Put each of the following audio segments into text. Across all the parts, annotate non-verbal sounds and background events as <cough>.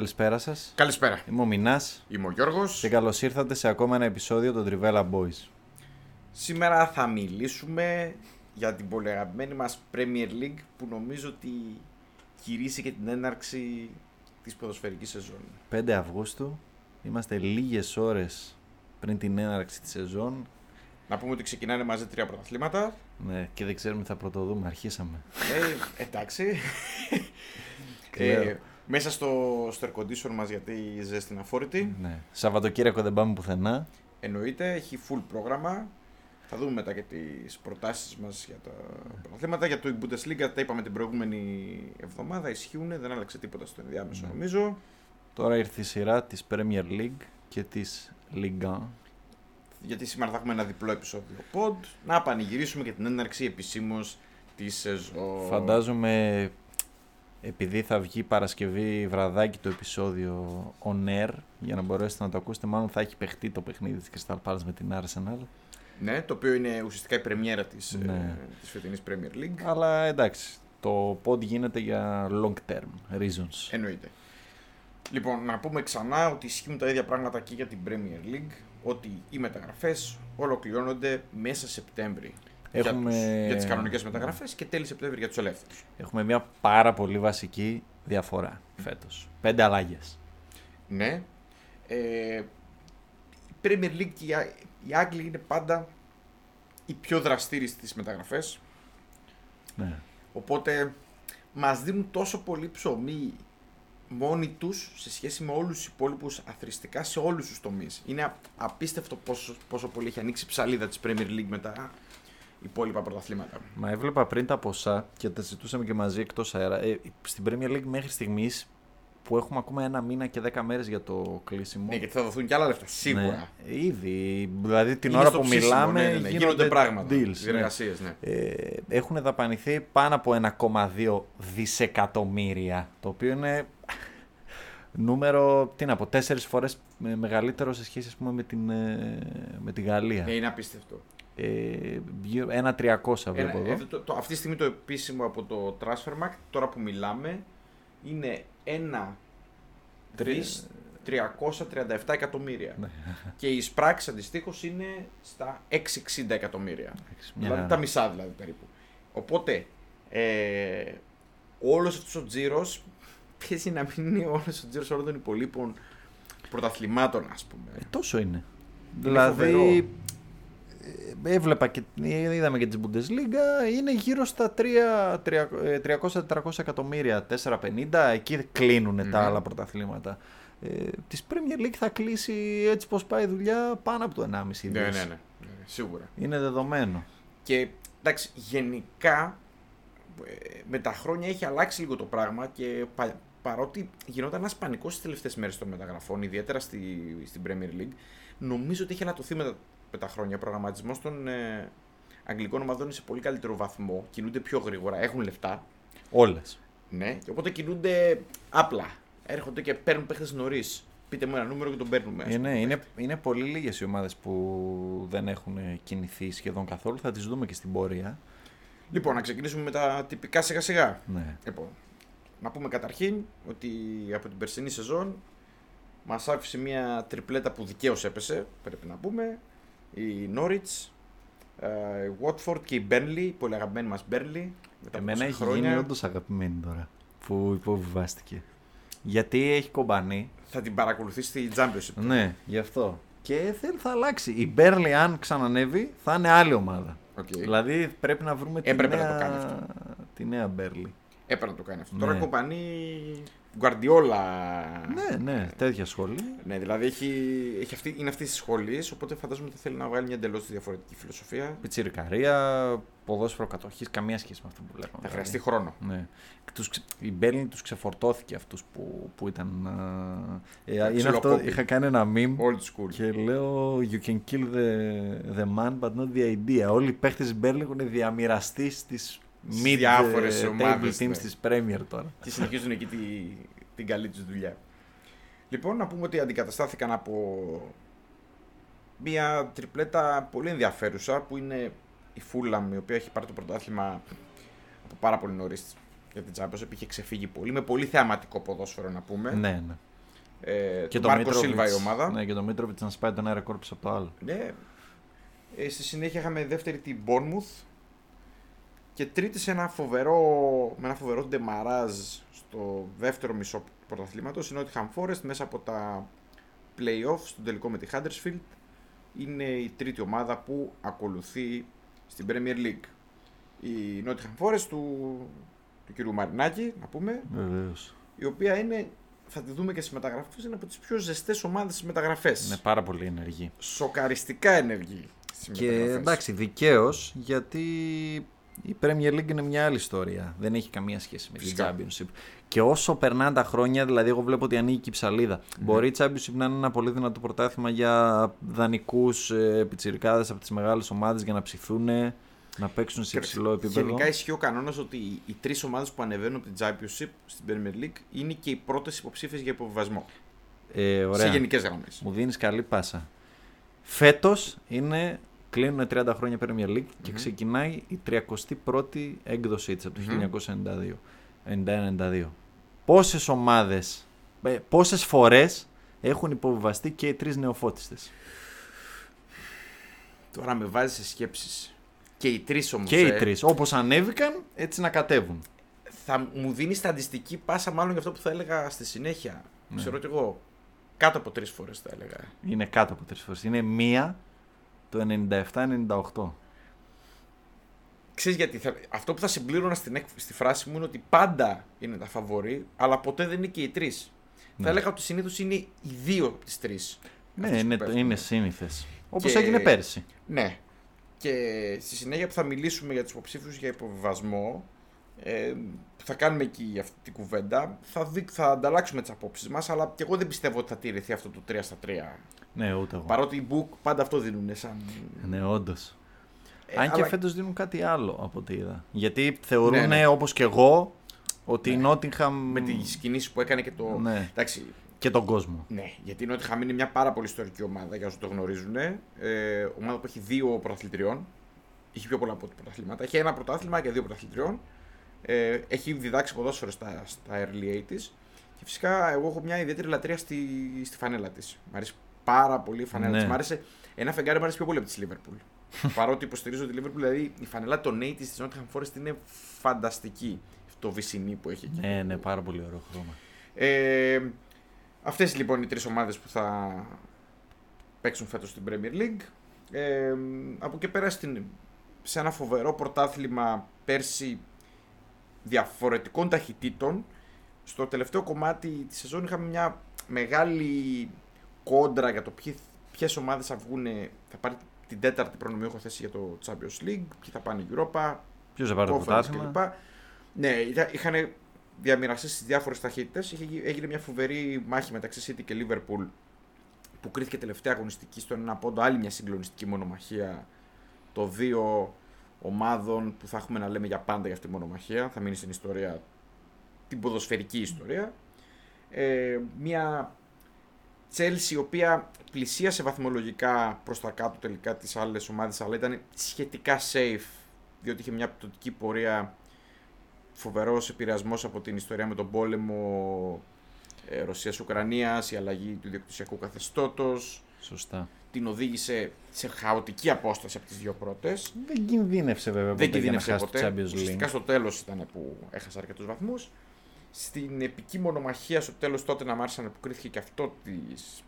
Καλησπέρα σας. Καλησπέρα. Είμαι ο Μινάς Είμαι ο Γιώργος. και καλώς ήρθατε σε ακόμα ένα επεισόδιο των Trivella Boys. Σήμερα θα μιλήσουμε για την πολύ αγαπημένη μας Premier League που νομίζω ότι κηρύσσει και την έναρξη της ποδοσφαιρικής σεζόν. 5 Αυγούστου, είμαστε λίγες ώρες πριν την έναρξη της σεζόν. Να πούμε ότι ξεκινάνε μαζί τρία πρωταθλήματα. Ναι, και δεν ξέρουμε τι θα πρωτοδούμε. Αρχίσαμε. Ε, εντάξει. Κλαίω. ε, μέσα στο, στο air condition μας γιατί η ζέστη είναι αφόρητη. Ναι. Σαββατοκύριακο δεν πάμε πουθενά. Εννοείται, έχει full πρόγραμμα. Θα δούμε μετά και τις προτάσεις μας για τα πρωταθλήματα. Για το Bundesliga τα είπαμε την προηγούμενη εβδομάδα. Ισχύουν, δεν άλλαξε τίποτα στο ενδιάμεσο Ναι. νομίζω. Τώρα ήρθε η σειρά της Premier League και της Ligue 1. γιατί σήμερα θα έχουμε ένα διπλό επεισόδιο pod, να πανηγυρίσουμε και την έναρξη επισήμως της σεζόν. Φαντάζομαι επειδή θα βγει Παρασκευή βραδάκι το επεισόδιο on air για να μπορέσετε να το ακούσετε μάλλον θα έχει παιχτεί το παιχνίδι της Crystal Palace με την Arsenal Ναι, το οποίο είναι ουσιαστικά η πρεμιέρα της, Ναι. ε, της φετινής Premier League. αλλά εντάξει το pod γίνεται για long term reasons Εννοείται. Λοιπόν, να πούμε ξανά ότι ισχύουν τα ίδια πράγματα και για την Premier League, ότι οι μεταγραφές ολοκληρώνονται μέσα Σεπτέμβρη. Έχουμε- Για, τους, για τις κανονικές μεταγραφές και τέλη Σεπτέμβρη για τους ελεύθερους. έχουμε μια πάρα πολύ βασική διαφορά φέτος πέντε αλλαγές Ναι. Ε, η Premier League και οι, Α- οι Άγγλοι είναι πάντα οι πιο δραστήριοι στις μεταγραφές. ναι. Οπότε μας δίνουν τόσο πολύ ψωμί μόνοι τους σε σχέση με όλους τους υπόλοιπους αθρηστικά σε όλους τους τομείς. Είναι α- απίστευτο πόσο, πόσο πολύ έχει ανοίξει η ψαλίδα της Premier League με τα υπόλοιπα πρωταθλήματα. Μα έβλεπα πριν τα ποσά και τα συζητούσαμε και μαζί εκτός αέρα ε, στην Premier League μέχρι στιγμής που έχουμε ακόμα ένα μήνα και δέκα μέρες για το κλείσιμο Ναι, γιατί θα δοθούν και άλλα λεφτά, σίγουρα. Ναι, ήδη. Δηλαδή την Είναι ώρα στο που ψήσιμο, μιλάμε ναι, ναι, ναι. γίνονται, γίνονται πράγματα, deals. ναι. διεργασίες, ναι. Ε, έχουν δαπανηθεί πάνω από 1,2 δισεκατομμύρια. Το οποίο είναι νούμερο, τι να πω, τέσσερις φορές με- μεγαλύτερο σε σχέση ας πούμε, με, την, ε, με τη Γαλλία. Ε, είναι απίστευτο. Ε, γύρω- ένα 300 βλέπω Ένα, εδώ. ε, το, το, αυτή τη στιγμή το επίσημο από το Transfermarkt, τώρα που μιλάμε, είναι ένα Τρι- δις 337 εκατομμύρια. Ναι. Και η εισπράξη αντιστοίχως είναι στα 660 εκατομμύρια. μια δηλαδή χαρά. τα μισά δηλαδή περίπου. Οπότε, ε, όλος αυτός ο τζίρος παίζει να μην είναι όλος ο τζίρος όλων των υπολείπων πρωταθλημάτων ας πούμε. Ε, τόσο είναι. φοβερό. δηλαδή, ε, έβλεπα και είδαμε και της Bundesliga, είναι γύρω στα 300-400 εκατομμύρια, 450, εκεί κλείνουν Μμμ. τα άλλα πρωταθλήματα. Ε, της Premier League θα κλείσει έτσι πως πάει η δουλειά πάνω από το 1,5 ναι, ναι, δις. ναι, ναι, σίγουρα. Είναι δεδομένο. Και εντάξει, γενικά ε, με τα χρόνια έχει αλλάξει λίγο το πράγμα και πα- παρότι γινόταν ένας πανικός στις τελευταίες μέρες των μεταγραφών, ιδιαίτερα στη, στην Premier League, νομίζω ότι έχει ανατοθεί με τα, με τα χρόνια. Ο προγραμματισμός των ε, αγγλικών ομάδων είναι σε πολύ καλύτερο βαθμό, κινούνται πιο γρήγορα, έχουν λεφτά. Όλες. Ναι, και οπότε κινούνται απλά. Έρχονται και παίρνουν παίχτες νωρίς. Πείτε μου ένα νούμερο και τον παίρνουμε. ας Είναι, πούμε. είναι, είναι πολύ λίγες οι ομάδες που δεν έχουν κινηθεί σχεδόν καθόλου. Θα τις δούμε και στην πορεία. Λοιπόν, να ξεκινήσουμε με τα τυπικά σιγά σιγά. Ναι. Λοιπόν, να πούμε καταρχήν ότι από την περσινή σεζόν μας άφησε μια τριπλέτα που δικαίως έπεσε, πρέπει να πούμε. Η Norwich, ε, η Watford και η Burnley, η πολύ αγαπημένη μας Burnley. Μετά από Εμένα τόσα έχει χρόνια γίνει όντως αγαπημένη τώρα που υποβιβάστηκε. Γιατί έχει Κομπανί. θα την παρακολουθείς στη Championship. Ναι, γι' αυτό. Και θέλει θα αλλάξει. Η Μπέρνλι, αν ξανανέβει, θα είναι άλλη ομάδα. Οκ. Δηλαδή πρέπει να βρούμε τη Έπρεπε να νέα, το κάνει αυτό. τη νέα Μπέρλι. Έπρεπε να το κάνει αυτό. Ναι. Τώρα κομπανί Γκουαρντιόλα. Ναι, ναι, τέτοια σχολή. Ναι, δηλαδή έχει, έχει αυτή, είναι αυτής της σχολής, οπότε φαντάζομαι ότι θέλει να βγάλει μια εντελώς διαφορετική φιλοσοφία. Πιτσιρικαρία, ποδόσφαιρο κατοχής, καμία σχέση με αυτό που λέμε. Θα χρειαστεί χρόνο. Ναι. Τους, ξε- η Μπέρλιν τους ξεφορτώθηκε αυτούς που, που ήταν. Ε, Τα είναι αυτό, ξυλοκόπη. είχα κάνει ένα meme Old school. και λέω You can kill the, the man but not the idea. Όλοι οι παίχτες της Μπέρλιν έχουν διαμοιραστεί στις mid διάφορες ε, ομάδες, table teams ναι. της Premier τώρα. και συνεχίζουν εκεί τη, την καλή τους δουλειά. Λοιπόν, να πούμε ότι αντικαταστάθηκαν από μια τριπλέτα πολύ ενδιαφέρουσα που είναι η Φούλαμ, η οποία έχει πάρει το πρωτάθλημα από πάρα πολύ νωρίς για την Champions, είχε ξεφύγει πολύ, με πολύ θεαματικό ποδόσφαιρο να πούμε. Ναι, ναι. Ε, Και του το Μάρκο Mitrovic- Σίλβα η ομάδα. Ναι, και το Μίτροβιτς να σπάει τον ένα ρεκόρ πίσω από το άλλο. Ναι. Ε, στη συνέχεια είχαμε δεύτερη την Bournemouth και τρίτη σε ένα φοβερό, με ένα φοβερό ντεμαράζ στο δεύτερο μισό του πρωταθλήματος η Nottingham Forest μέσα από τα play-off στον τελικό με τη Huddersfield είναι η τρίτη ομάδα που ακολουθεί στην Premier League. Η Nottingham Forest του, του κ. Μαρινάκη, να πούμε, Βεβαίως. η οποία είναι, θα τη δούμε και στις μεταγραφές, είναι από τις πιο ζεστές ομάδες στις μεταγραφές. Είναι πάρα πολύ ενεργή. Σοκαριστικά ενεργή στις Και μεταγραφές. εντάξει, δικαίως γιατί η Premier League είναι μια άλλη ιστορία. Δεν έχει καμία σχέση με Φυσικά. την Championship. Και όσο περνάνε τα χρόνια, δηλαδή, εγώ βλέπω ότι ανοίγει και η ψαλίδα. Μπορεί η Championship να είναι ένα πολύ δυνατό πρωτάθλημα για δανεικούς ε, πιτσιρικάδες από τις μεγάλες ομάδες για να ψηθούν, να παίξουν σε υψηλό επίπεδο. Γενικά ισχύει ο κανόνας ότι οι, οι τρεις ομάδες που ανεβαίνουν από την Championship στην Premier League είναι και οι πρώτες υποψήφιες για υποβιβασμό. Ε, ωραία. Σε γενικές γραμμές. Μου δίνεις καλή πάσα. Φέτος είναι. Κλείνουν 30 χρόνια Premier League και Μμμ. ξεκινάει η 31η έκδοσή της από το Μμμ. 1992. 91-92. Πόσες ομάδες, ε, πόσες φορές έχουν υποβιβαστεί και οι τρεις νεοφώτιστες; Τώρα με βάζεις σε σκέψεις. Και οι τρεις όμως. Και οι τρεις. Όπως ανέβηκαν, έτσι να κατέβουν. Θα μου δίνεις στατιστική πάσα μάλλον για αυτό που θα έλεγα στη συνέχεια. Ναι. Ξέρω ότι εγώ. Κάτω από τρεις φορές θα έλεγα. Είναι κάτω από τρεις φορές. Είναι μία το 97-98. Ξέρεις γιατί, θα, αυτό που θα συμπλήρωνα στην, έκ- στη φράση μου είναι ότι πάντα είναι τα φαβορή, αλλά ποτέ δεν είναι και οι τρεις. Ναι. Θα έλεγα ότι συνήθως είναι οι δύο από τις τρεις. Ναι, είναι, είναι σύνηθες. Όπως Και- έγινε πέρσι. Ναι. Και στη συνέχεια που θα μιλήσουμε για τους υποψήφιους για υποβιβασμό, ε, που θα κάνουμε εκεί αυτή την κουβέντα, θα, δει, θα ανταλλάξουμε τις απόψεις μας, αλλά και εγώ δεν πιστεύω ότι θα τηρηθεί αυτό το 3 στα 3. Ναι, ούτε εγώ. Παρότι οι book πάντα αυτό δίνουν σαν... Ναι, όντως. Ε, Αν και αλλά- φέτος δίνουν κάτι άλλο από ό,τι είδα. Γιατί θεωρούν Ναι, ναι. όπως και εγώ ότι η Ναι. Νότιγχαμ. Με τις κινήσεις που έκανε και το... Ναι. Εντάξει, και τον κόσμο. ναι, γιατί η Nottingham είναι μια πάρα πολύ ιστορική ομάδα, για όσοι το γνωρίζουν. Ε, ομάδα που έχει δύο πρωταθλητριών. Έχει πιο πολλά από ό,τι πρωταθλήματα. Έχει ένα πρωτάθλημα και δύο πρωταθλητριών. Ε, έχει διδάξει ποδόσφαιρο στα, στα early 80s. Και φυσικά εγώ έχω μια ιδιαίτερη λατρεία στη, στη φανέλα της. Μ' αρέσει πάρα πολύ η φανέλα Ναι. της. Μ' άρεσε, ένα φεγγάρι μου αρέσει πιο πολύ από τη Liverpool. <laughs> Παρότι υποστηρίζω τη Liverpool, δηλαδή η φανέλα των 80s της Nottingham Forest είναι φανταστική. Το βυσινί που έχει εκεί. Ναι, ναι, πάρα πολύ ωραίο χρώμα. Ε, αυτές λοιπόν οι τρεις ομάδες που θα παίξουν φέτος στην Premier League. Ε, από εκεί πέρα στην, σε ένα φοβερό πρωτάθλημα πέρσι διαφορετικών ταχυτήτων. Στο τελευταίο κομμάτι της σεζόν είχαμε μια μεγάλη κόντρα για το ποιοι, ποιες ομάδες θα βγουν, θα πάρει την τέταρτη προνομιούχο θέση για το Champions League, ποιοι θα πάνε Europa, Ποιος θα πάρει το Conference πρωτάθλημα; κλπ. Ναι, ήταν- είχαν διαμοιραστείς στις διάφορες ταχύτητες. Έγινε μια φοβερή μάχη μεταξύ City και Liverpool που κρίθηκε τελευταία αγωνιστική στον ένα πόντο. Άλλη μια συγκλονιστική μονομαχία των δύο ομάδων που θα έχουμε να λέμε για πάντα για αυτή τη μονομαχία. Θα μείνει στην ιστορία, την ποδοσφαιρική ιστορία. Ε, μια Chelsea η οποία πλησίασε βαθμολογικά προς τα κάτω τελικά τις άλλες ομάδες αλλά ήταν σχετικά safe διότι είχε μια πτωτική πορεία φοβερός επηρεασμός από την ιστορία με τον πόλεμο ε, Ρωσίας-Ουκρανίας, η αλλαγή του διοκτησιακού καθεστώτος, Σωστά. την οδήγησε σε χαοτική απόσταση από τις δύο πρώτες. Δεν κινδύνευσε βέβαια Δεν ποτέ για να κινδύνευσε χάσει ποτέ. το Champions Ουσιαστικά League. στο τέλος ήταν που έχασε αρκετούς βαθμούς. Στην επική μονομαχία στο τέλος τότε να μ' που κρίθηκε και αυτό τις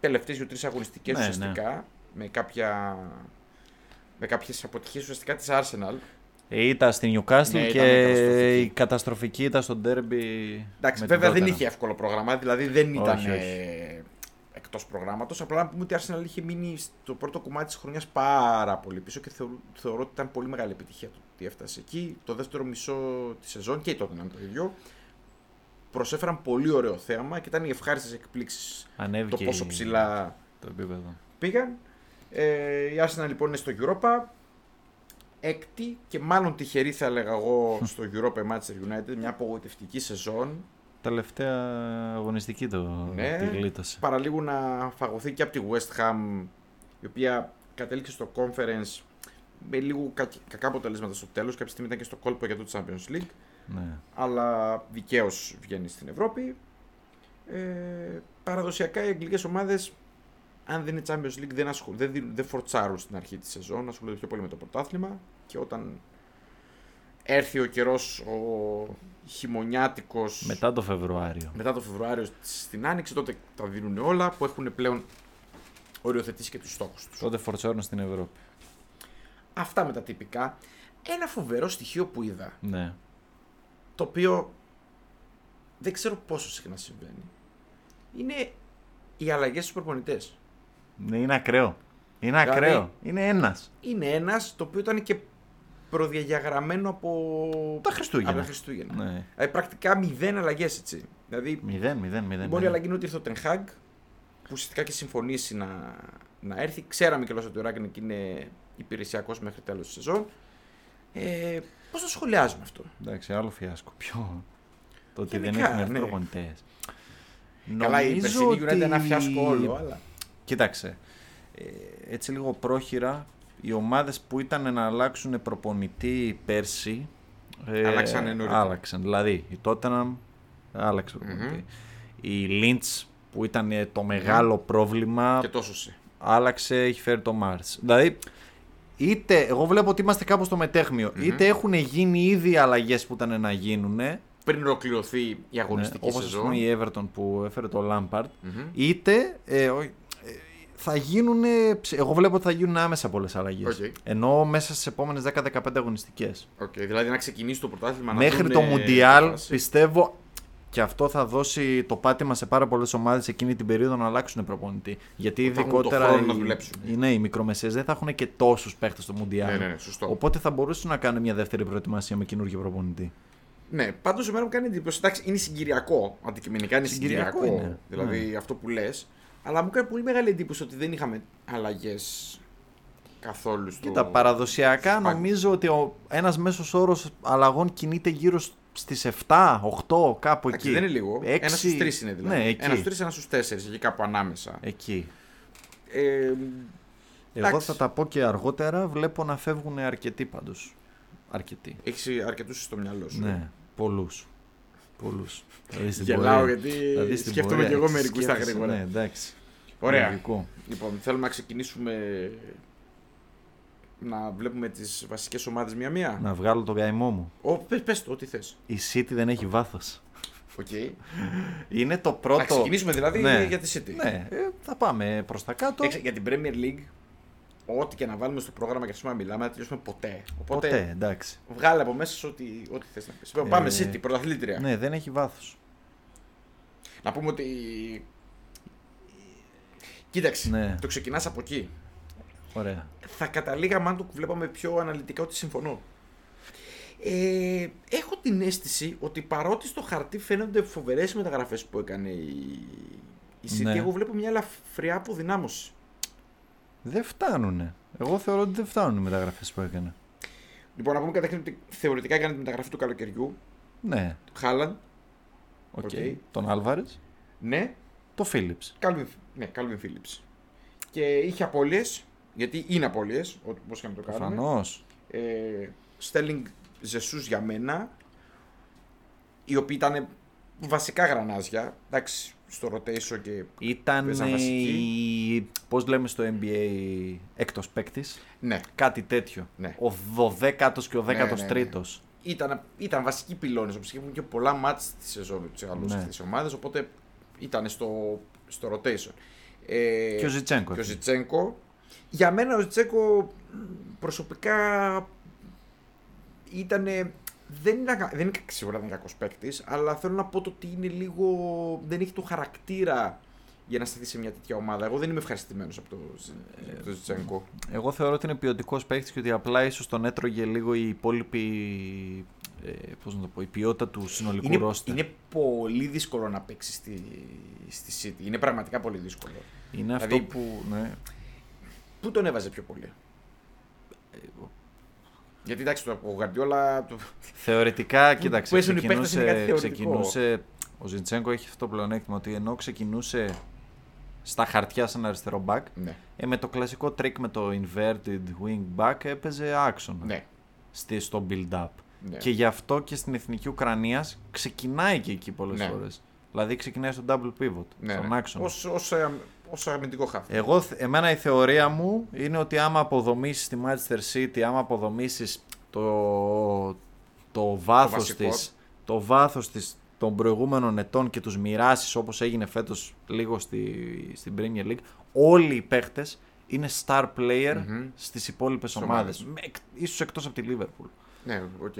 τελευταίες δύο-τρεις αγωνιστικές Ναι, ουσιαστικά με, κάποια, με κάποιες αποτυχίες ουσιαστικά της Arsenal Ε, Ήταν στην Newcastle Ναι, ήταν και καταστροφική. η καταστροφική ήταν στο ντέρμπι. Εντάξει, με τη βέβαια δεν Tottenham. είχε εύκολο πρόγραμμα, δηλαδή δεν Όχι, ήταν όχι. ε, εκτός προγράμματος. Απλά να πούμε ότι η Arsenal είχε μείνει στο πρώτο κομμάτι της χρονιάς πάρα πολύ πίσω και θεωρώ, θεωρώ ότι ήταν πολύ μεγάλη επιτυχία το ότι έφτασε εκεί. Το δεύτερο μισό της σεζόν και η Tottenham το ίδιο. Προσέφεραν πολύ ωραίο θέαμα και ήταν οι ευχάριστες εκπλήξεις Ανέβηκε το πόσο η- ψηλά το επίπεδο. πήγαν. Ε, η Arsenal λοιπόν είναι στο Europa. Έκτη και μάλλον τυχερή θα έλεγα εγώ στο Europa η Manchester United. Μια απογοητευτική σεζόν. Τελευταία αγωνιστική το Ναι. τη γλίτωσε. Παραλίγο να φαγωθεί και από τη West Ham η οποία κατέληξε στο conference με λίγο κακ- κακά αποτελέσματα στο τέλος. Κάποια στιγμή ήταν και στο κόλπο για το Champions League. Ναι. Αλλά δικαίως βγαίνει στην Ευρώπη. Ε, παραδοσιακά οι αγγλικές ομάδες αν δεν είναι Champions League δεν, ασχολ, δεν, δίνουν- δεν φορτσάρουν στην αρχή της σεζόν, ασχολούνται πιο πολύ με το πρωτάθλημα και όταν έρθει ο καιρός ο χειμωνιάτικος Μετά το Φεβρουάριο. μετά το Φεβρουάριο στην Άνοιξη, τότε τα δίνουν όλα που έχουν πλέον οριοθετήσει και τους στόχους τους. Τότε φορτσάρουν στην Ευρώπη. Αυτά με τα τυπικά. Ένα φοβερό στοιχείο που είδα, Ναι. το οποίο δεν ξέρω πόσο συχνά συμβαίνει, είναι οι αλλαγές στους προπονητές. ναι. Είναι ακραίο. Είναι Δηλαδή- ακραίο. Είναι ένας. Είναι ένας το οποίο ήταν και προδιαγεγραμμένο από Τα Χριστούγεννα. Από τα Χριστούγεννα. Ναι. Δηλαδή πρακτικά μηδέν αλλαγές έτσι. Δηλαδή Μηδέν, μηδέν, μηδέν. η μόνη μηδέν. αλλαγή είναι ότι ήρθε ο Τενχάγκ που ουσιαστικά και συμφωνήσει να, να έρθει. Ξέραμε κιόλα ότι ο Ράγκνικ είναι υπηρεσιακός μέχρι τέλος της σεζόν. Ε, Πώς το σχολιάζουμε αυτό; Εντάξει, άλλο φιάσκο. Ποιο. Το ότι Γενικά, δεν έχουν έρθει ναι. προπονητές. Καλά, η περσινή United είναι ένα φιάσκο όλο, αλλά. Κοίταξε. ε, Έτσι λίγο πρόχειρα, οι ομάδες που ήταν να αλλάξουν προπονητή πέρσι ε, Αλλάξανε νωρίτερα. άλλαξαν. Δηλαδή, η Tottenham άλλαξε προπονητή. Η Lynch που ήταν ε, το μεγάλο πρόβλημα Και τόσο σε. άλλαξε, έχει φέρει το Mars. Δηλαδή, είτε, εγώ βλέπω ότι είμαστε κάπου στο μεταίχμιο, είτε έχουν γίνει ήδη αλλαγές που ήταν να γίνουν, Πριν ολοκληρωθεί η ναι, αγωνιστική όπως ας σεζόν. πούμε η Everton που έφερε το Lampard, Μμμ. είτε ε, ο- ε, θα γίνουν, εγώ βλέπω ότι θα γίνουν άμεσα πολλές αλλαγές. Οκ. Εννοώ μέσα στις επόμενες 10-15 αγωνιστικές. Οκ, δηλαδή να ξεκινήσει το πρωτάθλημα να Μέχρι δούνε το τη Μουντιάλ φάση. πιστεύω και αυτό θα δώσει το πάτημα σε πάρα πολλές ομάδες εκείνη την περίοδο να αλλάξουν προπονητή. Γιατί Που θα έχουν το ειδικότερα χρόνο να οι, δουλέψουν. οι, ναι, οι μικρομεσαίες δεν θα έχουν και τόσους παίχτες στο Μουντιάλ. Ναι, ναι, ναι, σωστό. Οπότε θα μπορούσαν να κάνουν μια δεύτερη προετοιμασία με καινούργιο προπονητή. Ναι, πάντως εμένα μου κάνει εντύπωση. Εντάξει, είναι συγκυριακό. Αντικειμενικά είναι Συγκυριακό συγκυριακό. είναι. Δηλαδή αυτό που λες. Αλλά μου κάνει πολύ μεγάλη εντύπωση ότι δεν είχαμε αλλαγές καθόλου στο. Κοίτα, παραδοσιακά στο σπάνι. νομίζω ότι ο ένας μέσος όρος αλλαγών κινείται γύρω στις 7, 8, κάπου Εντάξει, εκεί. δεν είναι λίγο. Έξι- Ένας στους τρεις είναι δηλαδή. Ναι, εκεί. Ένας στους τρεις, ένας στους τέσσερις, εκεί κάπου ανάμεσα. Εκεί. Ε, Εγώ Εντάξει. θα τα πω και αργότερα, βλέπω να φεύγουν αρκετοί πάντως. Αρκετοί. Έχεις αρκετούς στο μυαλό σου. Ναι, πολλούς. Πολλούς. Θα δεις την Γελάω πορεία. γιατί Θα δεις την σκέφτομαι πορεία. και εγώ μερικούς στα Σκέφτεσαι, γρήγορα. Ναι, εντάξει. Ωραία. Λογικό. Λοιπόν, θέλουμε να ξεκινήσουμε να βλέπουμε τις βασικές ομάδες μία-μία. Να βγάλω τον καημό μου. Ω, πες, πες το, ό,τι θες. Η City δεν έχει βάθος. Οκ. Είναι το πρώτο... Να ξεκινήσουμε δηλαδή Ναι. για τη City. Ναι, ε, θα πάμε προς τα κάτω. Έξω, για την Premier League, ό,τι και να βάλουμε στο πρόγραμμα και αρχίσουμε να μιλάμε, δεν τελειώσουμε ποτέ. Οπότε Ποτέ, εντάξει. βγάλε από μέσα σου ό,τι, ό,τι θες να πεις. Λοιπόν, Πάμε City, πρωταθλήτρια. Ναι, δεν έχει βάθος. Να πούμε ότι... Κοίταξε, Ναι. το ξεκινάς από εκεί. Ωραία. Θα καταλήγαμε αν το βλέπαμε πιο αναλυτικά ότι συμφωνώ. Ε, έχω την αίσθηση ότι παρότι στο χαρτί φαίνονται φοβερές οι μεταγραφές που έκανε η, η City, Ναι. εγώ βλέπω μια ελαφριά αποδυνάμωση. Δεν φτάνουνε. Εγώ θεωρώ ότι δεν φτάνουν οι μεταγραφές που έκανε. Λοιπόν, να πούμε καταρχήν ότι θεωρητικά έκανε τη μεταγραφή του καλοκαιριού. Ναι, Χάλαντ, οκ. Οκ. Τον Άλβαρες, ναι, το Φίλιπς. Calvin, ναι, Calvin Phillips. Και είχε απώλειες, γιατί είναι απώλειες, όπως και να το κάνουμε. Προφανώς. Ε, Sterling Ζεσούς για μένα, οι οποίοι ήταν βασικά γρανάζια, εντάξει, στο rotation και... Ήταν Παίζαν βασική. η... πώς λέμε στο NBA έκτος παίκτης. Ναι, Κάτι τέτοιο. Ναι. Ο 12ος και ο 13ος ναι, ναι. τρίτος. ήταν, ήταν βασικοί πυλώνες, όπως είχαν και πολλά μάτς τη σεζόν τους άλλους Ναι. αυτές τις ομάδες, οπότε ήταν στο, στο rotation. Ε, Και ο Ζιτσένκο. και ο εκεί. Ζιτσένκο. Για μένα ο Ζιτσένκο μ, προσωπικά ήτανε, δεν είναι, ακα- δεν είναι σίγουρα δεν είναι κακός παίκτης, αλλά θέλω να πω το ότι είναι λίγο, δεν έχει το χαρακτήρα για να σταθεί σε μια τέτοια ομάδα. Εγώ δεν είμαι ευχαριστημένος από το, από το Ζιτσένκο. Εγώ θεωρώ ότι είναι ποιοτικός παίκτης και ότι απλά ίσως τον έτρωγε λίγο η υπόλοιπη. Ε, πώς να το πω, η ποιότητα του συνολικού Είναι, ρόστερ. είναι πολύ δύσκολο να παίξει στη, στη City. Είναι πραγματικά πολύ δύσκολο. Είναι αυτό δηλαδή- που. Ναι. Πού τον έβαζε πιο πολύ; Γιατί εντάξει, το- ο Γαρδιόλα. το- Θεωρητικά, κοίταξε. παίζουν οι παίκτες είναι κάτι Ξεκινούσε, θεωρητικό. ξεκινούσε. Ο Ζιντσέγκο έχει αυτό το πλεονέκτημα ότι ενώ ξεκινούσε στα χαρτιά σαν αριστερό back, Ναι, ε, με το κλασικό trick με το inverted wing back έπαιζε άξονα ναι. στη, στο build-up. Ναι. Και γι' αυτό και στην εθνική Ουκρανία ξεκινάει και εκεί πολλές Ναι. φορές. Δηλαδή ξεκινάει στο double pivot, ναι, στον ναι. άξονα. Ως, ως, ε, ως αμυντικό χάφ. Εγώ, θ- εμένα η θεωρία μου είναι ότι άμα αποδομήσεις τη Manchester City, άμα αποδομήσεις το, το βάθος βασικό. της, το βάθος της των προηγούμενων ετών και τους μοιράσεις όπως έγινε φέτος λίγο στη, στην Premier League, όλοι οι παίχτες είναι star player Μμμ. στις υπόλοιπες Στις ομάδες. ομάδες. Με, εκ- ίσως εκτός από τη Liverpool. Ναι, οκ.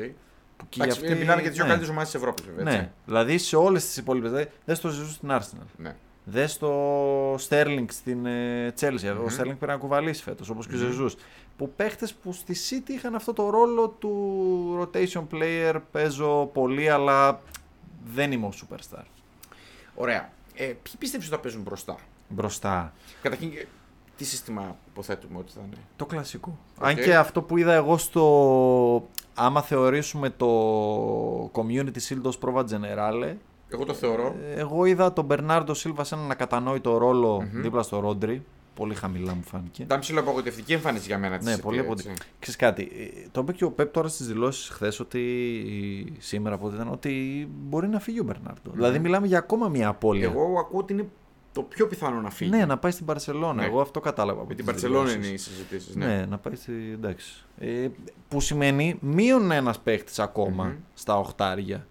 Που και Εντάξει, αυτή- μιλάμε για τις δύο ναι. καλύτερες ομάδες της Ευρώπης, βέβαια. Ναι, έτσι. δηλαδή σε όλες τις υπόλοιπες, δηλαδή, δες το Ζεσού στην Arsenal. ναι. Δες το Sterling στην ε, Chelsea. Ο Μμμ. Sterling πήρε να κουβαλήσει φέτος, όπως και ο Μμμ. Ζεζού. Που παίχτες που στη City είχαν αυτό το ρόλο του rotation player. Παίζω πολύ, αλλά δεν είμαι ο superstar. Ωραία. Ε, ποιοι πιστεύεις ότι θα παίζουν μπροστά; Μπροστά. Καταρχήν, ε, τι σύστημα υποθέτουμε ότι θα είναι; Το κλασικό. Οκ. Αν και αυτό που είδα εγώ στο. Άμα θεωρήσουμε το Community Shield ως πρόβα Generale, Εγώ το θεωρώ. ε, εγώ είδα τον Μπερνάρντο Σίλβα σε έναν ακατανόητο ρόλο Μμμ. δίπλα στο Ρόντρι. Πολύ χαμηλά μου φάνηκε. Ήταν ψηλό απογοητευτική εμφάνιση για μένα. της Ναι, City, πολύ έτσι. απογοητευτική. Ξέρεις κάτι, ε, το είπε και ο Πέπ τώρα στις δηλώσεις χθες ότι σήμερα από ό,τι ήταν ότι μπορεί να φύγει ο Μπερνάρντο. Δηλαδή μιλάμε για ακόμα μια απώλεια. Εγώ ακούω ότι είναι το πιο πιθανό να φύγει. Ναι, να πάει στην Παρσελώνα. Ναι. Εγώ αυτό κατάλαβα. από Με την τις Παρσελόνη δηλώσεις. είναι οι συζητήσεις. Ναι. Ναι. να πάει στη. Εντάξει. Ε, που σημαίνει μείον ένας παίχτης ακόμα Μμμ. στα οχτάρια.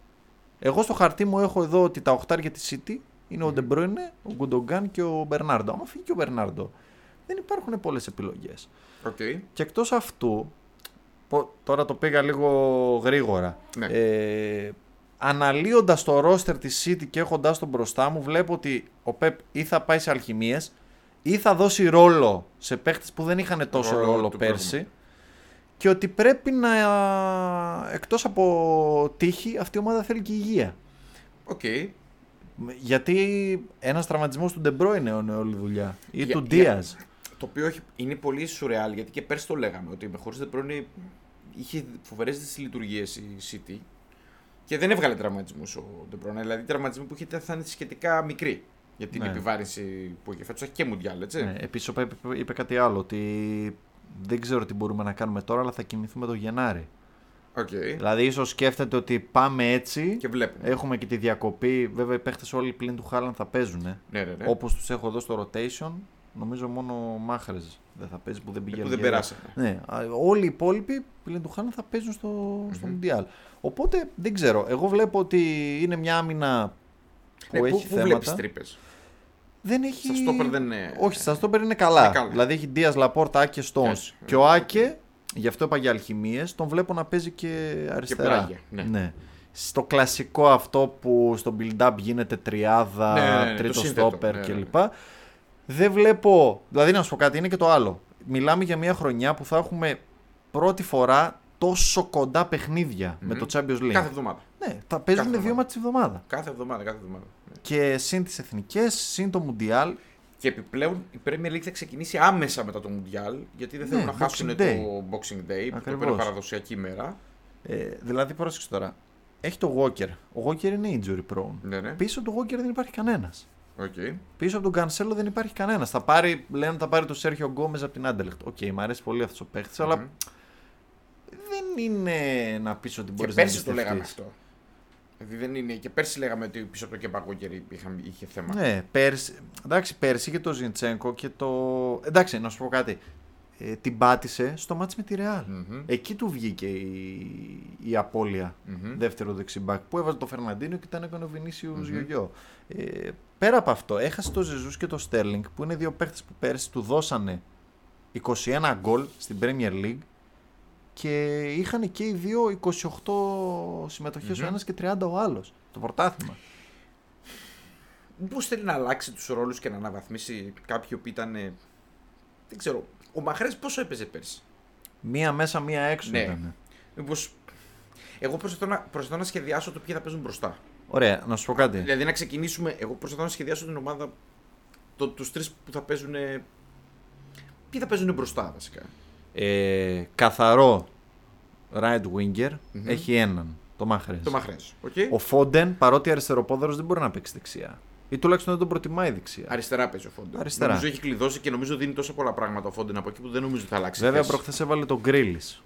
Εγώ στο χαρτί μου έχω εδώ ότι τα οχτάρια της City είναι ο Μμμ. Ντεμπρόινε, ο Γκουντογκάν και ο Μπερνάρντο. Άμα φύγει και ο Μπερνάρντο, δεν υπάρχουν πολλές επιλογές. Οκ. Και εκτός αυτού, πο- τώρα το πήγα λίγο γρήγορα, Ναι. ε, αναλύοντας το ρόστερ της City και έχοντας τον μπροστά μου, βλέπω ότι ο Πεπ ή θα πάει σε αλχημίες ή θα δώσει ρόλο σε παίχτες που δεν είχαν τόσο Ρόλο ρόλο, του πέρσι προηγούμενου. και ότι πρέπει να, εκτός από τύχη, αυτή η ομάδα θέλει και υγεία. Οκ. Γιατί ένας τραυματισμός του Ντεμπρόινε είναι όλη η δουλειά. Ή Για- του για- Diaz. Το οποίο έχει- είναι πολύ σουρεάλ γιατί και πέρσι το λέγαμε ότι με χωρίς Ντεμπρόινε είχε φοβερές λειτουργίες η City και δεν έβγαλε τραυματισμούς ο Ντεμπρόινε. Δηλαδή οι τραυματισμοί που είχε θα είναι σχετικά μικροί για την Ναι. επιβάρυνση που είχε φέτος. Έχει και Μουντιάλ, έτσι. Ναι, Επίσης ο Πέπ είπε κάτι άλλο, ότι δεν ξέρω τι μπορούμε να κάνουμε τώρα, αλλά θα κινηθούμε το Γενάρη. Οκ. Δηλαδή, ίσως σκέφτεται ότι πάμε έτσι. Και βλέπουμε. Έχουμε και τη διακοπή. Βέβαια, οι παίχτες όλοι πλην του Χάλαντ θα παίζουν. Ναι, ναι, ναι. Όπως τους έχω εδώ στο rotation, νομίζω μόνο ο Μαχρέζ δεν θα παίζει που δεν πήγε. που δεν Αλγερία. περάσανε. Ναι, α, όλοι οι υπόλοιποι πλην του Χάλαντ θα παίζουν στο, στο Μμμ. Mundial. Οπότε δεν ξέρω. Εγώ βλέπω ότι είναι μια άμυνα που Ναι, έχει πού, πού θέματα. βλέπει τρύπες. Δεν έχει. Στα στόπερ δεν είναι. Όχι, στα στόπερ είναι καλά. Είναι καλά. Δηλαδή έχει Δία Λαπόρτα, Άκε Στόν. Έτσι. Και ο Άκε, γι' αυτό είπα για αλχημίες, τον βλέπω να παίζει και αριστερά. πλάγια, ναι. Στο κλασικό αυτό που στο build-up γίνεται τριάδα, Ναι, ναι, ναι, το τρίτο σύνθετο, στόπερ ναι, ναι, κλπ. Δεν βλέπω. Δηλαδή να σου πω κάτι, είναι και το άλλο. Μιλάμε για μια χρονιά που θα έχουμε πρώτη φορά τόσο κοντά παιχνίδια με Μμμ. το Champions League. Κάθε εβδομάδα. Ναι, θα παίζουν Κάθε δύο εβδομάδα. μάτια τη εβδομάδα. Κάθε εβδομάδα, κάθε εβδομάδα. Ναι. Και συν τις εθνικές, συν το Mundial. Και επιπλέον η Premier League θα ξεκινήσει άμεσα μετά το Mundial γιατί δεν θέλουν Ναι, να χάσουν Boxing το Day. Boxing Day, που το Ακριβώς. οποίο είναι παραδοσιακή ημέρα. Ε, δηλαδή, πρόσεξε τώρα. Έχει το Walker. Ο Walker είναι injury prone. Ναι, ναι. Πίσω του Walker δεν υπάρχει κανένας. Okay. Πίσω από τον Cancelo δεν υπάρχει κανένας. Θα πάρει, λένε ότι θα πάρει το Σέρχιο Γκόμες από την Άντερλεχτ. Οκ, μου αρέσει πολύ αυτός ο παίχτης, αλλά Μμμ. δεν είναι να πεις ότι Και μπορείς να πέρσι το εμπιστευτείς. λέγαμε αυτό. Δηλαδή δεν είναι. Και πέρσι λέγαμε ότι πίσω από το Κεμπαγκόκερ είχε θέμα. Ναι, πέρσι, εντάξει, πέρσι και το Ζιντσέγκο και το. Εντάξει, να σου πω κάτι. Ε, την πάτησε στο μάτς με τη Ρεάλ. Μμμ. Εκεί του βγήκε η, η απώλεια. Μμμ. δεύτερο δεξιμπάκ που έβαζε το Φερναντίνο και ήταν έκανε ο Βινίσιους Μμμ. Γιογιό. Ε, πέρα από αυτό, έχασε το Ζεζούς και το Στέρλινγκ που είναι δύο παίχτες που πέρσι του δώσανε 21 γκολ στην Premier League και είχαν και οι δύο 28 συμμετοχες ο ένας και 30 ο άλλος το πρωτάθλημα. Μήπως θέλει να αλλάξει τους ρόλους και να αναβαθμίσει κάποιοι που ήταν. ε, Δεν ξέρω. Ο Μαχρές πόσο έπαιζε πέρσι; Μία μέσα, μία έξω Ναι. ήταν. Μήπως. Εγώ προσπαθώ να, προσπαθώ να σχεδιάσω το ποιοι θα παίζουν μπροστά. Ωραία, να σου πω κάτι. Δηλαδή να ξεκινήσουμε. Εγώ προσπαθώ να σχεδιάσω την ομάδα. Το, τους τρεις που θα παίζουν. Ποιοι θα παίζουν μπροστά βασικά. Ε, καθαρό right winger έχει έναν, το Μάχρες. Το Μαχρές. Ο Φόντεν, παρότι αριστεροπόδαρος, δεν μπορεί να παίξει δεξιά. Ή τουλάχιστον δεν τον προτιμάει δεξιά. Αριστερά παίζει ο Φόντεν. Αριστερά. Νομίζω έχει κλειδώσει και νομίζω δίνει τόσα πολλά πράγματα ο Φόντεν από εκεί που δεν νομίζω ότι θα αλλάξει. Βέβαια, θέση. προχθές έβαλε τον Γκρίλις.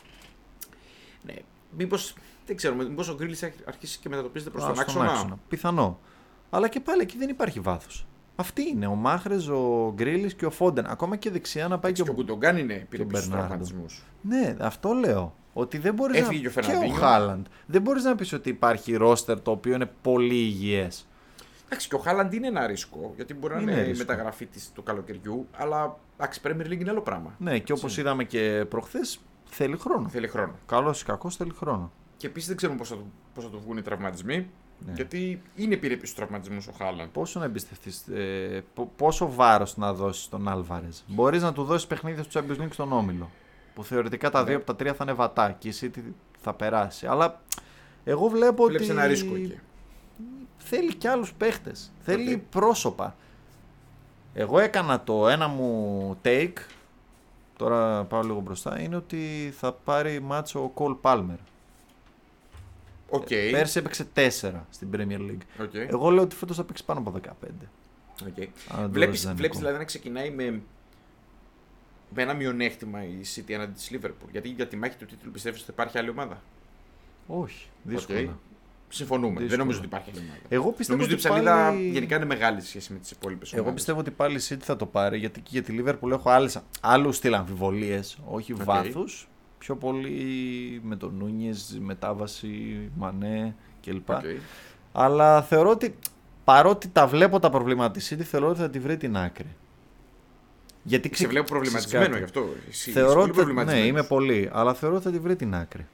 Ναι. Μήπως. Δεν ξέρω, μήπως ο Γκρίλις θα αρχίσει και μετατοπίζεται προς τον άξονα. Πιθανό. Αλλά και πάλι εκεί δεν υπάρχει βάθος. Αυτοί είναι. Ο Μάχρες, ο Γκρίλις και ο Φόντεν. Ακόμα και δεξιά να πάει Και και ο ο. Κουντογκάν είναι πήρε και ο πίσω στους Μπερνάρντο. τραυματισμούς. Ναι, αυτό λέω. Ότι δεν μπορείς να. Έφυγε και ο Φερναντίνιο. Χάλαντ. Δεν μπορείς να πεις ότι υπάρχει ρόστερ το οποίο είναι πολύ υγιές. Εντάξει, και ο Χάλαντ είναι ένα ρίσκο, γιατί μπορεί να Είναι είναι, η ρίσκο. μεταγραφή της του καλοκαιριού, αλλά εντάξει, Premier League είναι άλλο πράγμα. Ναι, και όπως είδαμε και προχθές, θέλει χρόνο. Θέλει χρόνο. Καλός ή κακός θέλει χρόνο. Και επίσης δεν ξέρουμε πώς θα, του- πώς θα του βγουν οι τραυματισμοί, Ναι. γιατί είναι επιρρεπής στους τραυματισμούς ο Χάλαντ. Πόσο να εμπιστευτείς, ε, πο- πόσο βάρος να δώσεις στον Άλβαρες; Μπορείς να του δώσεις παιχνίδια στο Champions League στον Όμιλο. Που θεωρητικά τα Ναι. δύο από τα τρία θα είναι βατά και η City θα περάσει. Αλλά εγώ βλέπω Βλέπεις ότι ένα ρίσκο εκεί. Θέλει και άλλους παίχτες. Θέλει Οκ. πρόσωπα. Εγώ έκανα το ένα μου take. Τώρα πάω λίγο μπροστά. Είναι ότι θα πάρει ματς ο Κόουλ Πάλμερ. Οκ. Πέρσι έπαιξε 4 στην Premier League. Οκ. Εγώ λέω ότι φέτος θα παίξει πάνω από 15. Οκ. Αν δεν το Βλέπεις, δώσεις δανεικό. βλέπεις δηλαδή να ξεκινάει με, με ένα μειονέκτημα η City έναντι της Liverpool. Γιατί για τη μάχη του τίτλου πιστεύεις ότι υπάρχει άλλη ομάδα; Όχι, δύσκολα. Οκ. Συμφωνούμε. Δεν Δύσκολα. νομίζω ότι υπάρχει άλλη ομάδα. Εγώ πιστεύω Νομίζω ότι η ότι ψαλίδα πάλι... γενικά είναι μεγάλη σε σχέση με τις υπόλοιπες ομάδες. Εγώ πιστεύω ότι πάλι η City θα το πάρει γιατί και για τη Liverpool έχω άλλες, άλλους στυλ αμφιβολίες, όχι Οκ. βάθους. Πιο πολύ με τον Νούνιες, μετάβαση, Μανέ κλπ. Αλλά θεωρώ ότι παρότι τα βλέπω τα προβλήματα της City, θεωρώ ότι θα τη βρει την άκρη. Γιατί Σε ξε- βλέπω ξέρεις προβληματισμένο κάτι. γι' αυτό. Εσύ, Θεωρώ είσαι πολύ ότι. Ναι, προβληματισμένος. είμαι πολύ. Αλλά θεωρώ ότι θα τη βρει την άκρη.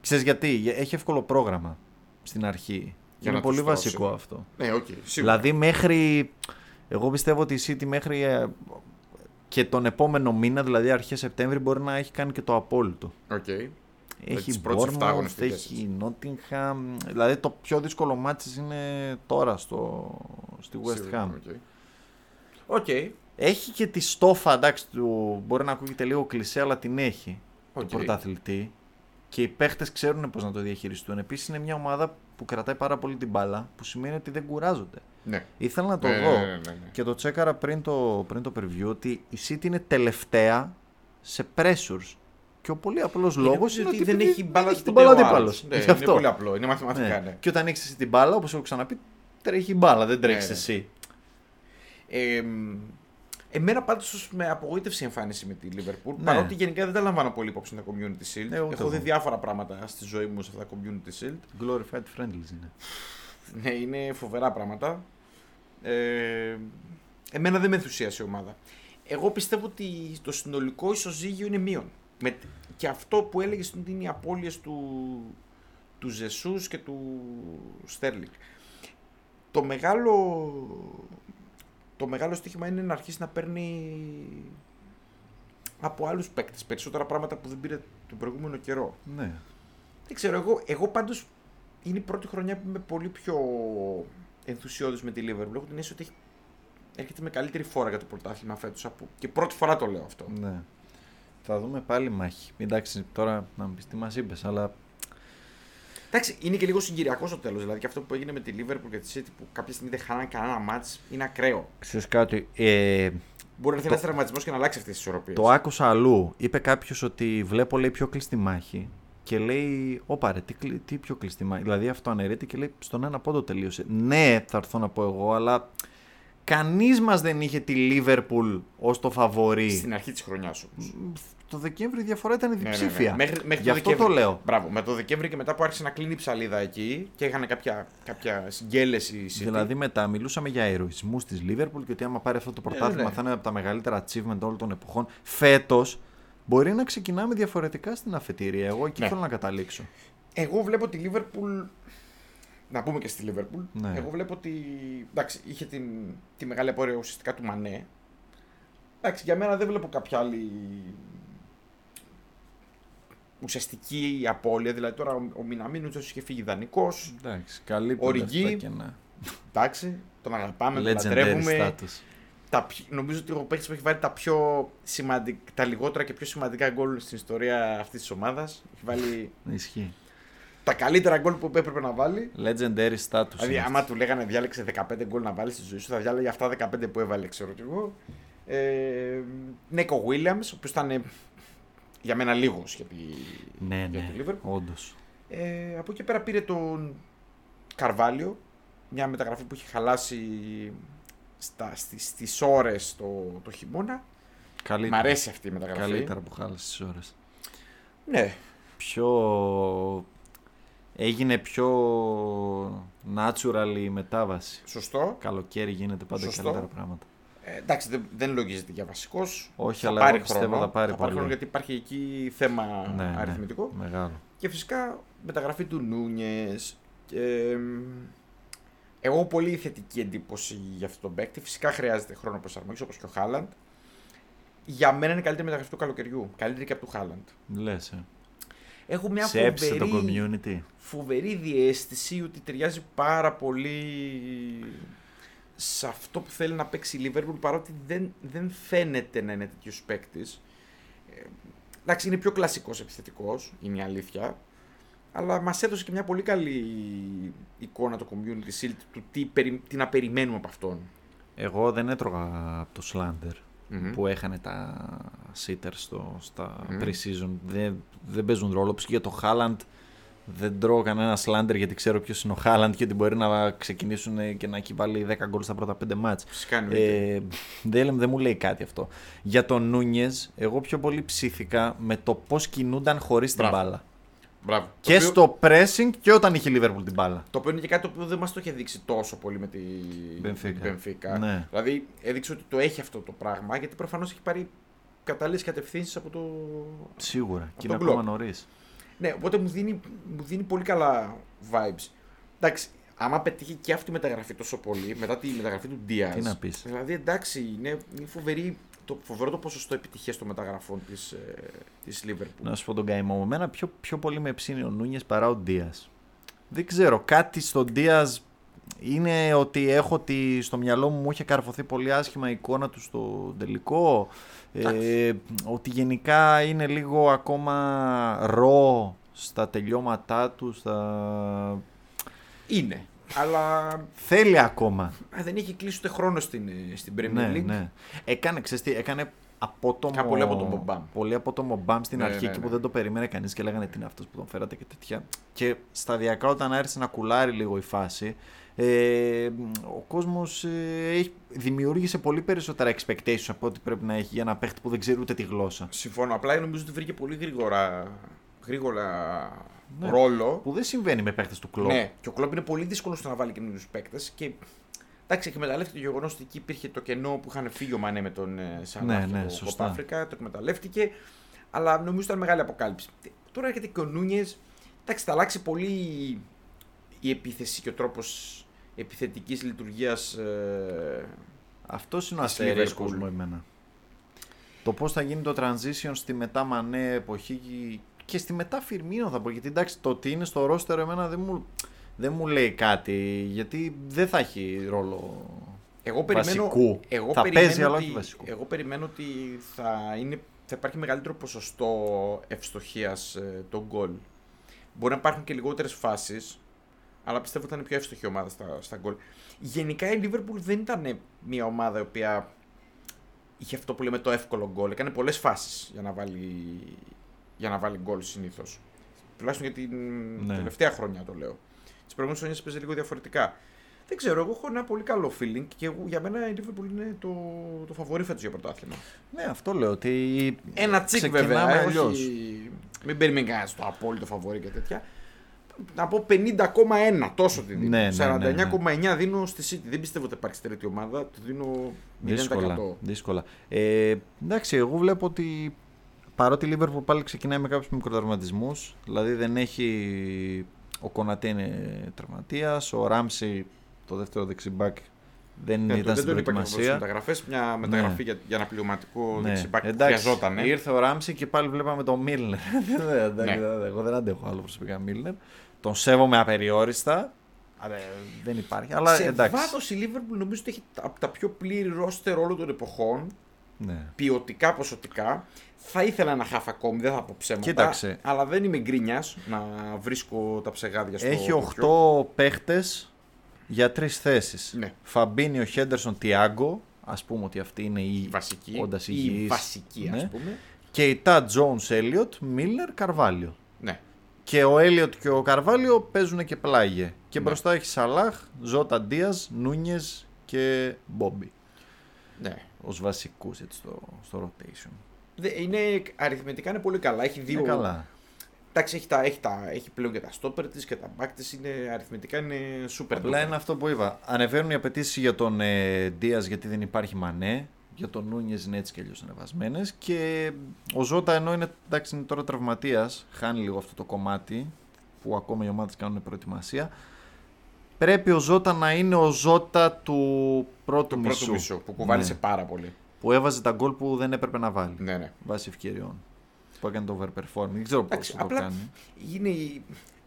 Ξέρεις γιατί, Για- έχει εύκολο πρόγραμμα στην αρχή. Για είναι να πολύ τους δώσει. βασικό αυτό. Ναι, οκ, σίγουρα. Δηλαδή μέχρι. Εγώ πιστεύω ότι η City μέχρι ε, και τον επόμενο μήνα, δηλαδή αρχές Σεπτέμβρη, μπορεί να έχει κάνει και το απόλυτο. Οκ. Έχει τις πρώτες εφτά Bournemouth, αγωνιστικές, έχει Nottingham. Δηλαδή το πιο δύσκολο ματς είναι τώρα στο, στη West Σίγουρα, Ham. οκ. Οκ. Έχει και τη στόφα, εντάξει, του, μπορεί να ακούγεται λίγο κλεισέ, αλλά την έχει. Οκ. Του πρωταθλητή. Και οι παίχτες ξέρουν πώς να το διαχειριστούν. Επίσης είναι μια ομάδα που κρατάει πάρα πολύ την μπάλα, που σημαίνει ότι δεν κουράζονται. Ναι. Ήθελα να το Ναι, δω ναι, ναι, ναι, ναι. και το τσέκαρα πριν το, πριν το preview ότι η City είναι τελευταία σε pressures. Και ο πολύ απλός λόγος νομίζω είναι ότι ότι δεν επειδή έχει μπάλα την ποτέ μπάλα ο αντίπαλος. άλλος. Ναι, είναι πολύ απλό. Είναι μαθηματικά, ναι. Και όταν έχει την μπάλα, όπως έχω ξαναπεί, τρέχει η μπάλα, δεν τρέχεις Ναι, ναι. εσύ. Ε, εμένα πάντως με απογοήτευσε η εμφάνιση με τη Liverpool. Ναι. Παρότι γενικά δεν τα λαμβάνω πολύ υπόψη τα Community Shield. Ναι, ούτε Έχω δει εγώ. διάφορα πράγματα στη ζωή μου σε αυτά τα Community Shield. Glorified friendlies είναι. Ναι, είναι φοβερά πράγματα. Ε, εμένα δεν με ενθουσίασε η ομάδα. Εγώ πιστεύω ότι το συνολικό ισοζύγιο είναι μείον. Με, και αυτό που έλεγες ότι είναι οι απώλειες του, του Ζεσούς και του Στέρλινγκ. Το μεγάλο, το μεγάλο στοίχημα είναι να αρχίσει να παίρνει από άλλους παίκτες περισσότερα πράγματα που δεν πήρε τον προηγούμενο καιρό. Ναι. Δεν ξέρω, εγώ, εγώ πάντως είναι η πρώτη χρονιά που είμαι πολύ πιο ενθουσιώδης με τη Liverpool. Έχω την αίσθηση ότι έχει, έρχεται με καλύτερη φόρα για το πρωτάθλημα φέτος. Από, και πρώτη φορά το λέω αυτό. Ναι. Θα δούμε πάλι μάχη. Εντάξει, τώρα να μου πεις τι μας είπες, αλλά Εντάξει, είναι και λίγο συγκυριακό στο τέλος. Δηλαδή και αυτό που έγινε με τη Liverpool και τη City που κάποια στιγμή δεν χάνανε κανένα μάτς είναι ακραίο. ξέρεις κάτι. Ε, Μπορεί να έρθει ένας τραυματισμός και να αλλάξει αυτές τις ισορροπίες. το άκουσα αλλού. Είπε κάποιος ότι βλέπω λέει πιο κλειστή μάχη. Και λέει, Ωπα ρε, τι, κλει- τι πιο κλειστή μάχη. Δηλαδή αυτό αναιρείται και λέει στον ένα πόντο τελείωσε. Ναι, θα έρθω να πω εγώ, αλλά κανείς μας δεν είχε τη Liverpool ως το φαβορή. Στην αρχή της χρονιάς όμως. Το Δεκέμβρη η διαφορά ήταν διψήφια. Μέχρι, μέχρι Γι' το αυτό Δεκέμβρη. το λέω. Μπράβο. Με το Δεκέμβρη και μετά που άρχισε να κλείνει η ψαλίδα εκεί και είχαν κάποια, κάποια συγκέλεση. η City. Δηλαδή μετά μιλούσαμε για ηρωισμού της Liverpool και ότι άμα πάρει αυτό το πρωτάθλημα ναι. θα είναι από τα μεγαλύτερα achievement όλων των εποχών. Φέτος μπορεί να ξεκινάμε διαφορετικά στην αφετηρία. Εγώ εκεί Ναι. θέλω να καταλήξω. Εγώ βλέπω τη Λίβερπουλ. Να πούμε και στη Λίβερπουλ. Ναι. Εγώ βλέπω ότι. Εντάξει, είχε την, τη μεγάλη απόρρεια ουσιαστικά του Μανέ. Εντάξει, για μένα δεν βλέπω κάποια άλλη ουσιαστική απώλεια. Δηλαδή τώρα ο, ο Μιναμίνο είχε φύγει δανεικός. Εντάξει, καλή Οριγκή. αυτά και να... Εντάξει, τον αγαπάμε, τον Legendary λατρεύουμε. status. Τα, πιο- νομίζω ότι ο παίκτης που έχει βάλει τα, πιο σημαντικ, τα λιγότερα και πιο σημαντικά γκολ στην ιστορία αυτής της ομάδας. Έχει βάλει Ισχύει. τα καλύτερα γκολ που έπρεπε να βάλει. Legendary status. Δηλαδή, είναι άμα του λέγανε διάλεξε 15 γκολ να βάλεις στη ζωή σου, θα διάλεγε αυτά 15 που έβαλε, ξέρω κι εγώ. Ε, Νέκο Βίλιαμς, ο οποίος ήταν ε, για μένα λίγος για τη, Ναι, για ναι, τη Liverpool. όντως. Ε, από εκεί πέρα πήρε τον Καρβάλιο, μια μεταγραφή που είχε χαλάσει στα, στις, στις ώρες το, το χειμώνα. Καλύτερα. Μ' αρέσει αυτή η μεταγραφή. Καλύτερα που χάλασε τις ώρες. Ναι, Πιο... Έγινε πιο natural η μετάβαση. σωστό. Καλοκαίρι γίνεται πάντα Σωστό. καλύτερα πράγματα. Ε, εντάξει, δεν, δεν λογίζεται για βασικός. Όχι, αλλά εγώ πιστεύω θα πάρει πολύ. χρόνο γιατί υπάρχει εκεί θέμα Ναι, ναι. αριθμητικό. Μεγάλο. Και φυσικά μεταγραφή του Νούνιες. εγώ έχω πολύ θετική εντύπωση για αυτόν τον παίκτη. Φυσικά χρειάζεται χρόνο προσαρμογής όπως και ο Χάλαντ. Για μένα είναι η καλύτερη μεταγραφή του καλοκαιριού. Καλύτερη και από του Χάλαντ. Λες, ε. Έχω μια Σε έψησε το φοβερή, community. φοβερή διέστηση ότι ταιριάζει πάρα πολύ σε αυτό που θέλει να παίξει η Liverpool παρότι δεν, δεν φαίνεται να είναι τέτοιος παίκτης. Ε, εντάξει, είναι πιο κλασικός επιθετικός, είναι η αλήθεια. Αλλά μας έδωσε και μια πολύ καλή εικόνα το community shield του τι, περι- τι να περιμένουμε από αυτόν. Εγώ δεν έτρωγα από το Slander Μμμ. που έχανε τα sitters στο, στα Μμμ. pre-season. Δεν, δεν παίζουν ρόλο. Όπως και για το Haaland δεν τρώω κανένα Slander γιατί ξέρω ποιος είναι ο Haaland και ότι μπορεί να ξεκινήσουν και να έχει βάλει 10 γκολ στα πρώτα 5 μάτς. Φυσικά εννοείται. Ε, δεν, δεν μου λέει κάτι αυτό. Για τον Νούνιες, εγώ πιο πολύ ψήθηκα με το πώς κινούνταν χωρίς την Μπράβο. μπάλα. Μπράβο. Και το οποίο, στο pressing και όταν είχε η Liverpool την μπάλα. Το οποίο είναι και κάτι το οποίο δεν μας το είχε δείξει τόσο πολύ με τη Benfica. Benfica. Ναι. Δηλαδή έδειξε ότι το έχει αυτό το πράγμα γιατί προφανώς έχει πάρει κατάλληλες κατευθύνσεις από το... Σίγουρα. Και τον είναι ακόμα Klopp. νωρίς. Ναι, οπότε μου δίνει, μου δίνει πολύ καλά vibes. Εντάξει, άμα πετύχει και αυτή η μεταγραφή τόσο πολύ, μετά τη μεταγραφή του Diaz. Τι να πεις. Δηλαδή, εντάξει, είναι, είναι φοβερή, το, φοβερό το ποσοστό επιτυχίας των μεταγραφών της ε, της Liverpool. Να σου πω τον καημό μου. Εμένα πιο, πιο πολύ με ψήνει ο Νούνιες παρά ο Ντία. Δεν ξέρω. Κάτι στον Ντία είναι ότι έχω ότι στο μυαλό μου μου είχε καρφωθεί πολύ άσχημα η εικόνα του στο τελικό. Ε, ότι γενικά είναι λίγο ακόμα ρο στα τελειώματά του. Στα... Είναι. Αλλά Θέλει ακόμα. α, δεν έχει κλείσει ούτε χρόνο στην, ε, στην Premier ναι, League. ναι. Έκανε, ξέρεις τι, έκανε απότομο, Κα- πολύ απότομο μπαμ. πολύ απότομο μπαμ στην Ναι, αρχή ναι, εκεί ναι. που δεν το περίμενε κανείς και λέγανε τι είναι αυτός που τον φέρατε και τέτοια. Και σταδιακά όταν άρχισε να κουλάρει λίγο η φάση, ε, ο κόσμος ε, δημιούργησε πολύ περισσότερα expectations από ό,τι πρέπει να έχει για ένα παίχτη που δεν ξέρει ούτε τη γλώσσα. Συμφωνώ. Απλά νομίζω ότι βρήκε πολύ γρήγορα, γρήγορα Ναι. ρόλο. Που δεν συμβαίνει με παίχτες του κλόπ. Ναι, και ο Κλόπ είναι πολύ δύσκολος στο να βάλει καινούριους παίκτες. Και εντάξει, εκμεταλλεύτηκε το γεγονός ότι εκεί υπήρχε το κενό που είχαν φύγει ο Μανέ με τον ε, Σαλάχ Ναι, ναι, από σωστά. Αφρικα, το εκμεταλλεύτηκε. Αλλά νομίζω ήταν μεγάλη αποκάλυψη. Τώρα έρχεται και ο Νούνιες. Εντάξει, θα αλλάξει πολύ η επίθεση και ο τρόπος επιθετικής λειτουργίας. Ε, Αυτός είναι ο Της αστέρικο Liverpool. μου εμένα. Το πώς θα γίνει το transition στη μετά Μανέ εποχή και στη μετά Φιρμίνο θα πω. Γιατί εντάξει, το ότι είναι στο ρόστερο εμένα δεν μου, δεν μου λέει κάτι. Γιατί δεν θα έχει ρόλο εγώ περιμένω, βασικού. εγώ θα περιμένω παίζει, αλλά ότι, όχι βασικού. Εγώ περιμένω ότι θα, είναι, θα υπάρχει μεγαλύτερο ποσοστό ευστοχίας ε, των γκολ. Μπορεί να υπάρχουν και λιγότερες φάσεις, αλλά πιστεύω ότι θα είναι πιο εύστοχη η ομάδα στα, στα γκολ. Γενικά η Liverpool δεν ήταν μια ομάδα η οποία είχε αυτό που λέμε το εύκολο γκολ. Έκανε πολλές φάσεις για να βάλει, για να βάλει γκολ συνήθως. Τουλάχιστον για την Ναι. τελευταία χρονιά το λέω. Τις προηγούμενες χρονιές παίζει λίγο διαφορετικά. Δεν ξέρω, εγώ έχω ένα πολύ καλό feeling και εγώ, για μένα η Liverpool είναι το, το φαβορή φέτος για πρωτάθλημα. Ναι, αυτό λέω. Ότι Ένα τσικ ξεκινάμε βέβαια, ε, αλλιώς. όχι, μην περιμένει κανένας το απόλυτο φαβορή και τέτοια. Να πω 50,1 τόσο τη δίνω. Ναι, ναι, ναι, 49,9 δίνω στη City. Δεν πιστεύω ότι θα υπάρξει τρίτη ομάδα. Το δίνω 0%. Δύσκολα. δύσκολα. Ε, εντάξει, εγώ βλέπω ότι παρότι η Liverpool πάλι ξεκινάει με κάποιους μικροτραυματισμούς, δηλαδή δεν έχει. Ο Κονατέ είναι τραυματίας, ο Ράμσι, το δεύτερο δεξιμπάκ, δεν Ναι, ήταν δεν στην τον είπα και από προετοιμασία. μεταγραφές. Μια μεταγραφή για, για ένα πληρωματικό Ναι. δεξιμπάκ που Εντάξει, χρειαζόταν. Ήρθε ο Ράμσι και πάλι βλέπαμε τον Μίλνερ. <laughs> Δεν- δεν- Ναι. δεν- Εγώ δεν αντέχω άλλο προσωπικά Μίλνερ. Τον σέβομαι απεριόριστα. Αλλά δεν υπάρχει. Αλλά Σε εντάξει. βάθος η Liverpool νομίζω ότι έχει από τα πιο πλήρη ρόστερ όλων των εποχών. Ναι. Ποιοτικά, ποσοτικά. Θα ήθελα ένα χάφ ακόμη, δεν θα πω ψέματα. Κοίταξε. Αλλά δεν είμαι γκρίνια να βρίσκω τα ψεγάδια στο Έχει τέτοιο. 8 παίχτες για τρεις θέσεις. Ναι. Φαμπίνιο, Χέντερσον, Τιάγκο. Α πούμε ότι αυτή είναι η βασική. όντας ή υγιής. βασική, Ναι. ας πούμε. Και η Τάτ Τζόουνς, Έλιοτ, Μίλλερ, Καρβάλιο. Ναι. Και ο Έλιοτ και ο Καρβάλιο παίζουν και πλάγια. Και Ναι. μπροστά έχει Σαλάχ, Ζώτα Ντίας, Νούνιες και Μπόμπι. ναι. Ω βασικούς στο, στο rotation. Δε- Είναι, αριθμητικά είναι πολύ καλά. Έχει δύο. Είναι καλά. Εντάξει, έχει, τα, έχει, τα, έχει πλέον και τα στόπερ της και τα back της. Είναι, αριθμητικά είναι super. Απλά duper. είναι αυτό που είπα. Ανεβαίνουν οι απαιτήσεις για τον ε, Ντίας γιατί δεν υπάρχει μανέ. Για τον Νούνιες είναι έτσι και αλλιώς ανεβασμένες. Και ο Ζώτα ενώ είναι, εντάξει, είναι τώρα τραυματίας, χάνει λίγο αυτό το κομμάτι που ακόμα οι ομάδες κάνουν προετοιμασία. Πρέπει ο Ζώτα να είναι ο Ζώτα του πρώτου Το μισού. πρώτο μισό που κουβάλισε Ναι. πάρα πολύ. Που έβαζε τα γκολ που δεν έπρεπε να βάλει. Ναι, ναι. Βάσει ευκαιριών. Που έκανε το overperforming. Δεν ξέρω πώς Εντάξει, θα το απλά κάνει. είναι η,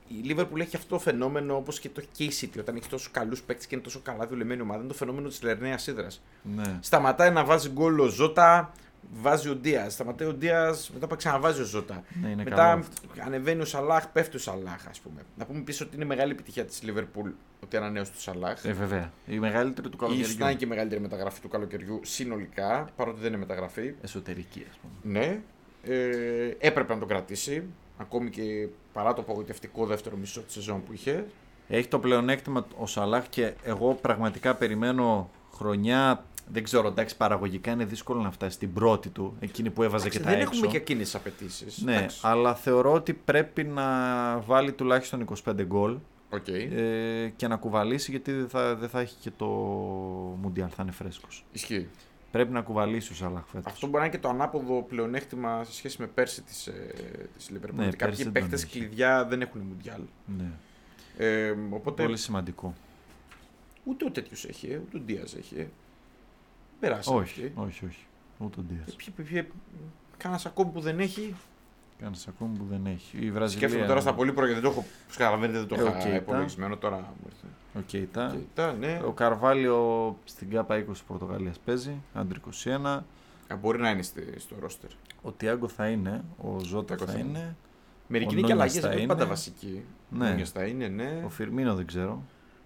η Liverpool έχει αυτό το φαινόμενο όπως και το και η City όταν έχει τόσο καλούς παίκτες και είναι τόσο καλά δουλεμένη ομάδα. Είναι το φαινόμενο της Λερναίας Σίδρας. Ναι. Σταματάει να βάζει γκολ ο Ζώτα, βάζει ο Ντίας. Σταματάει ο Ντίας, μετά πάει ξαναβάζει ο Ζώτα. Ναι, είναι καλό μετά αυτό. ανεβαίνει ο Σαλάχ, πέφτει ο Σαλάχ, ας πούμε. Να πούμε πίσω ότι είναι μεγάλη επιτυχία της Liverpool ότι ανανέωσε του Σαλάχ. Ε, βέβαια. Η μεγαλύτερη του ίσως να είναι καλοκαιριού. και η μεγαλύτερη μεταγραφή του καλοκαιριού συνολικά, παρότι δεν είναι μεταγραφή. Εσωτερική, ας πούμε. Ναι, ε, έπρεπε να τον κρατήσει. Ακόμη και παρά το απογοητευτικό δεύτερο μισό της σεζόν που είχε. Έχει το πλεονέκτημα ο Σαλάχ και εγώ πραγματικά περιμένω χρονιά. Δεν ξέρω, εντάξει, παραγωγικά είναι δύσκολο να φτάσει στην πρώτη του, εκείνη που έβαζε και τα δεν έξω. έχουμε και εκείνες τις απαιτήσεις. Ναι, αλλά θεωρώ ότι πρέπει να βάλει τουλάχιστον 25 γκολ Οκ. ε, και να κουβαλήσει γιατί δεν θα, δεν θα έχει και το Μουντιάλ, θα είναι φρέσκος. Ισχύει. Πρέπει να κουβαλήσει ο Σαλάχ φέτος. Αυτό μπορεί να είναι και το ανάποδο πλεονέκτημα σε σχέση με πέρσι της της Liverpool. Ναι, ότι πέρσι κάποιοι δεν παίκτες τον είχε. κλειδιά δεν έχουν Μουντιάλ. Ναι. Ε, οπότε Πολύ σημαντικό. ούτε ο τέτοιος έχει, ε, ούτε ο Ντίας έχει. ε. Περάσει. όχι, όχι, όχι. Ούτε ο Ντίας. Κάνα ακόμη που δεν έχει. Κάνεις ακόμη που δεν έχει. Η Βραζιλία. Σκέφτομαι τώρα στα πολύ πρώτα γιατί δεν το έχω. Όπως καταλαβαίνετε δεν το Ε, είχα οκ, τα. υπολογισμένο τώρα. μου ήρθε. Οκ, τα. Οκ, τα, ναι. Ο Καρβάλιο στην ΚΑΠΑ 20 Πορτογαλίας παίζει, άντρη 21. Α, μπορεί να είναι στη- στο ρόστερ. Ο Τιάγκο θα είναι, ο Ζώτα Τιάγκο θα θα είναι, Μερικοί Ο είναι και Νούνιες αλλαγές, θα δεν είναι είναι. πάντα βασικοί. Ναι. Νούνιες θα είναι, ναι. ο Φιρμίνο δεν ξέρω.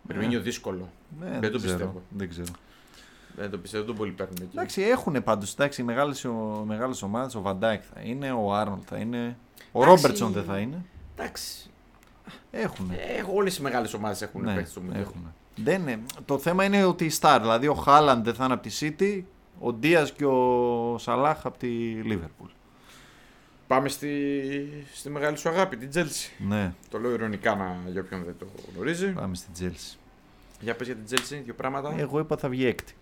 Περμίνιο δύσκολο. Ναι, δεν το ξέρω, πιστεύω. Δεν ξέρω. Δεν το πιστεύω, δεν τον πολύ παίρνουν εκεί. Εντάξει, έχουν πάντως οι μεγάλες μεγάλες ομάδες. Ο Βαντάικ θα είναι, ο Άρνολτ θα είναι. Ο Εντάξει. Ρόμπερτσον δεν θα είναι. Εντάξει. Έχουν. Ε, Όλες οι μεγάλες ομάδες έχουν ναι, παίξει στο Μουντιάλ. έχουν. Δεν είναι. Το θέμα είναι ότι οι stars, δηλαδή ο Χάλαντ δεν θα είναι από τη City, ο Ντία και ο Σαλάχ από τη Λίβερπουλ. Πάμε στη, στη μεγάλη σου αγάπη, την Chelsea. Ναι, Το λέω ειρωνικά να, για όποιον δεν το γνωρίζει. πάμε στην Chelsea. Για πες για την Chelsea, δύο πράγματα. Εγώ είπα θα βγει έκτη.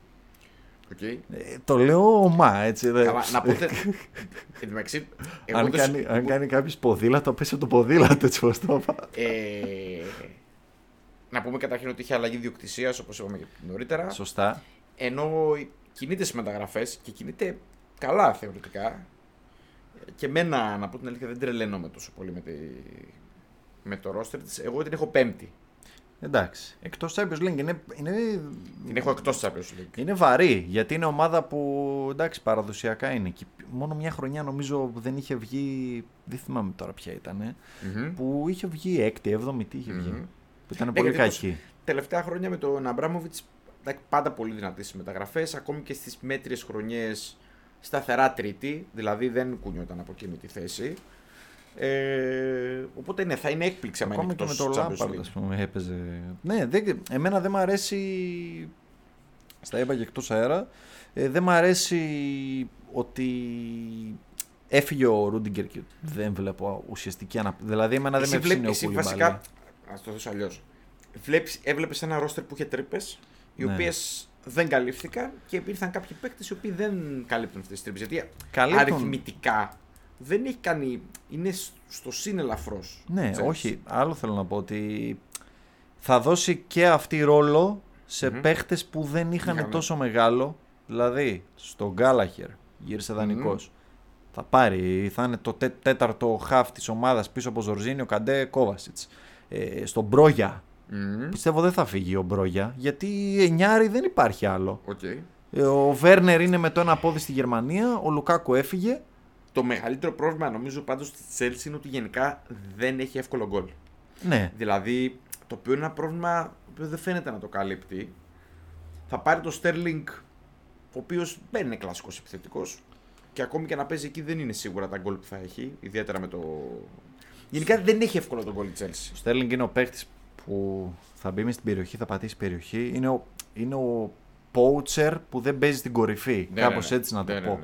Οκ. Ε, το λέω ωμά, έτσι. δε- Καλά, να πω. θε- <laughs> Εν τω μεταξύ, εγώ αν, δεν κάνει, σου- αν κάνει κάποιος ποδήλατο, πέσει από το ποδήλατο, έτσι πώς το είπα. Ε, να πούμε καταρχήν ότι είχε αλλαγή διοκτησία, όπως είπαμε και νωρίτερα. Σωστά. Ενώ κινείται στι μεταγραφές και κινείται καλά θεωρητικά. Και εμένα, να πω την αλήθεια, δεν τρελαίνομαι τόσο πολύ με, τη, με το ρόστερ της. Εγώ την έχω πέμπτη. Εντάξει. Εκτός Champions League είναι, είναι, Την έχω εκτός τη Champions League. είναι βαρύ. Γιατί είναι ομάδα που εντάξει παραδοσιακά είναι. Και μόνο μια χρονιά νομίζω δεν είχε βγει. Δεν θυμάμαι τώρα ποια ήταν. Μμμ. Που είχε βγει έκτη, έβδομη, τι είχε βγει. Μμμ. Που ήταν Ναι, πολύ γιατί κακή. Τελευταία χρόνια με τον Αμπράμοβιτς πάντα πολύ δυνατή στι μεταγραφές. Ακόμη και στις μέτριες χρονιές σταθερά τρίτη. Δηλαδή δεν κουνιόταν από εκείνη τη θέση. Ε, οπότε ναι, θα είναι έκπληξη άμα είναι Ακόμα και με εκτός το Champions Λάμπαρντ, League. ας πούμε, έπαιζε. Ναι, δεν, εμένα δεν μ' αρέσει. Στα είπα και εκτός αέρα. Ε, δεν μ' αρέσει ότι έφυγε ο Ρούντιγκερ και δεν βλέπω ουσιαστική αναπτύξη. Δηλαδή, εμένα δεν Εσύ με βλέπ- ψήνει ο εσύ Κουλιμπάλη. βασικά. Α το θέσω αλλιώς. Έβλεπες ένα ρόστερ που είχε τρύπες, οι Ναι. οποίες δεν καλύφθηκαν και υπήρχαν κάποιοι παίκτες οι οποίοι δεν καλύπτουν αυτές τις τρύπες. Γιατί Καλύπτουν. αριθμητικά δεν έχει κάνει. είναι στο συν ελαφρώ. Ναι, όχι. Άλλο θέλω να πω ότι θα δώσει και αυτή ρόλο σε mm παίχτες που δεν είχαν Είχαμε. τόσο μεγάλο. Δηλαδή, στον Γκάλαχερ γύρισε δανεικός. Θα πάρει, θα είναι το τέ- τέταρτο χαφ της ομάδας πίσω από Ζορζίνιο, Καντέ, Κόβασιτς. Ε, στον Μπρόγια. Πιστεύω δεν θα φύγει ο Μπρόγια, γιατί εννιάρη δεν υπάρχει άλλο. Οκ. Ε, ο Βέρνερ είναι με το ένα πόδι στη Γερμανία, ο Λουκάκου έφυγε. Το μεγαλύτερο πρόβλημα νομίζω πάντως στη Chelsea είναι ότι γενικά δεν έχει εύκολο γκολ. Ναι, Δηλαδή, το οποίο είναι ένα πρόβλημα το οποίο δεν φαίνεται να το καλύπτει. Θα πάρει το Sterling, ο οποίος δεν είναι κλασικός επιθετικός. Και ακόμη και να παίζει εκεί δεν είναι σίγουρα τα γκολ που θα έχει. Ιδιαίτερα με το. Γενικά δεν έχει εύκολο τον γκολ η Chelsea. Ο Στέρλινγκ είναι ο παίχτη που θα μπει μες στην περιοχή, θα πατήσει περιοχή. Είναι ο, είναι ο poacher που δεν παίζει στην κορυφή. Ναι, Κάπως ναι, ναι. έτσι να το Ναι, ναι, πω.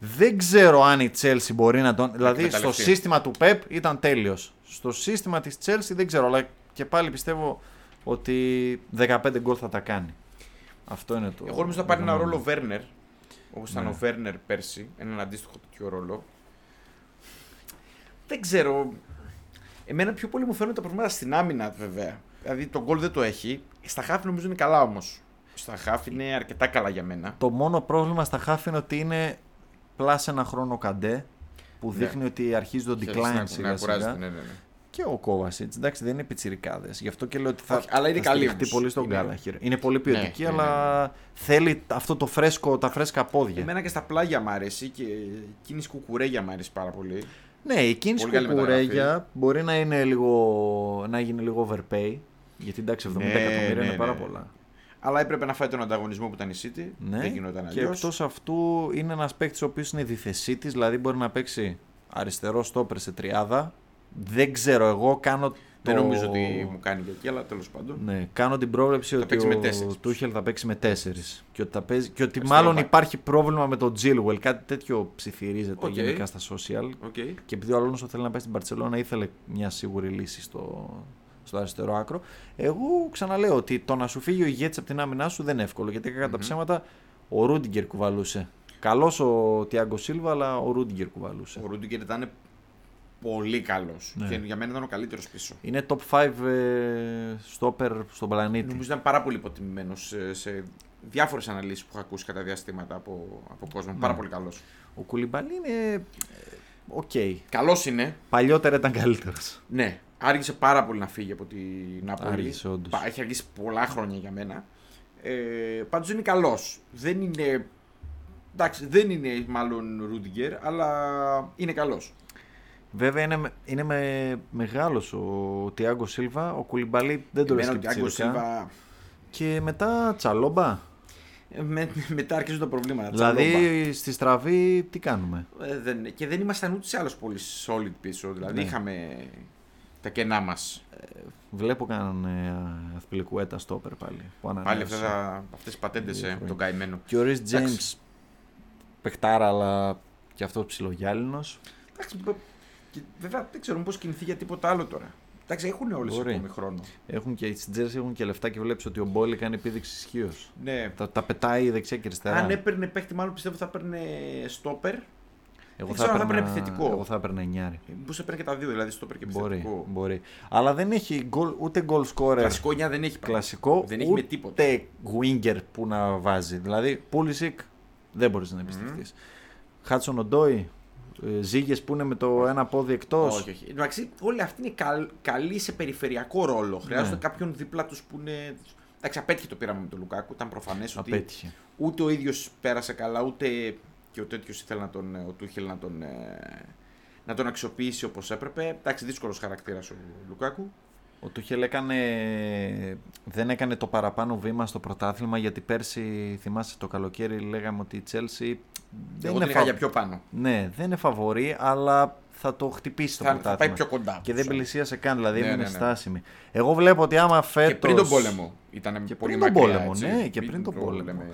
Ναι. Δεν ξέρω αν η Chelsea μπορεί να τον. Δηλαδή στο εκμεταλλευτεί. σύστημα του Pep ήταν τέλειος. Στο σύστημα της Chelsea δεν ξέρω, αλλά και πάλι πιστεύω ότι 15 γκολ θα τα κάνει. Αυτό είναι το. Εγώ νομίζω θα πάρει ένα δεδομένο. ρόλο Βέρνερ. Όπως ήταν Ναι. ο Βέρνερ πέρσι. Έναν αντίστοιχο τέτοιο ρόλο. Δεν ξέρω. Εμένα πιο πολύ μου φαίνονται τα προβλήματα στην άμυνα βέβαια. Δηλαδή το γκολ δεν το έχει. Στα χαφ νομίζω είναι καλά όμως. Στα χαφ είναι αρκετά καλά για μένα. Το μόνο πρόβλημα στα χαφ είναι ότι είναι plus ένα χρόνο Καντέ που Ναι. δείχνει ότι αρχίζει το Θέλεις decline να- σιγά να σιγά. κουράζεται, ναι, ναι, ναι. Και ο Κόβασιτ, εντάξει, δεν είναι πιτσιρικάδες. Γι' αυτό και λέω ότι θα, Όχι, αλλά είναι θα καλή στηριχτεί όμως. πολύ στον Είναι- Γκάλαχερ. Είναι πολύ ποιοτική, ναι, ναι, αλλά θέλει αυτό το φρέσκο, τα φρέσκα πόδια. Εμένα και στα πλάγια μ' αρέσει και εκείνης η κουκουρέγια μ' αρέσει πάρα πολύ. Ναι, η κίνηση Πολύ καλή κουκουρέγια μπορεί να, είναι λίγο, να γίνει λίγο overpay. Γιατί εντάξει, 70 Ναι, εκατομμύρια ναι, είναι ναι. πάρα πολλά. Αλλά έπρεπε να φάει τον ανταγωνισμό που ήταν η City. Ναι, Δεν γινόταν και αλλιώς. εκτός αυτού είναι ένας παίκτης ο οποίος είναι διθεσίτης, δηλαδή μπορεί να παίξει αριστερό στόπερ σε τριάδα. Δεν ξέρω, εγώ κάνω. Δεν το- νομίζω ότι μου κάνει και εκεί, αλλά τέλος πάντων. Ναι, κάνω την πρόβλεψη ότι παίξει με ο τέσσερις. Τούχελ θα παίξει με τέσσερις. Και ότι, θα παίζει, και ότι Αριστερό μάλλον back. υπάρχει πρόβλημα με τον Τζίλουελ. Κάτι τέτοιο ψιθυρίζεται Οκ. γενικά στα social. Οκ. Και επειδή ο Αλόνσο θέλει να πάει στην Μπαρσελόνα, ήθελε μια σίγουρη λύση στο, στο αριστερό άκρο. Εγώ ξαναλέω ότι το να σου φύγει ο ηγέτης από την άμυνά σου δεν είναι εύκολο. Γιατί κακά τα ψέματα ο Ρούντιγκερ κουβαλούσε. Καλός ο Τιάγκο Σίλβα, αλλά ο Ρούντιγκερ κουβαλούσε. Ο Ρούντιγκερ ήταν πολύ καλός. Ναι. Και για μένα ήταν ο καλύτερος πίσω. Είναι top 5 ε, στόπερ στον πλανήτη. Νομίζω ήταν πάρα πολύ υποτιμημένος σε, σε διάφορες αναλύσεις που έχω ακούσει κατά διαστήματα από, από κόσμο. Ναι. Πάρα πολύ καλός. Ο Κουλιμπαλί είναι. ε, Οκ. Καλός είναι. Παλιότερα ήταν καλύτερος. Ναι. Άργησε πάρα πολύ να φύγει από την Νάπολη. Άργησε, όντως. Πα- Έχει αργήσει πολλά χρόνια για μένα. Ε, Πάντως είναι καλός. Δεν είναι. Εντάξει, δεν είναι μάλλον Ρούντιγκερ, αλλά είναι καλός. Βέβαια είναι, με- είναι με, μεγάλος ο Τιάγκο Σίλβα. Ο Κουλιμπαλί δεν το λες Εμένα και ο Τιάγκο πιτσιρικά. Σίλβα. Και μετά τσαλόμπα. ε, Με, μετά αρχίζουν τα προβλήματα. τσαλόμπα. Δηλαδή στη στραβή τι κάνουμε; Ε, δεν, και δεν ήμασταν ούτε σε άλλο πολύ solid πίσω. Δηλαδή Ναι. είχαμε τα κενά μας. Βλέπω κανέναν ε, αθπιλικουέτα στόπερ πάλι. Που Πάλι ανανέωσε. αυτές τις πατέντες Δύο ε, χρόνια. τον καημένο. Και ο Ρις Εντάξει. James παιχτάρα αλλά και αυτός ψιλογιάλινος. Εντάξει, μπο- και βέβαια δεν ξέρουμε πώς κινηθεί για τίποτα άλλο τώρα. Εντάξει, έχουν όλες Μπορεί. ακόμη χρόνο. Έχουν και στις Τζέρσι έχουν και λεφτά και βλέπεις ότι ο Μπόλι κάνει επίδειξη ισχύως. Ναι. Τα, τα πετάει δεξιά και αριστερά. Αν έπαιρνε παίχτη, μάλλον πιστεύω θα έπαιρνε στόπερ. Εγώ δεν ξέρω αν θα έπαιρνα- έπαιρνε επιθετικό. Εγώ θα έπαιρνα εννιάρι. Μπορούσε να παίρνει και τα δύο, δηλαδή στόπερ και Μπορεί, επιθετικό. μπορεί. Αλλά δεν έχει γκολ, ούτε goal scorer Κλασικό 9 δεν έχει. κλασικό, Δεν έχει με ούτε τίποτα. winger που να βάζει. Δηλαδή, Πούλησικ δεν μπορείς να εμπιστευτείς. Χάτσον Οντόι, Ζήγες που είναι με το ένα πόδι εκτός. Όχι, όχι. Εντάξει, όλοι αυτοί είναι καλ, καλοί σε περιφερειακό ρόλο. Χρειάζονται Ναι. κάποιον δίπλα τους που είναι. Εντάξει, απέτυχε το πείραμα με τον Λουκάκου. Ήταν προφανές ότι Απέτυχε. ούτε ο ίδιος πέρασε καλά, ούτε και ο τέτοιος ήθελε να τον, ο Τούχελ να τον, ε, να τον αξιοποιήσει όπως έπρεπε. Εντάξει, δύσκολος χαρακτήρας ο Λουκάκου. Ο Τούχελ έκανε, δεν έκανε το παραπάνω βήμα στο πρωτάθλημα γιατί πέρσι, θυμάσαι το καλοκαίρι, λέγαμε ότι η Chelsea δεν Εγώ είναι, την είχα για πιο πάνω. ναι, δεν είναι φαβορή, αλλά θα το χτυπήσει το Θα, θα πρωτάθλημα. πάει πιο κοντά. Και δεν Σου. πλησίασε καν, δηλαδή Ναι, έμεινε ναι, ναι. στάσιμη. Εγώ βλέπω ότι άμα φέτος... Και πριν τον πόλεμο ήταν Και πολύ πριν τον μακριά, πόλεμο, έτσι. ναι, και πριν τον το πόλεμο. λέμε.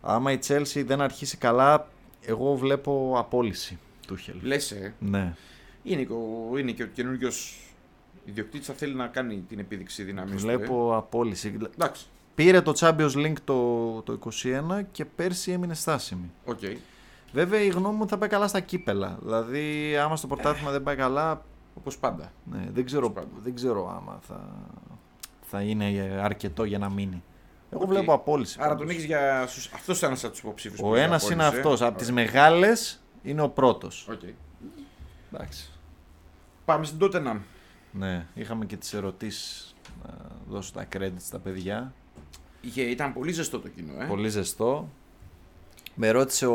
Άμα η Chelsea δεν αρχίσει καλά, εγώ βλέπω απόλυση Τούχελ. Λες, ε, Ναι. είναι, και ο, είναι και ο καινούριος ιδιοκτήτης θα θέλει να κάνει την επίδειξη δύναμης του. Βλέπω απόλυση. Ε. Εντάξει, Πήρε το Champions League το, το 21 και πέρσι έμεινε στάσιμη. οκ. Βέβαια η γνώμη μου θα πάει καλά στα κύπελλα. Δηλαδή, άμα στο πρωτάθλημα δεν πάει καλά, Όπως πάντα. ναι, δεν, ξέρω, Όπως πάντα. δεν ξέρω άμα θα, θα είναι αρκετό για να μείνει. Εγώ Οκ. βλέπω απόλυση. Άρα πάντως. τον έχεις για. Αυτός ήταν ένα από τους υποψήφιους. Ο ένας είναι αυτός. Από τις μεγάλες είναι ο πρώτος. Εντάξει. Πάμε στην Tottenham. Ναι, είχαμε και τις ερωτήσεις να δώσω τα credit στα παιδιά. Είχε, ήταν πολύ ζεστό το κοινό, ε. Πολύ ζεστό. Με ρώτησε ο,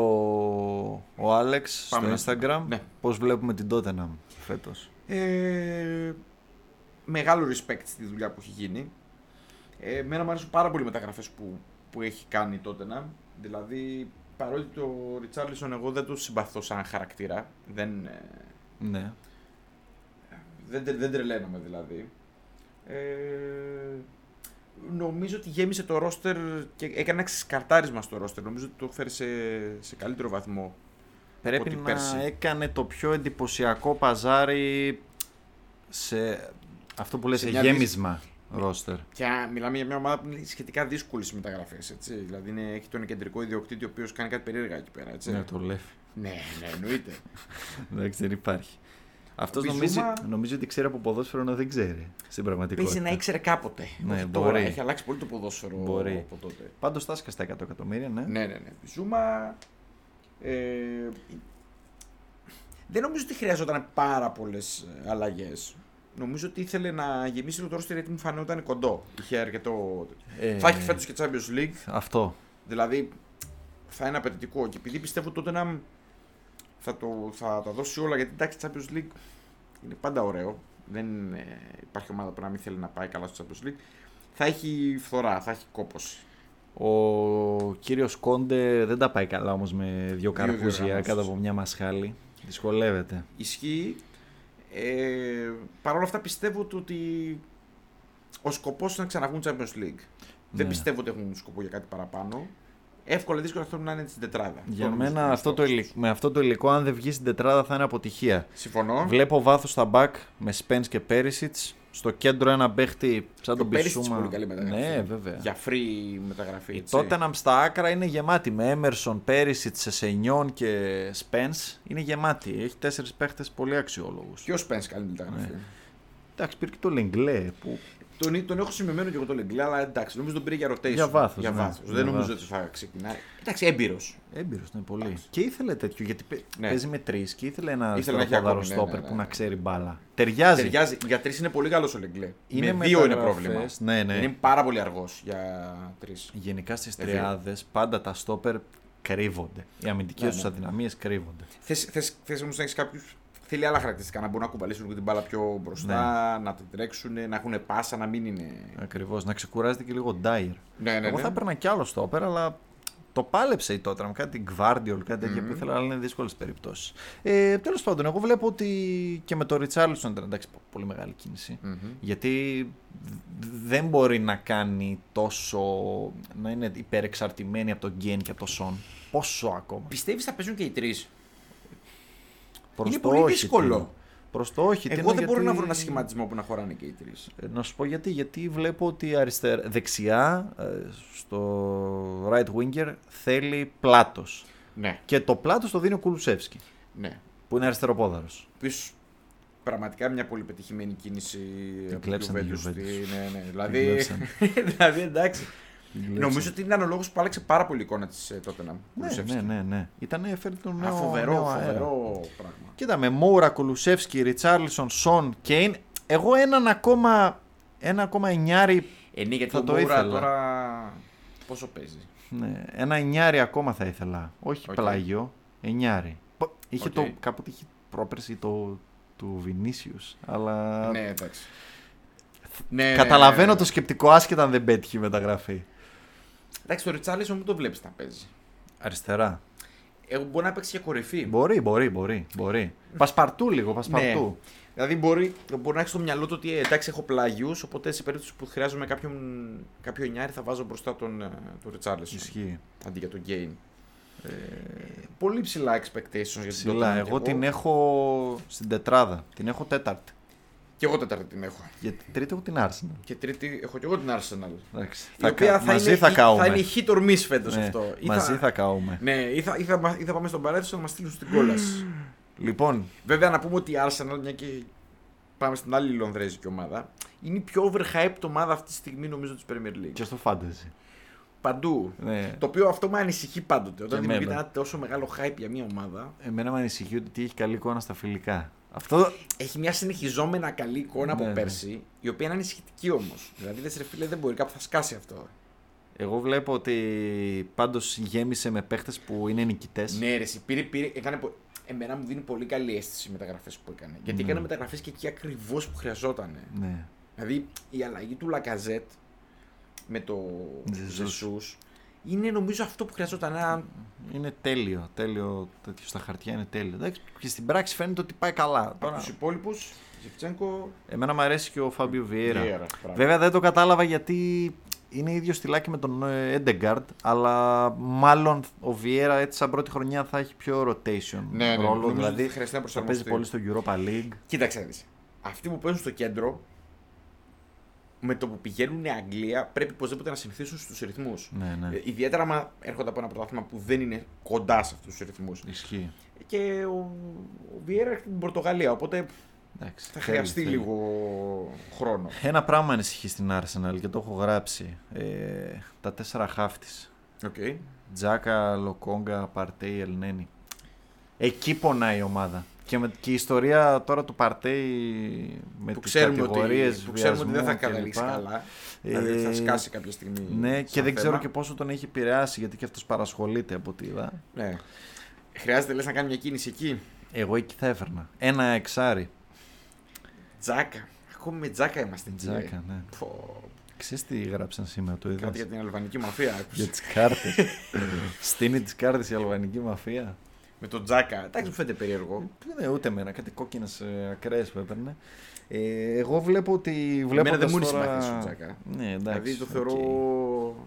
ο Άλεξ Πάμε στο να- Instagram ναι. πώς βλέπουμε την Tottenham φέτος. Ε, μεγάλο respect στη δουλειά που έχει γίνει. Ε, εμένα μου αρέσουν πάρα πολύ οι μεταγραφές που, που έχει κάνει η Tottenham. Δηλαδή, παρότι το Richarlison εγώ δεν το συμπαθώ σαν χαρακτήρα. Δεν, ε, Ναι. δεν, τε- δεν τρελαίνομαι δηλαδή. Ε, νομίζω ότι γέμισε το ρόστερ και έκανε ένα ξεσκαρτάρισμα στο ρόστερ. Νομίζω ότι το φέρει σε, σε καλύτερο βαθμό. Πρέπει Ότι να πέρσι. έκανε το πιο εντυπωσιακό παζάρι σε αυτό που λες Σε σε μια γέμισμα ρόστερ. Και α, μιλάμε για μια ομάδα που είναι σχετικά δύσκολη στις μεταγραφές. Δηλαδή είναι, έχει τον κεντρικό ιδιοκτήτη ο οποίος κάνει κάτι περίεργα εκεί πέρα. Έτσι. Ναι, το Λέφι. ναι, ναι, εννοείται. <laughs> Εντάξει, δεν υπάρχει. Αυτός Ο νομίζει, Μπιζούμα- νομίζει ότι ξέρει από ποδόσφαιρο ενώ δεν ξέρει στην πραγματικότητα. Παίζει να ήξερε κάποτε. Ναι, Όχι μπορεί. τώρα, έχει αλλάξει πολύ το ποδόσφαιρο Μπορεί. από τότε. Πάντως στάσκα στα 100 εκατομμύρια, ναι. Ναι, ναι, ναι. Ζούμα. Ε, δεν νομίζω ότι χρειαζόταν πάρα πολλές αλλαγές. Νομίζω ότι ήθελε να γεμίσει λίγο το ρόστερ γιατί μου φανόταν κοντό. Είχε αρκετό. Ε, Θα έχει φέτος και Champions League. Αυτό. Δηλαδή θα είναι απαιτητικό. Και επειδή πιστεύω τότε να θα, το, θα τα δώσει όλα γιατί εντάξει Champions League είναι πάντα ωραίο. Δεν ε, υπάρχει ομάδα που να μην θέλει να πάει καλά στο Champions League. Θα έχει φθορά, θα έχει κόπος. Ο κύριος Κόντε δεν τα πάει καλά όμως με δύο καρπούζια διοργανώσεις. κάτω από μια μασχάλη. Δυσκολεύεται. Ισχύει. Ε, Παρ' όλα αυτά πιστεύω το ότι ο σκοπός είναι να ξαναβγούν Champions League. Δεν Ναι. πιστεύω ότι έχουν σκοπό για κάτι παραπάνω. Εύκολα ή δύσκολα θέλουν να είναι στην τετράδα. Για Αυτό νομίζω μένα ότι είναι αυτό το στόχος. υλικό, με αυτό το υλικό αν δεν βγει στην τετράδα θα είναι αποτυχία. Συμφωνώ. Βλέπω βάθος στα back με Spence και Perisits. Στο κέντρο ένα παίχτη σαν τον Το Perisic Μπισούμα. πολύ καλή μεταγραφή. Ναι, βέβαια. Για free μεταγραφή. Η έτσι. Tottenham στα άκρα είναι γεμάτη με Emerson, Perisits, Σεσενιόν και Spence. Είναι γεμάτη. Έχει τέσσερις παίχτες πολύ αξιόλογους. Και ο Spence κάνει την μεταγραφή. Ναι. Εντάξει, πήρε και το Λεγκλέ που Τον, τον έχω σημειωμένο και εγώ το Λεγκλέ, αλλά εντάξει, νομίζω τον πήρε για rotation. Για βάθος, Για ναι. βάθος. Για Δεν νομίζω βάθος. ότι θα ξεκινάει. Εντάξει, έμπειρος. έμπειρος είναι πολύ. Εντάξει. Και ήθελε τέτοιο γιατί παί- Ναι. παίζει με τρεις και ήθελε ένα Ήθελε να έχει αριστεροπόδαρο ακόμη, ναι, στόπερ ναι, ναι, που ναι. να ξέρει μπάλα. Ταιριάζει. Ταιριάζει. Για τρεις είναι πολύ καλός ο Λεγκλέ. Είναι με δύο είναι μεταγραφές, πρόβλημα. Ναι, ναι. Είναι πάρα πολύ αργός για τρεις. Γενικά στις Ε, τριάδες πάντα τα στόπερ κρύβονται. Οι αμυντικές Ναι, τους ναι. αδυναμίες κρύβονται. Θες όμως να έχεις κάποιους. Θέλει άλλα χαρακτηριστικά. Να μπορούν να κουβαλήσουν λίγο την μπάλα πιο μπροστά, να την τρέξουν, να έχουν πάσα, να μην είναι. Ακριβώς. Να ξεκουράζεται και λίγο Ντάιερ. Ναι, ναι, Εγώ ναι. θα έπαιρνα κι άλλο στόπερ, αλλά το πάλεψε η Tottenham. Κάτι Gvardiol, κάτι τέτοιο που ήθελα, αλλά είναι δύσκολες περιπτώσεις. Ε, Τέλος πάντων, εγώ βλέπω ότι και με το Richarlison ήταν εντάξει, πολύ μεγάλη κίνηση. Μμμ. Γιατί δ- δεν μπορεί να κάνει τόσο. να είναι υπερεξαρτημένη από τον Γκέν και από τον Σον. Πόσο ακόμα. Πιστεύεις θα παίζουν και οι τρεις; Προς Είναι το πολύ όχι, δύσκολο. Τίνο. Προς το όχι. Εγώ Τίνο, δεν μπορώ να γιατί- βρω ένα σχηματισμό που να χωράνε και οι τρεις. Ε, Να σου πω γιατί. Γιατί βλέπω ότι αριστερά, δεξιά ε, στο right winger θέλει πλάτος. Ναι, Και το πλάτος το δίνει ο Κουλουσεύσκι, ναι. που είναι αριστεροπόδαρος. Επίση, πραγματικά μια πολύ πετυχημένη κίνηση Την από κλέψαν τη Juventus. Juventus. Ναι, ναι. Δηλαδή, κλέψαν. <laughs> δηλαδή, εντάξει. Κλέψαν. Νομίζω ότι ήταν ο λόγος που άλλαξε πάρα πολύ η εικόνα της τότε Ναι, ναι, ναι, ναι. Ήταν έφερε τον νέο, φοβερό, νέο αέρα. φοβερό πράγμα. Κοίτα με Μόουρα, Κουλουσεύσκι, Ριτσάρλισον, Σον, Κέιν. Εγώ έναν ακόμα, ένα ακόμα εννιάρι, Ε, ναι, γιατί Θα ο το Μόουρα ήθελα. τώρα πόσο παίζει; ναι, ένα εννιάρι ακόμα θα ήθελα. Όχι Οκ. πλάγιο, εννιάρι. Πο- Είχε Οκ. το, κάποτε είχε πρόπερση το, του Βινίσιους, αλλά Ναι, εντάξει. Ναι, καταλαβαίνω ναι, ναι. το σκεπτικό άσχετα αν δεν πέτυχε η μεταγραφή. Εντάξει, τον Ριτσάρλισον μου το βλέπεις να παίζει. Αριστερά. Εγώ μπορεί να παίξει και κορυφή. Μπορεί, μπορεί, μπορεί. μπορεί. Πασπαρτού λίγο, πασπαρτού. Δηλαδή μπορεί, μπορεί να έχεις στο μυαλό του ότι ε, εντάξει έχω πλάγιους, οπότε σε περίπτωση που χρειάζομαι κάποιον, κάποιο εννιάρι θα βάζω μπροστά τον, ε, τον Ριτσάρλισον. Ισχύει. Αντί για τον Γκέιν. Ε, πολύ ψηλά expectations για την Ψηλά. Tottenham κι Εγώ την έχω στην τετράδα. Την έχω τέταρτη. Και εγώ τέταρτη την έχω. Γιατί τρίτη έχω την Arsenal. Και τρίτη έχω και εγώ την Arsenal. Εντάξει. Η οποία θα μαζί είναι, θα θα καούμε. είναι hit or miss φέτος Ναι, αυτό. Ή μαζί θα καούμε. Ναι, ή θα, ή, θα, μα- ή θα πάμε στον παράδεισο να μας στείλουν στην κόλαση. Λοιπόν, Βέβαια να πούμε ότι η Arsenal, μια και πάμε στην άλλη Λονδρέζικη ομάδα, είναι η πιο overhyped ομάδα αυτή τη στιγμή νομίζω της Premier League. και στο fantasy. Παντού. Ναι. Το οποίο αυτό με ανησυχεί πάντοτε. Όταν Και δημιουργείται εμένα. ένα τόσο μεγάλο hype για μια ομάδα, Εμένα με ανησυχεί ότι έχει καλή εικόνα στα φιλικά. Αυτό έχει μια συνεχιζόμενα καλή εικόνα από Ναι, ναι. πέρσι, η οποία είναι ανησυχητική όμως. Δηλαδή, δεν σε ρε φίλε, δεν μπορεί, κάπου θα σκάσει αυτό. Εγώ βλέπω ότι πάντως γέμισε με παίχτες που είναι νικητές. Ναι, ρε, εσύ, πήρε, πήρε, έκανε, πο- εμένα μου δίνει πολύ καλή αίσθηση οι μεταγραφές που έκανε. Γιατί Ναι. έκανε μεταγραφές και εκεί ακριβώς που χρειαζόταν. Ναι. Δηλαδή η αλλαγή του Λακαζέτ με το Ζεσούς. Ζεσούς είναι νομίζω αυτό που χρειαζόταν. Ένα... Είναι τέλειο, τέλειο τέτοιο στα χαρτιά είναι τέλειο. Εντάξει, και στην πράξη φαίνεται ότι πάει καλά. Από Τώρα, τους υπόλοιπους, Ζιφτσέγκο. εμένα μου αρέσει και ο Φάμπιο Βιέρα. Βιέρα, μπράβο. Βέβαια δεν το κατάλαβα γιατί είναι ίδιο στυλάκι με τον Έντεγκαρντ, αλλά μάλλον ο Βιέρα έτσι σαν πρώτη χρονιά θα έχει πιο rotation Ναι, ναι, ρόλο. νομίζω δηλαδή ότι χρειαστεί να θα παίζει προσαρμοστεί. πολύ στο Europa League. Κοίταξε να δεις. Αυτοί που παίζουν στο κέντρο, με το που πηγαίνουν Αγγλία, πρέπει οπωσδήποτε να συνηθίσουν στους ρυθμούς. Ναι, ναι. Ε, ιδιαίτερα άμα έρχονται από ένα πρωτάθλημα που δεν είναι κοντά σε αυτούς τους ρυθμούς. Ισχύει. Και ο, ο Βιέρα έρχεται από την Πορτογαλία, οπότε Εντάξει, θα θέλει, χρειαστεί θέλει. λίγο χρόνο. Ένα πράγμα ανησυχεί στην Arsenal και το έχω γράψει. Ε, τα τέσσερα χάφ της. Okay. Τζάκα, Λοκόγκα, Παρτέι, Ελνένη. Εκεί πονάει η ομάδα. Και, με, και η ιστορία τώρα του Παρτέι με που τις ξέρουμε, ότι, κατηγορίες που ξέρουμε ότι δεν θα βιασμού καταλήξει κλπ. καλά. Ε, δηλαδή θα σκάσει κάποια στιγμή. Ναι, και σαν δεν ξέρω θέμα. και πόσο τον έχει επηρεάσει γιατί και αυτός παρασχολείται από ό,τι είδα. Ναι. Χρειάζεται λες να κάνει μια κίνηση εκεί; Εγώ εκεί θα έφερνα. Ένα εξάρι. Τζάκα. Ακόμη με τζάκα είμαστε εκεί. Τζάκα, ε. ναι. Πω, Ξέρεις τι γράψαν σήμερα, το Κάτι είδες. για την αλβανική μαφία. άκουσες. Για τις κάρτες. <laughs> Στήνει τις κάρτες η αλβανική μαφία. Με τον τζάκα. Εντάξει, μου φαίνεται περίεργο. Ναι, ούτε εμένα, κάτι κόκκινες ακραίες που έπαιρνε. Ε, εγώ βλέπω ότι. Βλέπω δεν μου είναι συμπαθής ο Τζάκα. Ναι, εντάξει. δηλαδή το οκ. θεωρώ.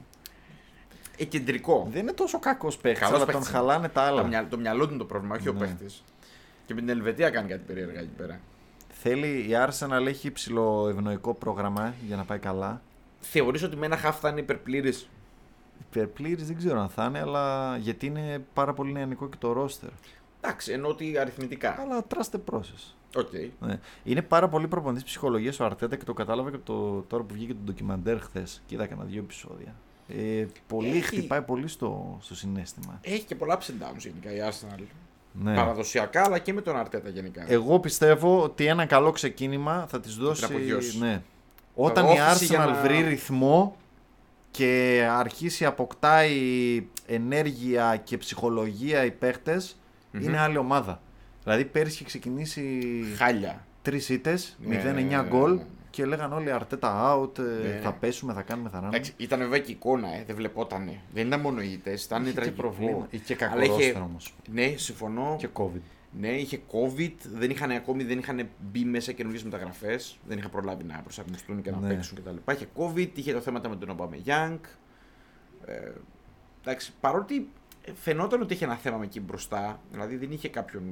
Ε, κεντρικό. Δεν είναι τόσο κακός παίχτη, Καλός αλλά παίκτης τον είναι. χαλάνε τα άλλα. Το, μυαλό, το μυαλό του είναι το πρόβλημα, όχι ο Ναι. παίχτη. Και με την Ελβετία κάνει κάτι περίεργα εκεί πέρα. Θέλει, η Arsenal έχει υψηλό ευνοϊκό πρόγραμμα για να πάει καλά. Θεωρείς ότι με ένα χαφ θα είναι υπερπλήρης; Υπερπλήρης δεν ξέρω αν θα είναι, αλλά γιατί είναι πάρα πολύ νεανικό και το ρόστερ. Εντάξει, ενώ ότι αριθμητικά. Αλλά trust the process. OK. Ναι. Είναι πάρα πολύ προπονητής ψυχολογίας ο Αρτέτα και το κατάλαβα και το, τώρα που βγήκε το ντοκιμαντέρ χθες. Και είδα κανένα δύο επεισόδια. Ε, πολύ Έχει- χτυπάει πολύ στο, στο συναίσθημα. Έχει και πολλά ups and downs γενικά η Arsenal. Ναι. Παραδοσιακά, αλλά και με τον Αρτέτα γενικά. Εγώ πιστεύω ότι ένα καλό ξεκίνημα θα της δώσει. απογειώσει. Ναι. Όταν η όθηση Arsenal για να- βρει ρυθμό και αρχίσει αποκτάει ενέργεια και ψυχολογία οι παίχτες, Μμμ. είναι άλλη ομάδα. Δηλαδή πέρυσι είχε ξεκινήσει Χάλια. τρεις ήττες, Ναι, 0-9 ναι, ναι, γκολ ναι. και λέγαν όλοι Αρτέτα out, ε, Ναι, θα ναι. πέσουμε, θα κάνουμε, θα ράνουμε. Εντάξει, ήταν βέβαια και εικόνα, ε, δεν βλεπότανε. Δεν ήταν μόνο οι ήττες, ήταν Είχε και τραγικό. προβλήμα. Είχε και κακό Αλλά είχε- ρόστερ όμως. Ναι, συμφωνώ. Και COVID. Ναι, είχε COVID, δεν είχαν ακόμη δεν είχαν μπει μέσα καινούργιες μεταγραφές. Δεν είχαν προλάβει να προσαρμοστούν και να Ναι. παίξουν κτλ. Είχε COVID, είχε το θέματα με τον Ομπάμε Young. Ε, εντάξει, παρότι φαινόταν ότι είχε ένα θέμα με εκεί μπροστά, δηλαδή δεν είχε κάποιον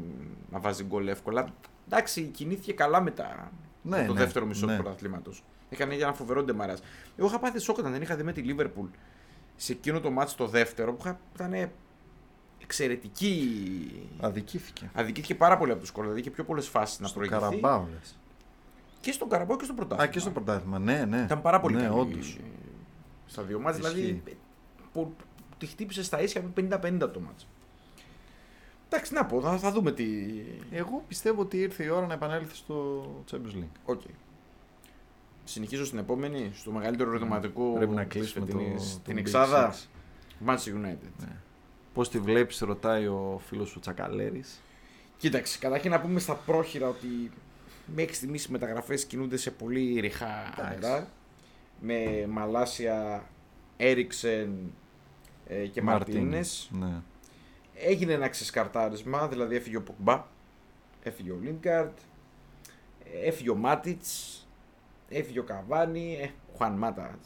να βάζει γκολ εύκολα. Εντάξει, κινήθηκε καλά μετά Ναι, με το ναι, δεύτερο μισό ναι. του πρωταθλήματος. Έκανε για ένα φοβερό ντεμαρά. Εγώ είχα πάθει σοκ όταν δεν είχα δει με τη Λίβερπουλ σε εκείνο το μάτι το δεύτερο που είχα- ήταν εξαιρετική. Αδικήθηκε. Αδικήθηκε πάρα πολύ από του κόλπου. Δηλαδή είχε πιο πολλές φάσεις να Στο προηγηθεί. Καραμπάο λες. Και στον Καραμπάο και στο πρωτάθλημα. Α, και στο πρωτάθλημα. Ναι, ναι. Ήταν πάρα πολύ ναι, καλή όντως. στα δύο ματς. Ισχύει. Δηλαδή που, τη χτύπησε στα ίσια με 50-50 το ματς. Εντάξει, να πω, θα, θα δούμε τι. Εγώ πιστεύω ότι ήρθε η ώρα να επανέλθει στο Champions League. OK. Συνεχίζω στην επόμενη, στο μεγαλύτερο ερωτηματικό Πρέπει να της κλείσουμε το, φετινής- το την Big εξάδα. Six. Manchester United. Πώς τη βλέπεις, ρωτάει ο φίλος ο Τσακαλέρης. Κοίταξε, καταρχήν να πούμε στα πρόχειρα ότι μέχρι στιγμής οι μεταγραφές κινούνται σε πολύ ρηχά Εντάξει. νερά. Με Μαλάσια, Έριξεν ε, και Μαρτίνες. Ναι. Έγινε ένα ξεσκαρτάρισμα, δηλαδή έφυγε ο Ποκμπά, έφυγε ο Λίνκαρτ, έφυγε ο Μάτιτς, έφυγε ο Καβάνι, ε, ο Χουάν Μάτα,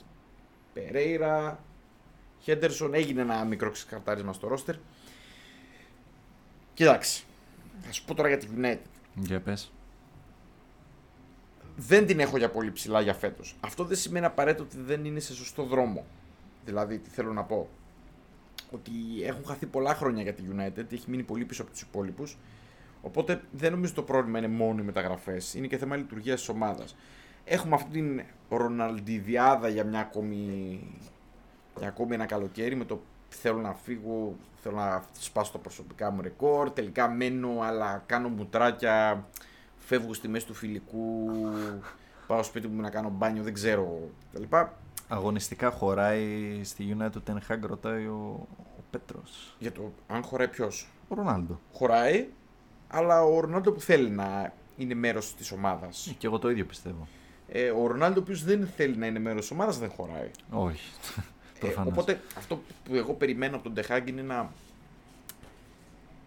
Περέιρα, Χέντερσον. Έγινε ένα μικρό ξεσκαρτάρισμα στο ρόστερ. Κοιτάξτε, θα σου πω τώρα για τη United. Για πες. δεν την έχω για πολύ ψηλά για φέτος. Αυτό δεν σημαίνει απαραίτητο ότι δεν είναι σε σωστό δρόμο. Δηλαδή, τι θέλω να πω. Ότι έχουν χαθεί πολλά χρόνια για τη United, έχει μείνει πολύ πίσω από τους υπόλοιπους. Οπότε δεν νομίζω το πρόβλημα είναι μόνο οι μεταγραφές. Είναι και θέμα λειτουργίας της ομάδας. Έχουμε αυτή την Ροναλντιδιάδα για μια ακόμη, για ακόμη ένα καλοκαίρι με το θέλω να φύγω, θέλω να σπάσω τα προσωπικά μου ρεκόρ. Τελικά μένω, αλλά κάνω μουτράκια. Φεύγω στη μέση του φιλικού. Πάω σπίτι μου να κάνω μπάνιο, δεν ξέρω. Τα Αγωνιστικά χωράει στη United Ten Hag, ρωτάει ο, ο Πέτρος. Για το αν χωράει ποιος. Ο Ρονάλντο. Χωράει, αλλά ο Ρονάλντο που θέλει να είναι μέρος της ομάδας. Ε, και εγώ το ίδιο πιστεύω. Ε, ο Ρονάλντο, ο οποίος δεν θέλει να είναι μέρος της ομάδας, δεν χωράει. Όχι. Ε, οπότε αυτό που εγώ περιμένω από τον Τεχάγκ είναι να,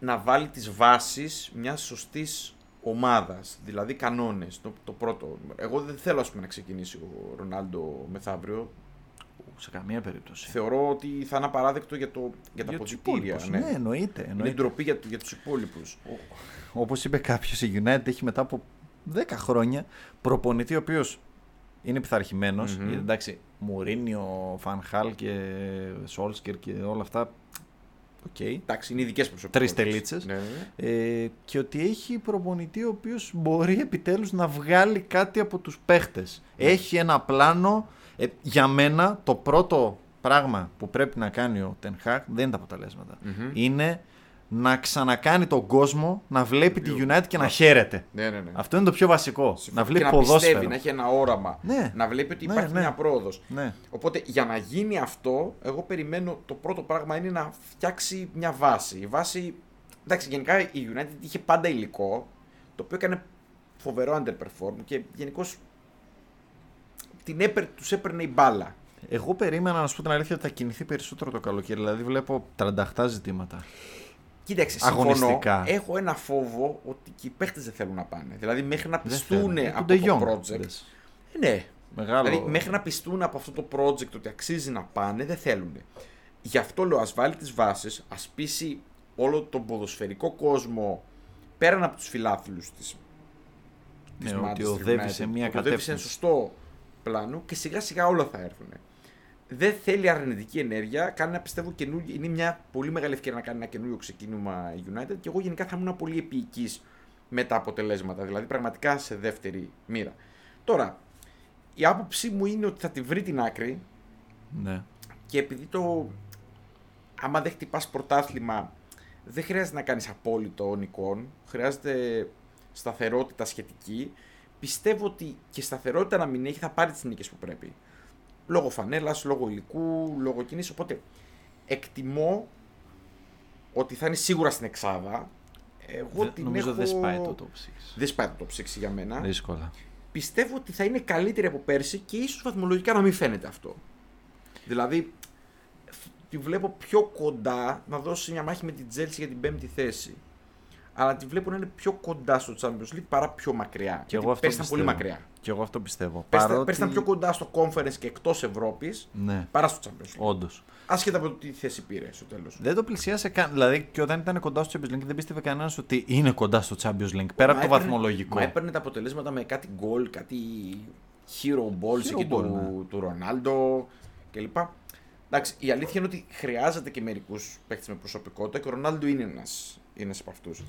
να βάλει τις βάσεις μιας σωστής ομάδας, δηλαδή κανόνες, το, το πρώτο. Εγώ δεν θέλω ας πούμε, να ξεκινήσει ο Ρονάλντο μεθαύριο. Σε καμία περίπτωση. Θεωρώ ότι θα είναι απαράδεκτο για, το, για τα ποδητήρια. Ναι. ναι, εννοείται. εννοείται. Είναι ντροπή για, για τους υπόλοιπους. Όπως είπε κάποιος η United έχει μετά από 10 χρόνια προπονητή ο οποίος είναι πειθαρχημένος. Mm-hmm. Εντάξει, Μουρίνιο, Φανχάλ και Σόλσκερ και όλα αυτά. OK. Okay. Εντάξει, είναι ειδικές προσωπικότητες. Τρεις τελίτσες. Ναι, ναι. Ε, και ότι έχει προπονητή ο οποίος μπορεί επιτέλους να βγάλει κάτι από τους παίχτες. Ναι. Έχει ένα πλάνο. Ε, για μένα το πρώτο πράγμα που πρέπει να κάνει ο Τεν Χαγκ δεν είναι τα αποτελέσματα. Mm-hmm. Είναι να ξανακάνει τον κόσμο να βλέπει τη United και να χαίρεται. Ναι, ναι, ναι. Αυτό είναι το πιο βασικό. Να βλέπει και ποδόσφαιρο. Να πιστεύει, να έχει ένα όραμα. Ναι. Να βλέπει ότι υπάρχει ναι, μια πρόοδος. Ναι. Οπότε για να γίνει αυτό, εγώ περιμένω το πρώτο πράγμα είναι να φτιάξει μια βάση. Η βάση. Εντάξει, γενικά η United είχε πάντα υλικό το οποίο έκανε φοβερό underperform και γενικώ τους έπαιρνε η μπάλα. Εγώ περίμενα να σου πω την αλήθεια ότι θα κινηθεί περισσότερο το καλοκαίρι. Δηλαδή βλέπω 38 ζητήματα. Κοίταξε, συμφωνώ. Έχω ένα φόβο ότι και οι παίχτες δεν θέλουν να πάνε. Δηλαδή μέχρι να πιστούν από το project. Ε, ναι. Μεγάλο... Δηλαδή μέχρι να πιστούν από αυτό το project ότι αξίζει να πάνε, δεν θέλουν. Γι' αυτό λέω, ας βάλει τις βάσεις, ας πείσει όλο τον ποδοσφαιρικό κόσμο πέραν από τους φιλάθλους τη. Ναι, ότι οδεύει σε μια κατεύθυνση. σε ένα σωστό πλάνο και σιγά σιγά όλα θα έρθουν δεν θέλει αρνητική ενέργεια. Κάνει να πιστεύω καινούργιο. Είναι μια πολύ μεγάλη ευκαιρία να κάνει ένα καινούριο ξεκίνημα η United και εγώ γενικά θα ήμουν πολύ επίοικης με τα αποτελέσματα. Δηλαδή πραγματικά σε δεύτερη μοίρα. Τώρα, η άποψή μου είναι ότι θα τη βρει την άκρη. Ναι. Και επειδή το. Άμα δεν χτυπάς πρωτάθλημα, δεν χρειάζεται να κάνεις απόλυτο νικών. Χρειάζεται σταθερότητα σχετική. Πιστεύω ότι και σταθερότητα να μην έχει θα πάρει τις νίκες που πρέπει λόγω φανέλας, λόγω υλικού, λόγω κίνηση. Οπότε εκτιμώ ότι θα είναι σίγουρα στην Εξάδα. Εγώ Δε, την νομίζω έχω... δεν σπάει το top 6. Δεν σπάει το top 6 για μένα. Δύσκολα. Πιστεύω ότι θα είναι καλύτερη από πέρσι και ίσως βαθμολογικά να μην φαίνεται αυτό. Δηλαδή, τη βλέπω πιο κοντά να δώσει μια μάχη με την Chelsea για την πέμπτη θέση αλλά τη βλέπω να είναι πιο κοντά στο Champions League παρά πιο μακριά. Και εγώ αυτό ήταν πολύ μακριά. Και εγώ αυτό πιστεύω. Πέρσι Παρότι... ήταν πιο κοντά στο Conference και εκτός Ευρώπης ναι. παρά στο Champions League. Όντως. Άσχετα από το τι θέση πήρε στο τέλος. Δεν το πλησίασε καν. Δηλαδή και όταν ήταν κοντά στο Champions League δεν πίστευε κανένας ότι είναι κοντά στο Champions League. Πέρα από το βαθμολογικό. Μα έπαιρνε τα αποτελέσματα με κάτι γκολ, κάτι hero balls εκεί του, ναι. του Ρονάλντο κλπ. Εντάξει, η αλήθεια είναι ότι χρειάζεται και μερικούς παίχτε με προσωπικότητα και ο Ρονάλντο είναι ένας από αυτούς.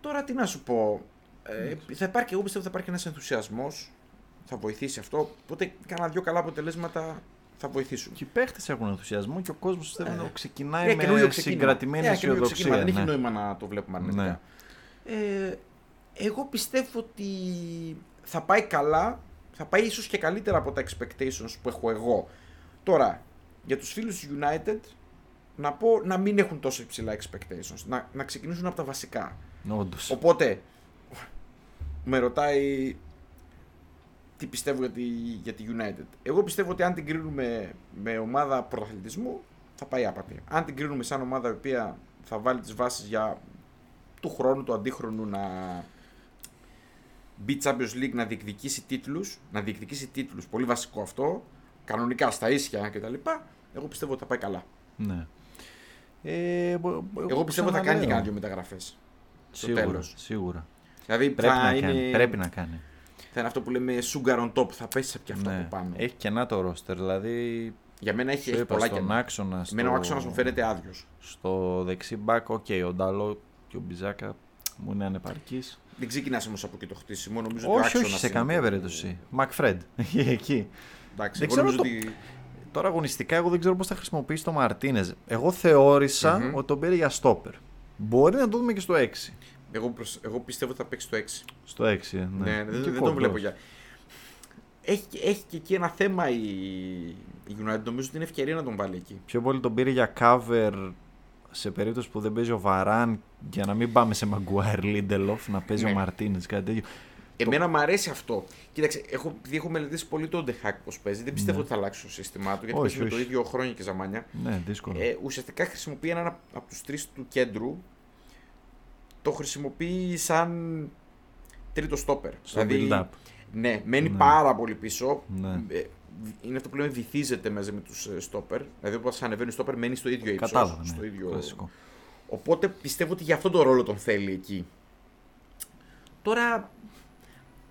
Τώρα τι να σου πω. Ε, θα υπάρχει, εγώ πιστεύω ότι θα υπάρχει ένας ενθουσιασμός. Θα βοηθήσει αυτό. Οπότε κάνα δύο καλά αποτελέσματα θα βοηθήσουν. Και οι παίχτες έχουν ενθουσιασμό και ο κόσμος ε, ξεκινάει με με συγκρατημένη ε, αισιοδοξία. Δεν έχει ναι. νόημα να το βλέπουμε αρνητικά. Ναι. Ε, εγώ πιστεύω ότι θα πάει καλά. Θα πάει ίσως και καλύτερα από τα expectations που έχω εγώ. Τώρα, για τους φίλους United, να πω να μην έχουν τόσο υψηλά expectations. Να, να ξεκινήσουν από τα βασικά. Όντως. Οπότε, με ρωτάει τι πιστεύω για τη, για τη United. Εγώ πιστεύω ότι αν την κρίνουμε με ομάδα πρωταθλητισμού, θα πάει άπατη. Αν την κρίνουμε σαν ομάδα η οποία θα βάλει τις βάσεις για του χρόνου, του αντίχρονου να μπει Champions League να διεκδικήσει τίτλους, να διεκδικήσει τίτλους, πολύ βασικό αυτό, κανονικά στα ίσια κτλ. Εγώ πιστεύω ότι θα πάει καλά. Ναι. Ε, εγώ, εγώ πιστεύω ότι θα κάνει και κάνα δύο μεταγραφές. Σίγουρα, σίγουρα. Δηλαδή πρέπει, να είναι... κάνει, πρέπει να κάνει. Θα είναι αυτό που λέμε sugar on top, θα πέσει και αυτό Ναι. από πάνω. Έχει κενά το ρόστερ. Δηλαδή Για μένα έχει, σου έχει είπα, πολλά στον κενά. άξονα. Εμένα ο στο- άξονας μου φαίνεται άδειος. Στο δεξί μπακ, οκ, ο Νταλό και ο Μπιζάκα μου είναι ανεπαρκή. Δεν ξεκινάς όμως από εκεί το χτίσιμο. Νομίζω ότι ο Όχι, άξονας όχι, σε είναι καμία το- περίπτωση. Μακφρέντ. <laughs> Εκεί. Εντάξει, Δεν εγώ ξέρω νομίζω το- ότι. Τώρα αγωνιστικά, εγώ δεν ξέρω πώς θα χρησιμοποιήσει το Μαρτίνες. Εγώ θεώρησα Μμμ. ότι τον πήρε για στόπερ. Μπορεί να το δούμε και στο 6. Εγώ, προσ- εγώ πιστεύω ότι θα παίξει το 6. Στο 6, ε, ναι. Ναι, δεν, Και δεν τον κοντός. βλέπω για. Έχει, έχει και εκεί ένα θέμα η, η United. Νομίζω ότι είναι ευκαιρία να τον βάλει εκεί. Πιο πολύ τον πήρε για cover σε περίπτωση που δεν παίζει ο Βαράν για να μην πάμε σε Μαγκουάιρ Λίντελοφ να παίζει Ναι. ο Μαρτίνες, κάτι τέτοιο. Εμένα μου αρέσει αυτό. Κοίταξε, έχω, επειδή έχω μελετήσει πολύ τον Ντεχάκ πώ παίζει, δεν πιστεύω Ναι. ότι θα αλλάξει το σύστημά του γιατί Όχι, παίζει με το όχι. ίδιο χρόνια και ζαμάνια. Ναι, δύσκολο. Ε, ουσιαστικά χρησιμοποιεί έναν από τους τρεις του κέντρου. Το χρησιμοποιεί σαν τρίτο στόπερ. Στο build-up. Ναι, μένει Ναι. πάρα πολύ πίσω. Ναι. Ε, είναι αυτό που λέμε βυθίζεται μαζί με τους στόπερ. Δηλαδή, όπω ανεβαίνει ο στόπερ, μένει στο ίδιο ύψος. Κατάλαβα, στο ναι. ίδιο... Κλασικό. Οπότε πιστεύω ότι για αυτόν τον ρόλο τον θέλει εκεί. Τώρα,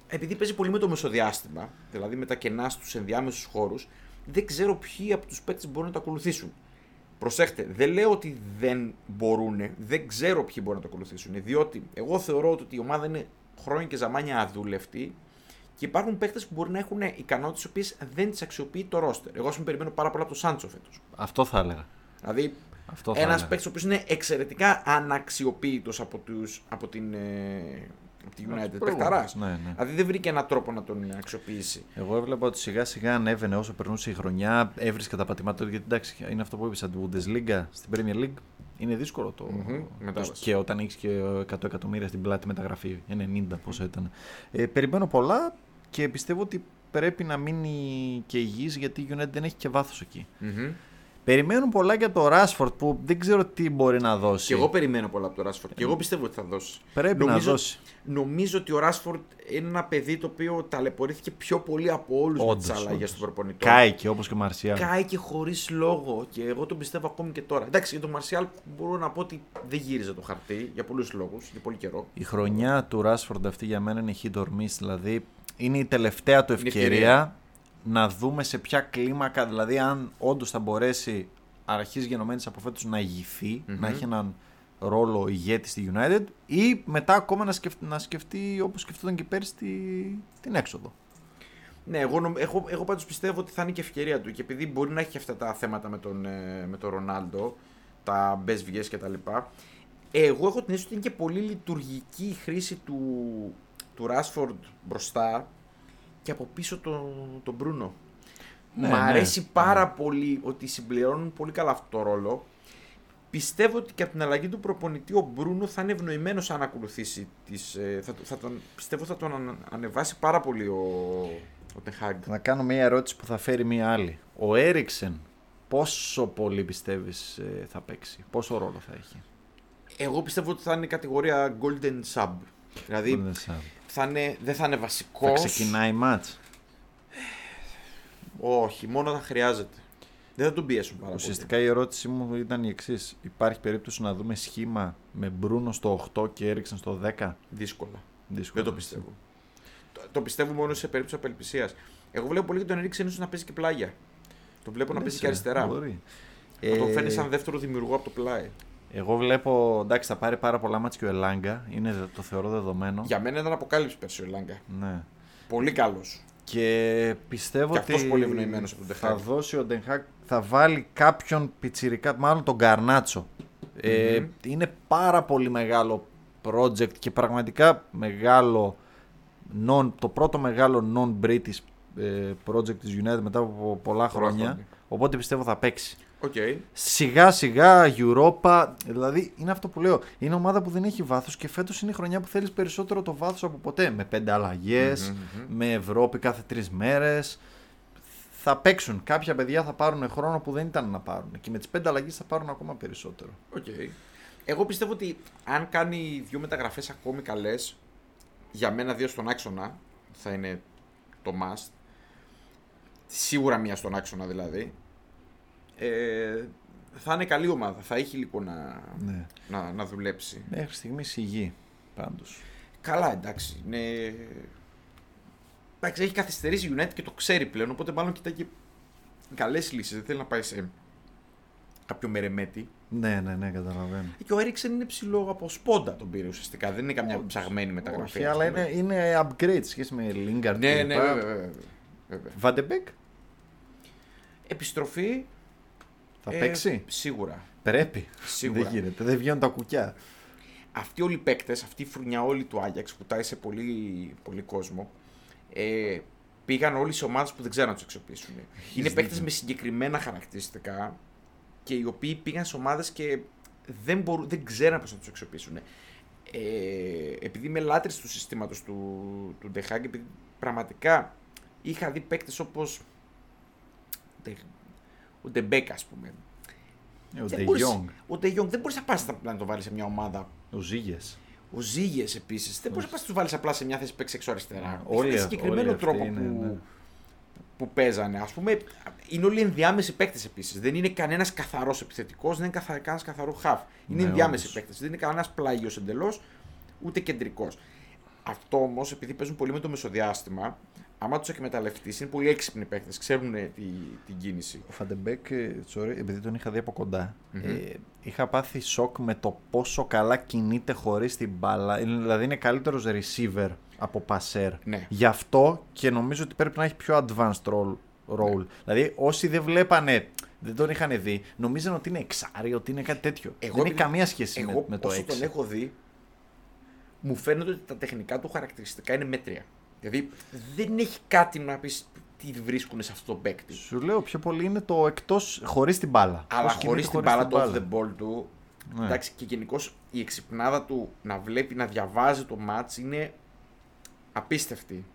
επειδή παίζει πολύ με το μεσοδιάστημα, δηλαδή με τα κενά στους ενδιάμεσους χώρους, δεν ξέρω ποιοι από τους παίκτες μπορούν να το ακολουθήσουν. Προσέχτε, δεν λέω ότι δεν μπορούν, δεν ξέρω ποιοι μπορούν να το ακολουθήσουν. Διότι εγώ θεωρώ ότι η ομάδα είναι χρόνια και ζαμάνια αδούλευτη και υπάρχουν παίκτες που μπορεί να έχουν ικανότητες οι οποίες δεν τις αξιοποιεί το ρόστερ. Εγώ, ας πούμε, περιμένω πάρα πολλά από το Σάντσο φέτος. Αυτό θα έλεγα. Δηλαδή, Αυτό θα ένας έλεγα. παίκτης ο οποίος είναι εξαιρετικά αναξιοποίητο από, τους, από την, ε, από την Από United. τους Παιχταράς. προηγούμενους, ναι, ναι. Δηλαδή δεν βρήκε έναν τρόπο να τον αξιοποιήσει. Εγώ έβλεπα ότι σιγά σιγά ανέβαινε όσο περνούσε η χρονιά, έβρισκε τα πατήματά του. Γιατί εντάξει, είναι αυτό που είπες σαν την Bundesliga στην Premier League. Είναι δύσκολο το. Μμμ, μετάβαση. και όταν έχεις και 100 εκατομμύρια στην πλάτη μεταγραφή, 90 πόσο ήταν. Ε, περιμένω πολλά και πιστεύω ότι πρέπει να μείνει και υγιής γιατί η United δεν έχει και βάθος εκεί. Μμμ. Περιμένουν πολλά για το Rashford που δεν ξέρω τι μπορεί να δώσει. Και εγώ περιμένω πολλά από το Ράσφορντ. Και εγώ πιστεύω ότι θα δώσει. Πρέπει να δώσει. Νομίζω ότι ο Ράσφορντ είναι ένα παιδί το οποίο ταλαιπωρήθηκε πιο πολύ από όλους με Όντως, τι αλλαγές όντως. του προπονητών. Κάει και όπως και ο Μαρσιάλ. Κάει και χωρίς λόγο. Και εγώ τον πιστεύω ακόμη και τώρα. Εντάξει, για τον Μαρσιάλ μπορώ να πω ότι δεν γύριζε το χαρτί για πολλούς λόγους, για πολύ καιρό. Η χρονιά του Rashford αυτή για μένα είναι hit or miss. Δηλαδή είναι η τελευταία του Είναι ευκαιρία, ευκαιρία. Να δούμε σε ποια κλίμακα, δηλαδή αν όντως θα μπορέσει αρχής γενομένης από φέτος να ηγηθει Μμμ. να έχει έναν ρόλο ηγέτη στη United ή μετά ακόμα να σκεφτεί, να σκεφτεί όπως σκεφτόταν και πέρσι τη- την έξοδο. Ναι, εγώ, νομ- εγώ, εγώ πάντως πιστεύω ότι θα είναι και ευκαιρία του και επειδή μπορεί να έχει και αυτά τα θέματα με τον, ε, με τον Ρονάλντο, τα μπες βγες και τα λοιπά, εγώ έχω την αίσθηση ότι είναι και πολύ λειτουργική η χρήση του, του Ράσφορντ μπροστά και από πίσω τον, τον Μπρούνο. Ναι, Μ' ναι. αρέσει πάρα πολύ ότι συμπληρώνουν πολύ καλά αυτό το ρόλο. Πιστεύω ότι και από την αλλαγή του προπονητή ο Μπρούνο θα είναι ευνοημένος αν ακολουθήσει τις, ε, θα, θα τον, πιστεύω θα τον ανε- ανεβάσει πάρα πολύ ο, ο Τεχάγκ. Να κάνω μια ερώτηση που θα φέρει μια άλλη. Ο Έριξεν πόσο πολύ πιστεύεις ε, θα παίξει, πόσο ρόλο θα έχει; Εγώ πιστεύω ότι θα είναι η κατηγορία Golden Sub. Δηλαδή Δεν σαν- θα είναι, δεν θα είναι βασικός. Θα ξεκινάει μάτς. Όχι, μόνο θα χρειάζεται. Δεν θα τον πιέσουν πάρα Ουσιαστικά η ερώτησή μου ήταν η εξής. Υπάρχει περίπτωση να δούμε σχήμα με Μπρούνο στο 8 και Έριξεν στο 10. πολύ. Δύσκολα. Δύσκολο. Δεν το πιστεύω. Το, το πιστεύω μόνο σε περίπτωση απελπισίας. Εγώ βλέπω πολύ και τον Ερίξεν ίσως να παίζει και πλάγια. Το βλέπω να Λες, παίζει και ε, αριστερά. Μπορεί. Να τον Ε, φέρνει σαν δεύτερο δημιουργό από το πλάι. Εγώ βλέπω, εντάξει, θα πάρει πάρα πολλά μάτς και ο Ελάγκα. Είναι, δε- το θεωρώ δεδομένο. Για μένα ήταν αποκάλυψη πέρσι ο Λάγκα. Ναι. Πολύ καλός. Και πιστεύω Και ότι αυτός πολύ ευνοημένος από τον θα Ντεχάκ. δώσει ο Ντεχάκ, θα βάλει κάποιον πιτσιρικά, μάλλον τον Καρνάτσο. Ε, Μμμ. είναι πάρα πολύ μεγάλο project και πραγματικά μεγάλο non, το πρώτο μεγάλο non-British ε, project της United μετά από πολλά χρόνια. χρόνια. Οπότε πιστεύω θα παίξει. Οκ. Σιγά σιγά Europa, δηλαδή είναι αυτό που λέω. Είναι ομάδα που δεν έχει βάθος και φέτος είναι η χρονιά που θέλεις περισσότερο το βάθος από ποτέ. Με πέντε αλλαγές, Μμμ, μμμ. με Ευρώπη κάθε τρεις μέρες. Θα παίξουν. Κάποια παιδιά θα πάρουν χρόνο που δεν ήταν να πάρουν. Και με τις πέντε αλλαγές θα πάρουν ακόμα περισσότερο. Οκ. Εγώ πιστεύω ότι αν κάνει δύο μεταγραφές ακόμη καλές, για μένα δύο στον άξονα θα είναι το must. Σίγουρα μία στον άξονα δηλαδή. Ε, θα είναι καλή ομάδα. Θα έχει λίγο να, Ναι. να, να δουλέψει. Μέχρι στιγμής υγιή πάντως. Καλά, εντάξει. Είναι... εντάξει, έχει καθυστερήσει η United και το ξέρει πλέον, οπότε μάλλον κοιτάει και καλές λύσεις. Δεν θέλει να πάει σε κάποιο μερεμέτη. Ναι, ναι, ναι, καταλαβαίνω. Και ο Έριξεν είναι ψηλό από σπόντα τον πήρε ουσιαστικά. Δεν είναι καμιά ψαγμένη μεταγραφή. Όχι, ας αλλά πούμε. είναι, είναι upgrade σχέση με Lingard. Ναι, και ναι, λοιπά. βέβαια, βέβαια, βέβαια. Βαντεμπέκ Επιστροφή. Θα ε, παίξει; Σίγουρα. Πρέπει. Σίγουρα. Δεν γίνεται. Δεν βγαίνουν τα κουκιά. Αυτοί όλοι οι παίκτες, αυτή η φρουνιά όλη του Άγιαξ που τάει σε πολύ, πολύ κόσμο, ε, πήγαν όλοι σε ομάδες που δεν ξέρουν να τους αξιοποιήσουν. Είναι παίκτες δίκιο. με συγκεκριμένα χαρακτηριστικά και οι οποίοι πήγαν σε ομάδες και δεν, μπορούν, δεν ξέραν πώς να τους αξιοποιήσουν. Ε, επειδή είμαι λάτρης του συστήματος του, του Ντεχάγκ, επειδή πραγματικά είχα δει παίκτες όπως ο Ντεμπέκ, ας πούμε. Ε, Ο Δεν De μπορείς- Jong, Ο De Jong δεν μπορείς να πα να το βάλεις σε μια ομάδα ο Ζήγες. ο Ζήγες επίσης. Δεν μπορείς να πας τους βάλεις απλά σε μια θέση που παίξει έξω αριστερά. Όλοι Όλοι αυτοί- συγκεκριμένο όλοι αυτοί τρόπο είναι, που, ναι. που παίζανε. Α πούμε, είναι όλοι ενδιάμεσοι παίκτες επίσης. Δεν είναι κανένας καθαρός επιθετικός, δεν είναι καθα... κανένας καθαρός χαφ. Είναι Ναι, ενδιάμεσοι όντως. παίκτες. Δεν είναι κανένας πλάγιος εντελώς, ούτε κεντρικός. Αυτό όμως, επειδή παίζουν πολύ με το μεσοδιάστημα, άμα τους εκμεταλλευτείς, είναι πολύ έξυπνοι παίκτες. Ξέρουν ε, τη, την κίνηση. Ο Φαν ντε Μπέεκ, ε, sorry, επειδή τον είχα δει από κοντά, ε, είχα πάθει σοκ με το πόσο καλά κινείται χωρίς την μπάλα. Είναι- Δηλαδή είναι καλύτερος receiver από passer. Ναι. Γι' αυτό και νομίζω ότι πρέπει να έχει πιο advanced role. role. Δηλαδή όσοι δεν βλέπανε, δεν τον είχαν δει, νομίζαν ότι είναι εξάρι, ότι είναι κάτι τέτοιο. δεν έχει επειδή- καμία σχέση εγώ, με, με το όσο 6. τον έχω δει, μου φαίνεται ότι τα τεχνικά του χαρακτηριστικά είναι μέτρια. Δηλαδή δεν έχει κάτι να πεις τι βρίσκουν σε αυτό το παίκτη. Σου λέω πιο πολύ είναι το εκτός χωρίς την μπάλα. Αλλά Πώς χωρίς κινείται την χωρίς μπάλα το off the ball του. Ναι. Εντάξει, και γενικώς η εξυπνάδα του να βλέπει, να διαβάζει το match είναι απίστευτη.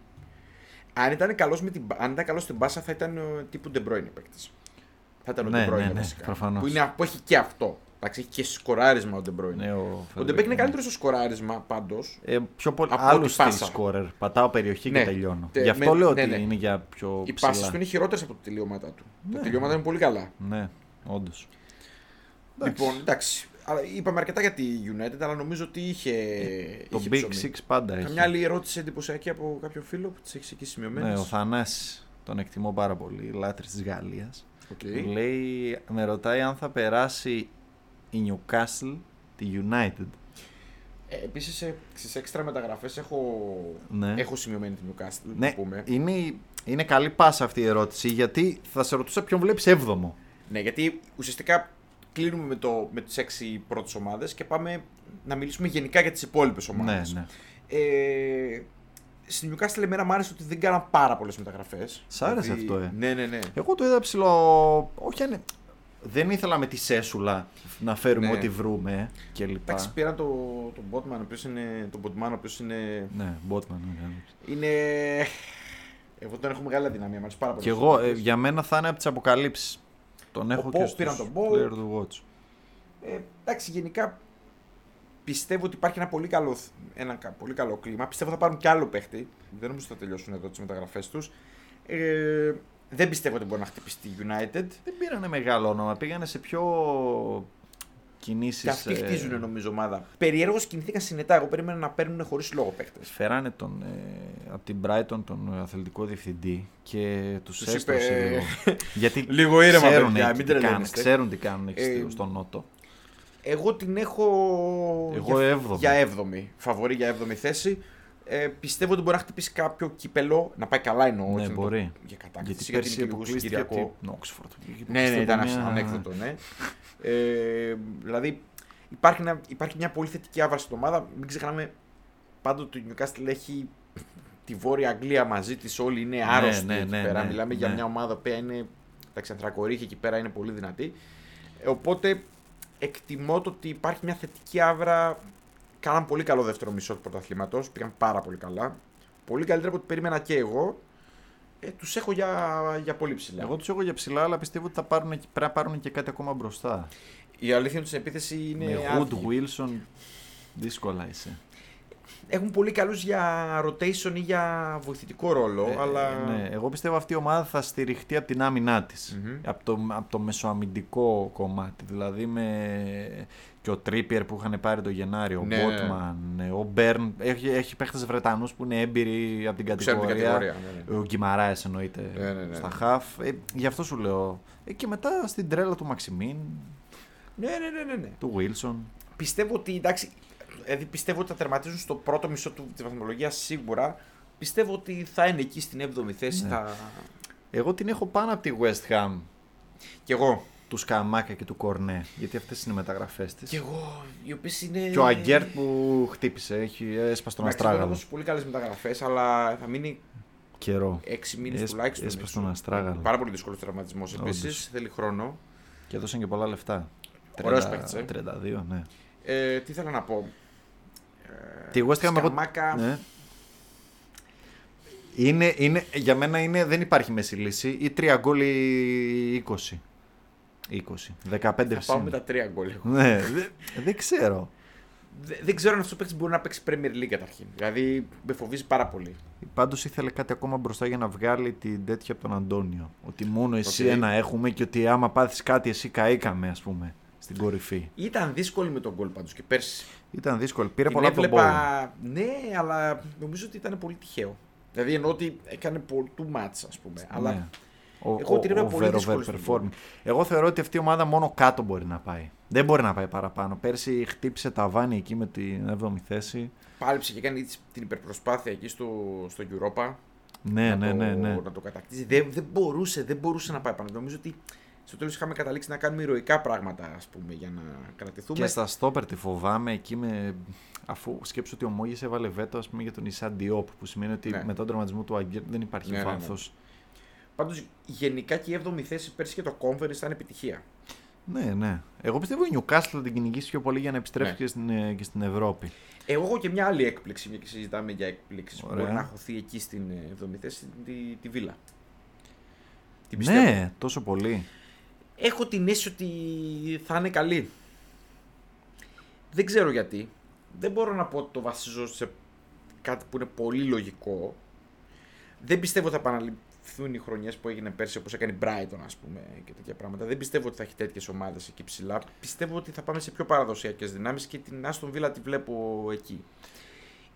Αν ήταν καλός αν ήταν καλός στην πάσα, θα ήταν ο τύπου De Bruyne παίκτης. Θα ήταν Ναι, ο De Bruyne ναι, ναι, βασικά. προφανώς. Που, είναι, που έχει και αυτό. Εντάξει, έχει και σκοράρισμα ο De Bruyne. Ναι, ο Ο Φαν ντε Μπέεκ Ντε Μπέεκ είναι ναι. καλύτερος στο σκοράρισμα πάντως. Ε, πιο πολύ Από άλλους ό,τι στυλ πάσα. σκόρερ. Πατάω περιοχή Ναι. και τελειώνω. Τε- Γι' αυτό με- λέω ναι, ότι ναι. είναι για πιο Οι ψηλά. πάσες του είναι χειρότερες από τα τελειώματα του. Ναι. Τα τελειώματα είναι πολύ καλά. Ναι, όντως. Λοιπόν, εντάξει. Αλλά είπαμε αρκετά για τη United, αλλά νομίζω ότι είχε. Το είχε Big ψωμί. Six πάντα έχει. Καμιά άλλη ερώτηση εντυπωσιακή από κάποιον φίλο που τις έχεις εκεί σημειωμένες; Ναι, ο Θανάσης τον εκτιμώ πάρα πολύ, λάτρης της Γαλλίας. okay. Λέει, με ρωτάει αν θα περάσει η Newcastle τη United. ε, Επίσης στις έξτρα μεταγραφές έχω, Ναι. έχω σημειωμένη την Newcastle. Ναι, να πούμε. είναι, είναι καλή πάσα αυτή η ερώτηση, γιατί θα σε ρωτούσα ποιον βλέπεις έβδομο. Ναι, γιατί ουσιαστικά κλείνουμε με, το, με τις έξι πρώτες ομάδες και πάμε να μιλήσουμε γενικά για τις υπόλοιπες Ναι, ομάδες. ναι. Ε, στην Newcastle εμένα μου άρεσε ότι δεν κάναν πάρα πολλές μεταγραφές. Σ' άρεσε αυτό, ε; Ναι, ναι, ναι. Εγώ το είδα ψηλό. Όχι, αν... δεν ήθελα με τη σέσουλα να φέρουμε Ναι. ό,τι βρούμε και λοιπά. Εντάξει, πήραν το, τον Botman, ο οποίος είναι, τον Botman, ο οποίος είναι, Ναι, Botman. ναι. είναι... Εγώ τον έχω μεγάλη αδυναμία, μου αρέσει πάρα πολύ. Και εγώ, ε, για μένα θα είναι από τις αποκαλύψεις. Τον έχω Bo- και στους πήραν τον Bo. player του Watch. Ε, εντάξει, γενικά πιστεύω ότι υπάρχει ένα πολύ καλό, ένα κα- πολύ καλό κλίμα. Πιστεύω θα πάρουν κι άλλο παίχτη. Δεν νομίζω ότι θα τελειώσουν εδώ τις μεταγραφές τους. Ε, δεν πιστεύω ότι μπορεί να χτυπήσει τη United. Δεν πήρανε μεγάλο όνομα, πήγανε σε πιο κινήσεις. Και αυτοί χτίζουν νομίζω ομάδα. Περιέργως κινηθήκαν συνετά. Εγώ περίμενα να παίρνουν χωρίς λόγο παίχτε. Φέρανε τον, ε, από την Brighton τον αθλητικό διευθυντή και τους Τους έστρωσε είπε, λίγο. Γιατί <laughs> λίγο ήρεμα, ξέρουν, παιδιά, εκεί μην τι κάνουν, τρελαίνεστε. ξέρουν τι κάνουν εκεί Ε, στο- στον Νότο. Εγώ την έχω Εγώ για, έβδομη. για έβδομη. Φαβορή για έβδομη θέση. Ε, πιστεύω ότι μπορεί να χτυπήσει κάποιο κυπελό. Να πάει καλά εννοώ. Ναι, όχι να το- μπορεί. Για Γιατί κατάκτηση. πέρσι είναι και λίγο αποκλείστηκε Κυριακό. από την Oxford. Ναι, ναι, ήταν Μια- ανέκδοτο, ναι. Ε, δηλαδή υπάρχει, ένα, υπάρχει μια πολύ θετική άβαση στην ομάδα. Μην ξεχνάμε πάντοτε ότι η Newcastle έχει τη Βόρεια Αγγλία μαζί της. Όλοι είναι άρρωστοι ναι, εκεί ναι, πέρα. ναι, Μιλάμε για ναι. μια ομάδα που είναι. Τα ξανθρακορίχη εκεί πέρα είναι πολύ δυνατή. Ε, οπότε εκτιμώ το ότι υπάρχει μια θετική άβρα. Κάναν πολύ καλό δεύτερο μισό του πρωταθλήματος. Πήγαν πάρα πολύ καλά. Πολύ καλύτερα από ό,τι περίμενα και εγώ. Ε, τους έχω για, για πολύ ψηλά. Εγώ τους έχω για ψηλά, αλλά πιστεύω ότι θα πάρουν, πρέπει να πάρουν και κάτι ακόμα μπροστά. Η αλήθεια του στην επίθεση είναι. Με άδικη. Wood Wilson, δύσκολα είσαι. έχουν πολύ καλούς για rotation ή για βοηθητικό ρόλο. Ε, αλλά... ναι, εγώ πιστεύω αυτή η ομάδα θα στηριχτεί από την άμυνά της. Μμμ. Από, το, από το μεσοαμυντικό κομμάτι. Δηλαδή με και ο Τρίπιερ που είχαν πάρει το Γενάριο, ο Ναι, ναι, ναι. Μπότμαν, ο Μπέρν. Έχει, έχει παίχτες Βρετανούς που είναι έμπειροι από την Ξέρουν την κατηγορία. κατηγορία, ναι, ναι. Ο Γκυμαράες εννοείται Ναι, ναι, ναι. στα χαφ. Ε, γι' αυτό σου λέω. Ε, και μετά στην τρέλα του Μαξιμίν, Ναι, ναι, ναι, ναι, ναι. του Βίλσον. Πιστεύω ότι εντάξει, δηλαδή πιστεύω ότι θα τερματίζουν στο πρώτο μισό του, της βαθμολογίας σίγουρα. Πιστεύω ότι θα είναι εκεί στην 7η θέση. Ναι. Θα... Εγώ την έχω πάνω από τη West Ham Κι εγώ. Του Σκαμάκα και του Κορνέ. Γιατί αυτές είναι οι μεταγραφές της. Κι εγώ. Οι οποίες είναι. Και ο Αγκέρτ που χτύπησε, έχει έσπασε τον Εντάξει, μπορεί να Αστράγαλο. δώσει πολύ καλές μεταγραφές, αλλά θα μείνει Καιρό. 6 μήνες Έσ- τουλάχιστον. έσπασε έξω. τον Αστράγαλο. Πάρα πολύ δύσκολος τραυματισμός επίσης. Όντως. Θέλει χρόνο. Και έδωσαν και πολλά λεφτά. Ωραίος 30, παίκτης, ε. 32, ναι. Ε, τι θέλω να πω. Ε, Τη West Ham εγώ- Σκαμάκα, ναι. Είναι, είναι, για μένα είναι, δεν υπάρχει μέση λύση. Ή 3 γκολ ή 20. 20. 15 Θα πάω ψήμα. με τα τρία γκολ. εγώ. Ναι, δε- δεν ξέρω. Δε- Δεν ξέρω αν αυτός ο παίκτης μπορεί να παίξει Premier League καταρχήν. Δηλαδή με φοβίζει πάρα πολύ. Πάντως ήθελε κάτι ακόμα μπροστά για να βγάλει την τέτοια από τον Αντώνιο. Ότι μόνο εσύ Οκ. ένα έχουμε και ότι άμα πάθεις κάτι, εσύ καήκαμε, ας πούμε, στην κορυφή. Ήταν δύσκολη με τον γκολ πάντως και πέρσι. Ήταν δύσκολο. Πήρε Την πολλά από τον Bowen. έβλεπα. Ναι, αλλά νομίζω ότι ήταν πολύ τυχαίο. Δηλαδή εννοώ ότι έκανε πολύ too much, ας πούμε. Αλλά Ναι. Ο, Εγώ την είδα ο πολύ over- δύσκολη στην overperforming. Εγώ θεωρώ ότι αυτή η ομάδα μόνο κάτω μπορεί να πάει. Δεν μπορεί να πάει παραπάνω. Πέρσι χτύπησε ταβάνι εκεί με την 7η θέση. πάλεψε και έκανε την υπερπροσπάθεια εκεί στο, στο Europa. Ναι, να ναι, το, ναι, ναι. να το κατακτήσει. Δεν, δεν, μπορούσε, δεν μπορούσε να πάει πάνω. Νομίζω ότι στο τέλος είχαμε καταλήξει να κάνουμε ηρωικά πράγματα, ας πούμε, για να κρατηθούμε. Και στα στόπερ τη φοβάμαι εκεί με. Αφού σκέψω ότι ο Μόγis έβαλε βέτο ας πούμε, για τον Ισάν Διόπ, που σημαίνει ότι Ναι. μετά τον τραυματισμό του Αγκέρ δεν υπάρχει Ναι, ναι, ναι. Βάθος. Πάντως γενικά και η 7η θέση πέρσι και το Conference ήταν επιτυχία. Ναι, ναι. Εγώ πιστεύω η Newcastle θα την κυνηγήσει πιο πολύ για να επιστρέψει Ναι. και, στην, ε, και στην Ευρώπη. Εγώ έχω και μια άλλη έκπληξη, μια και συζητάμε για έκπληξη που Ωραία. μπορεί να χωθεί εκεί στην 7η θέση, τη, τη Βίλα. Την πιστεύω. Ναι, τόσο πολύ. Έχω την αίσθηση ότι θα είναι καλή. Δεν ξέρω γιατί. Δεν μπορώ να πω ότι το βασίζω σε κάτι που είναι πολύ λογικό. Δεν πιστεύω ότι θα επαναληφθούν οι χρονιές που έγινε πέρσι όπως έκανε η Brighton, ας πούμε, και τέτοια πράγματα. Δεν πιστεύω ότι θα έχει τέτοιες ομάδες εκεί ψηλά. Πιστεύω ότι θα πάμε σε πιο παραδοσιακές δυνάμεις και την Aston Villa τη βλέπω εκεί.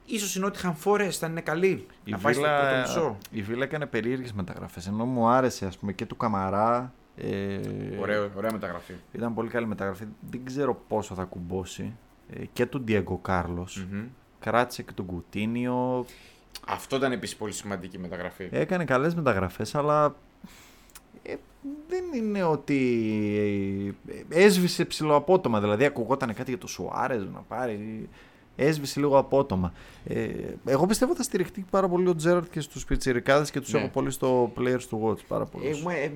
Ίσως η Nottingham Forest θα είναι καλή. Η να πάει στο πρώτο Βίλα, μισό. η Βίλα έκανε περίεργες μεταγραφές. Ενώ μου άρεσε ας πούμε, και του Καμαρά. Ε, Ωραίο, ωραία μεταγραφή. Ήταν πολύ καλή μεταγραφή. Δεν ξέρω πόσο θα κουμπώσει. Ε, και του Ντιέγκο Κάρλο. Μμμ. Κράτησε και τον Κουτίνιο. Αυτό ήταν επίσης πολύ σημαντική μεταγραφή. Έκανε καλές μεταγραφές, αλλά ε, δεν είναι ότι ε, έσβησε ψηλοαπότομα. Δηλαδή ακουγόταν κάτι για το Σουάρez να πάρει. Έσβησε λίγο απότομα. Ε, εγώ πιστεύω θα στηριχτεί πάρα πολύ ο Τζέραρντ και στους πιτσιρικάδες και τους Ναι. έχω πολύ στο Players to Watch. Πάρα πολύ. Εγώ, ε,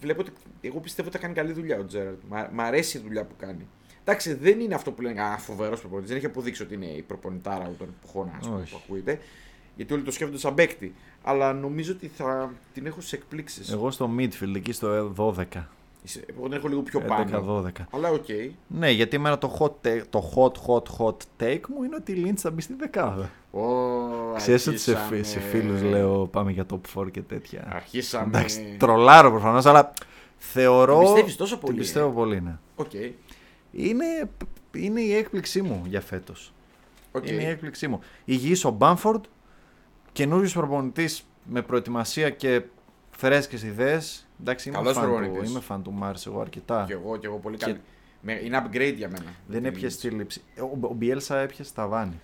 βλέπω ότι, εγώ πιστεύω ότι θα κάνει καλή δουλειά ο Τζέραρντ. Μ' αρέσει η δουλειά που κάνει. Εντάξει, δεν είναι αυτό που λένε ένα φοβερός προπονητής. Δεν έχει αποδείξει ότι είναι η προπονητάρα των εποχών ας πούμε, Όχι. που ακούγεται. Γιατί όλοι το σκέφτονται σαν παίκτη. Αλλά νομίζω ότι θα την έχω σε εκπλήξεις. Εγώ στο midfield, εκεί στο 12. Εγώ την έχω λίγο πιο πάνω. 11-12. Αλλά οκ. Ναι, γιατί εμένα το hot, take- το hot, hot, hot take μου είναι ότι η Leeds θα μπει στη δεκάδα. Ω, Ξέρεις ότι σε, αρχίσαμε. φι- σε φίλους λέω πάμε για top 4 και τέτοια. Αρχίσαμε. Εντάξει, τρολάρω προφανώς, αλλά θεωρώ. Την πιστεύεις τόσο πολύ, Την πιστεύω ε; πολύ, ναι. Οκ. Είναι, είναι η έκπληξή μου για φέτος. οκ. Είναι η έκπληξή μου. Υγιής ο Μπάμφορντ, καινούριος προπονητής με προετοιμασία και φρέσκες ιδέες. Εντάξει, είμαι Καλός φαν, του, προπονητής. είμαι φαν του Μάρς εγώ αρκετά. Και εγώ, και εγώ πολύ Και- καλή. Με- Είναι upgrade για μένα. Δεν Την έπιασε Leeds. τη λήψη. Ο, ο Μπιέλσα έπιασε τα βάνη.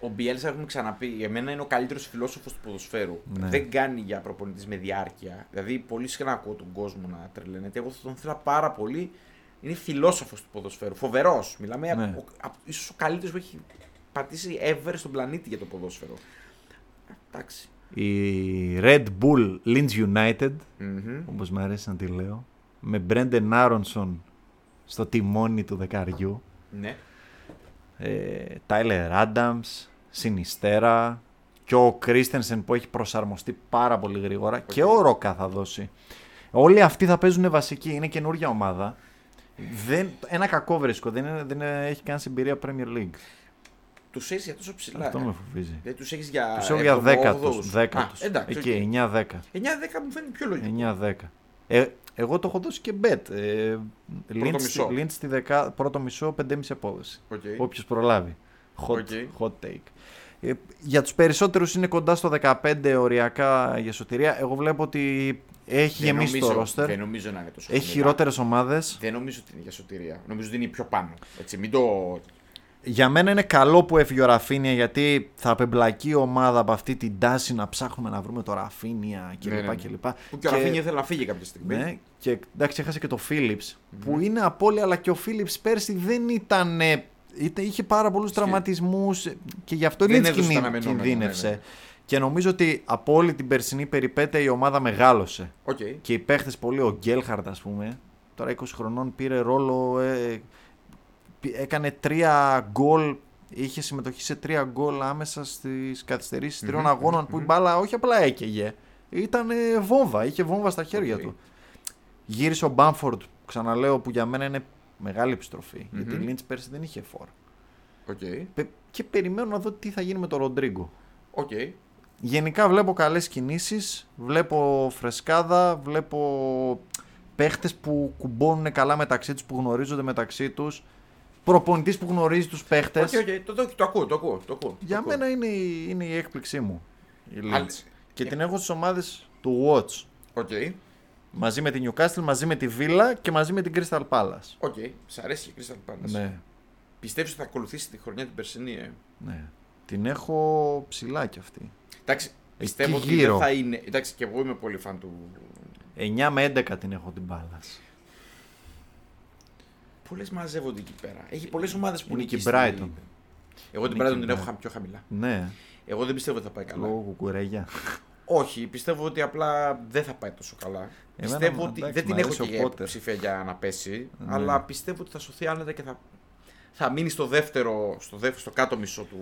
Ο Μπιέλσα έχουμε ξαναπεί. Για μένα είναι ο καλύτερος φιλόσοφος του ποδοσφαίρου. Ναι. Δεν κάνει για προπονητής με διάρκεια. Δηλαδή, πολύ συχνά ακούω τον κόσμο να τρελαίνεται. Εγώ θα τον ήθελα πάρα πολύ. Είναι φιλόσοφος του ποδοσφαίρου. Φοβερός. Μιλάμε Ναι. ο, ο, ίσως ο καλύτερος που έχει πατήσει ever στον πλανήτη για το ποδόσφαιρο. Εντάξει. Η Red Bull Linz United, Μμμ. όπως μου αρέσει να τη λέω, με Brendan Aronson στο τιμόνι του δεκαριού. Ναι. ε, Tyler Adams, Συνιστέρα και ο Κρίστενσεν που έχει προσαρμοστεί πάρα πολύ γρήγορα και ο Ρόκα θα δώσει. Όλοι αυτοί θα παίζουν βασική, είναι καινούργια ομάδα. Δεν, ένα κακό βρίσκω, δεν, είναι- δεν έχει καν συμπειρία Premier League. τους έχεις για τόσο ψηλά. Αυτό ε. με φοβίζει. Δηλαδή τους έχεις για. Τους έχω για δέκατου. 7ους. Δέκατους. Α, εντάξει. Εκεί, 9-10. 9-10 μου φαίνεται πιο λογικό. 9-10. Ε, εγώ το έχω δώσει και bet. Ε, Leeds, μισό. Leeds στη δεκα, πρώτο μισό, 5,5 απόδοση. Οκ. Όποιος προλάβει. Hot, Οκ. hot take. Ε, για τους περισσότερους είναι κοντά στο 15 οριακά για σωτηρία. Εγώ βλέπω ότι έχει Δεν γεμίσει το νομίζω- ρόστερ. Δεν νομίζω να είναι τόσο Έχει χαμηλά. χειρότερες ομάδες. Δεν νομίζω ότι είναι για σωτηρία. Νομίζω ότι είναι πιο πάνω. Έτσι, μην το. Για μένα είναι καλό που έφυγε ο Ραφίνια γιατί θα απεμπλακεί η ομάδα από αυτή την τάση να ψάχνουμε να βρούμε το Ραφίνια κλπ. Ναι, ναι, ναι. κλπ. Που και ο Ραφίνια ήθελε να φύγει κάποια στιγμή. Ναι, και εντάξει, έχασε και το Phillips που είναι απώλεια, αλλά και ο Phillips πέρσι δεν ήταν. Ε, ήταν- είχε πάρα πολλούς τραυματισμούς και γι' αυτό Δεν είναι έδωσε τα κινη, αναμενόμενα, κινδύνευσε. ναι, ναι. Και νομίζω ότι από όλη την περσινή περιπέτεια η ομάδα μεγάλωσε. Οκ. Και οι παίχτες πολύ, ο Γκέλχαρντ, ας πούμε, τώρα 20 χρονών πήρε ρόλο. Ε, πη- έκανε τρία γκολ. Είχε συμμετοχή σε τρία γκολ άμεσα στις καθυστερήσεις τριών Μμμ, αγώνων που η μπάλα όχι απλά έκαιγε. Ήταν ε, βόμβα, είχε βόμβα στα χέρια Οκ. του. Γύρισε ο Μπάμφορντ, ξαναλέω, που για μένα είναι μεγάλη επιστροφή. Μμμ. Γιατί η Λίντ πέρσι δεν είχε φόρ. Οκ. Πε- Και περιμένω να δω τι θα γίνει με τον Ροντρίγκο. Οκ. Γενικά βλέπω καλές κινήσεις, βλέπω φρεσκάδα, βλέπω παίχτες που κουμπώνουν καλά μεταξύ τους, που γνωρίζονται μεταξύ τους, προπονητής που γνωρίζει τους παίχτες. Οκ, οκ. Το, το, το ακούω, το ακούω. Το ακούω Για το ακούω. μένα είναι, η- είναι η έκπληξή μου η Leeds. Άλλη- Και ε- την έχω στις ομάδες to watch. Οκ. Μαζί με την Newcastle, μαζί με τη Villa και μαζί με την Crystal Palace. Οκ. Σ' αρέσει η Crystal Palace. Ναι, Πιστεύεις ότι θα ακολουθήσει τη χρονιά την περσινή, ε; ναι. Την έχω ψηλά κι αυτή. Εντάξει, πιστεύω ότι γύρω. δεν θα είναι. Εντάξει, και εγώ είμαι πολύ φαν του. 9 με 11 την έχω την Palace. Πολλές μαζεύονται εκεί πέρα. Έχει πολλές ομάδες που Είναι είναι και εκεί η στη- Brighton. Εγώ την Είναι και Brighton η την έχω Brighton. χα- πιο χαμηλά. Ναι, Εγώ δεν πιστεύω ότι θα πάει καλά. λόγω κουκουρέγια. Όχι, πιστεύω ότι απλά δεν θα πάει τόσο καλά. Εμένα, πιστεύω ότι εντάξει, δεν την μ' έχω αρέσει και ο για Potter. υποψήφια για να πέσει, Ναι. αλλά πιστεύω ότι θα σωθεί άνετα και θα, θα μείνει στο δεύτερο, στο, δεύτερο, στο κάτω μισό του,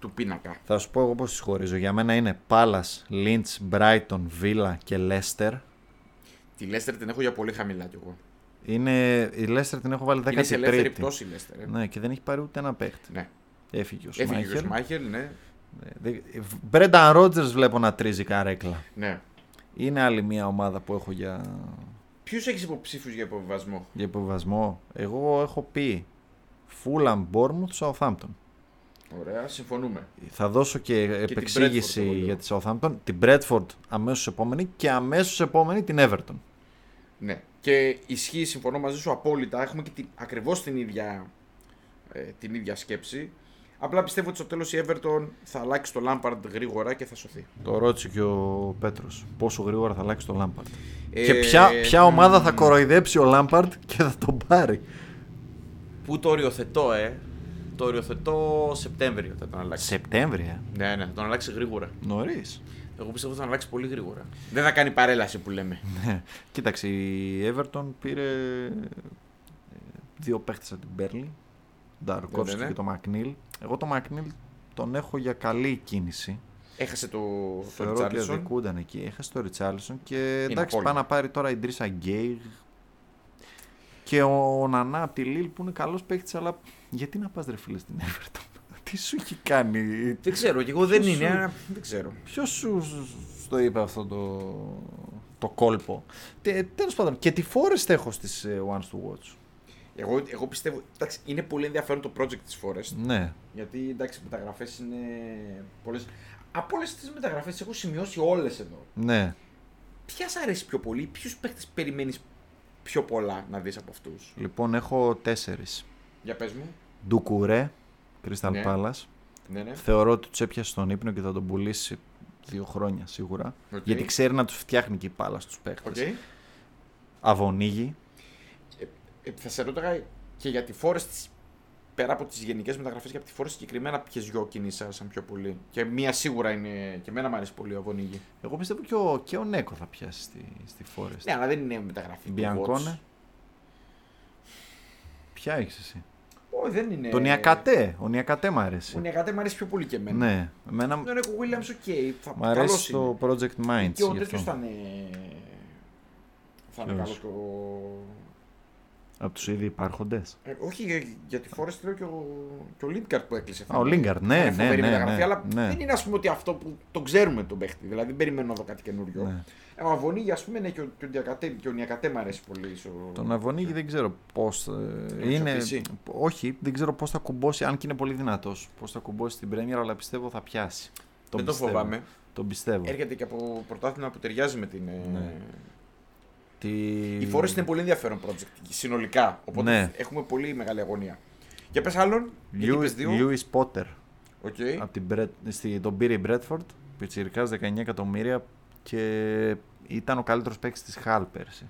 του πίνακα. Θα σου πω εγώ πώς τις χωρίζω. Για μένα είναι Palace, Lynch, Brighton, Villa και Leicester. Τη Λέστερ την έχω για πολύ χαμηλά κι εγώ. Είναι, η Leicester την έχω βάλει Είναι σε ελεύθερη 13η. πτώση η Λέστερ. Ε. Ναι, και δεν έχει πάρει ούτε ένα παίχτη. Ναι. Έφυγε ο Έφυγε και ο Σμάιχελ. Σμάιχελ, ναι. Μπρένταν Ρότζερ βλέπω να τρίζει καρέκλα. ναι. Είναι άλλη μια ομάδα που έχω για, Ποιους έχεις υποψήφιους για υποβιβασμό; για υποβασμό. Εγώ έχω πει Fulham, Bournemouth, Southampton. Ωραία, συμφωνούμε. Θα δώσω και την επεξήγηση Bradford εγώ λέω. για τη Southampton. Την Bradford αμέσως επόμενη και αμέσως επόμενη την Everton. Ναι. Και ισχύει, συμφωνώ μαζί σου απόλυτα. Έχουμε και την, ακριβώς την ίδια, ε, την ίδια σκέψη. Απλά πιστεύω ότι στο τέλος η Everton θα αλλάξει το Lampard γρήγορα και θα σωθεί. Το ρώτησε και ο Πέτρος. Πόσο γρήγορα θα αλλάξει το Lampard. Ε, και ποια, ποια ομάδα μ, θα κοροϊδέψει ο Λάμπαρντ και θα τον πάρει. Πού το οριοθετώ, ε; Το οριοθετώ Σεπτέμβριο θα τον αλλάξει. Σεπτέμβρια. Ναι, ναι, θα τον αλλάξει γρήγορα. Νωρίς. Εγώ πιστεύω ότι θα τον αλλάξει πολύ γρήγορα. Δεν θα κάνει παρέλαση που λέμε. Ναι. Κοίταξε, η Everton πήρε ε, δύο παίχτες από την Μπέρλι. Τον Ταρκόφσκι Ναι, ναι, ναι. και τον Μακνίλ. Εγώ τον Μακνίλ τον έχω για καλή κίνηση. Έχασε το, το Θεωρώ ότι Richarlison. αδικούνταν εκεί. Έχασε το Ριτσάλισον και εντάξει, απώλεια. πάει να πάρει τώρα η Ντρίσα Γκέι. Και ο Νανά από τη Λίλ που είναι καλός παίχτης, αλλά γιατί να πας ρε φίλε στην Everton; <laughs> Τι σου έχει κάνει; Δεν ξέρω, και εγώ δεν Ποιος είναι. σου- αλλά Δεν ξέρω. Ποιος σου το είπε αυτό το, το κόλπο; Τέλος πάντων, και τη Forest έχω στις Ones to Watch. Εγώ, εγώ πιστεύω. Εντάξει, είναι πολύ ενδιαφέρον το project της Forest. Ναι. Γιατί εντάξει, οι μεταγραφές είναι πολλές. Από όλες τις μεταγραφές έχω σημειώσει όλες εδώ. Ναι. Ποιας σ' αρέσει πιο πολύ, ποιους παίχτες περιμένεις πιο πολλά να δεις από αυτούς; Λοιπόν, έχω τέσσερις. Για πες μου. Ντουκουρέ, Crystal Ναι. Palace. Ναι, ναι. Θεωρώ ότι τους έπιασε στον ύπνο και θα τον πουλήσει δύο χρόνια σίγουρα. Οκ. Γιατί ξέρει να τους φτιάχνει και η μπάλα τους παίχτες. Οκ. Αουονίγι. Ε, θα σε ρώταγα και για τη Forest πέρα από τις γενικές μεταγραφές και από τη Forest συγκεκριμένα ποιες δυο κινήσεις άρεσαν πιο πολύ. Και μία σίγουρα είναι. και εμένα μου αρέσει πολύ ο Αουονίγι. Εγώ πιστεύω και ο, και ο Νέκο θα πιάσει στη, στη Forest. Ναι, αλλά δεν είναι μεταγραφή. του Μπιανκόνε. Watch. Ποια έχεις εσύ; Όχι, δεν είναι. Τον Ιακατέ. Ο Νιακατέ μ' αρέσει. Ο Νιακατέ μου αρέσει πιο πολύ και εμένα. Ναι. Εμένα Τον Νίκο Williams, οκ. θα- μ' καλός αρέσει είναι. το Project Minds. Και ο γι' τέτοιος αυτό. θα είναι. Θα είναι Ποιος; καλός και ο. Από τους ήδη υπάρχοντες. Ε, όχι για, για τη Forest λέω και ο, και ο Lindgard που έκλεισε. Α, ο Lindgard, ναι, Είναι ναι, φοβερή ναι, μεταγραφή, ναι, αλλά ναι. δεν είναι ας πούμε ότι αυτό που το ξέρουμε τον παίχτη. Δηλαδή δεν περιμένω να δω κάτι καινούριο. Ναι. Ε, ο Αβωνίγη, ας πούμε, είναι και ο, και ο, Διακατέ, και ο Νιακατέ μου αρέσει πολύ. Ο... Τον Αουονίγι δεν ξέρω πώς. είναι... αξιοποιήσει; Όχι, δεν ξέρω πώς θα κουμπώσει, αν και είναι πολύ δυνατός. Πώς θα κουμπώσει την Premier, αλλά πιστεύω θα πιάσει. δεν το πιστεύω. φοβάμαι. Τον πιστεύω. Έρχεται και από πρωτάθλημα που ταιριάζει με την. ε, Ναι. Τι... Η Forest είναι πολύ ενδιαφέρον project συνολικά. Οπότε Ναι. έχουμε πολύ μεγάλη αγωνία. Για πες άλλον, γιατί είπες δύο. Lewis Potter. Οκ. Από την Μπρετ, στη, τον πήρε η Brentford, πιτσιρικάς 19 εκατομμύρια και ήταν ο καλύτερος παίκτης της Χαλ πέρσι.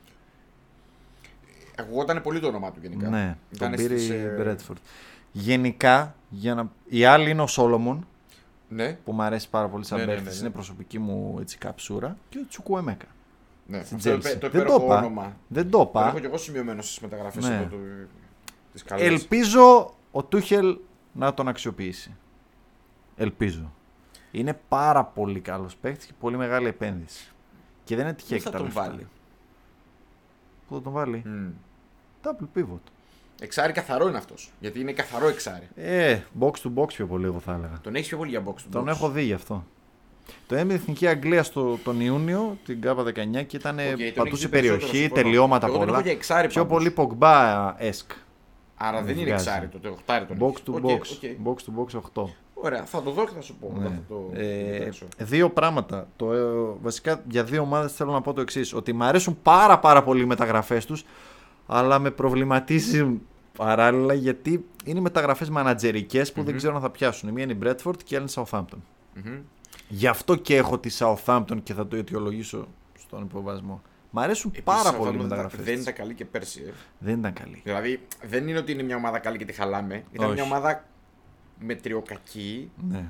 Ακουγόταν πολύ το όνομά του γενικά. Ναι, Ήταν τον πήρε στις, η ε, Bradford. Γενικά, για να... η άλλη είναι ο Σόλομον, Ναι, που μου αρέσει πάρα πολύ σαν Ναι, ναι, παίκτης, ναι, ναι. είναι προσωπική μου έτσι, καψούρα, και ο Τσουκουεμέκα. Ναι. Στην Αυτό το, Chelsea. υπέ- το Δεν το υπέροχο είπα. όνομα. Δεν το Το είπα. έχω και εγώ σημειωμένο στις μεταγραφές Ναι. εδώ του, της καλές. Ελπίζω ο Τούχελ να τον αξιοποιήσει. Ελπίζω. Είναι πάρα πολύ καλός παίκτης και πολύ μεγάλη επένδυση. Και δεν είναι τυχαία Πού θα και τα τον λεφτά. βάλει. Πού θα τον βάλει. Μμ. Double pivot. Εξάρι καθαρό είναι αυτός. Γιατί είναι καθαρό εξάρι. Ε, box to box πιο πολύ εγώ θα έλεγα. Τον έχεις πιο πολύ για box του. Τον έχω δει γι' αυτό. Το έμεινε Εθνική Αγγλία στο, τον Ιούνιο, την ΚΑΠΑ 19 και ήταν Okay, τον πατούσε έχεις δει περισσότερο, περιοχή, συμφωνώ. τελειώματα Εγώ τον πολλά. έχω για εξάρι Πιο πάντως. πολύ Pogba esk. Άρα δεν είναι βγάζει. εξάρι το, το οχτάρι τον Box έχεις. to Οκ, box. οκ. Box to box 8. Ωραία, θα το δω και θα σου πω. Ναι. Θα το Ε, κοιτάξω. δύο πράγματα. Το, ε, βασικά για δύο ομάδες θέλω να πω το εξής. Ότι μου αρέσουν πάρα πάρα πολύ οι μεταγραφές τους, αλλά με προβληματίζουν παράλληλα γιατί είναι μεταγραφές μανατζερικές που δεν ξέρω αν θα πιάσουν. Η μία είναι η Brentford και η άλλη είναι η Southampton. Μμμ. Γι' αυτό και έχω τη Southampton και θα το αιτιολογήσω στον υποβιβασμό. Μ' αρέσουν Επίσης, πάρα ο πολύ οι Southampton μεταγραφές. Δεν της. ήταν καλή και πέρσι. Ε. Δεν ήταν καλή. Δηλαδή δεν είναι ότι είναι μια ομάδα καλή και τη χαλάμε. Ήταν Όχι. μια ομάδα μετριοκακή. Ναι.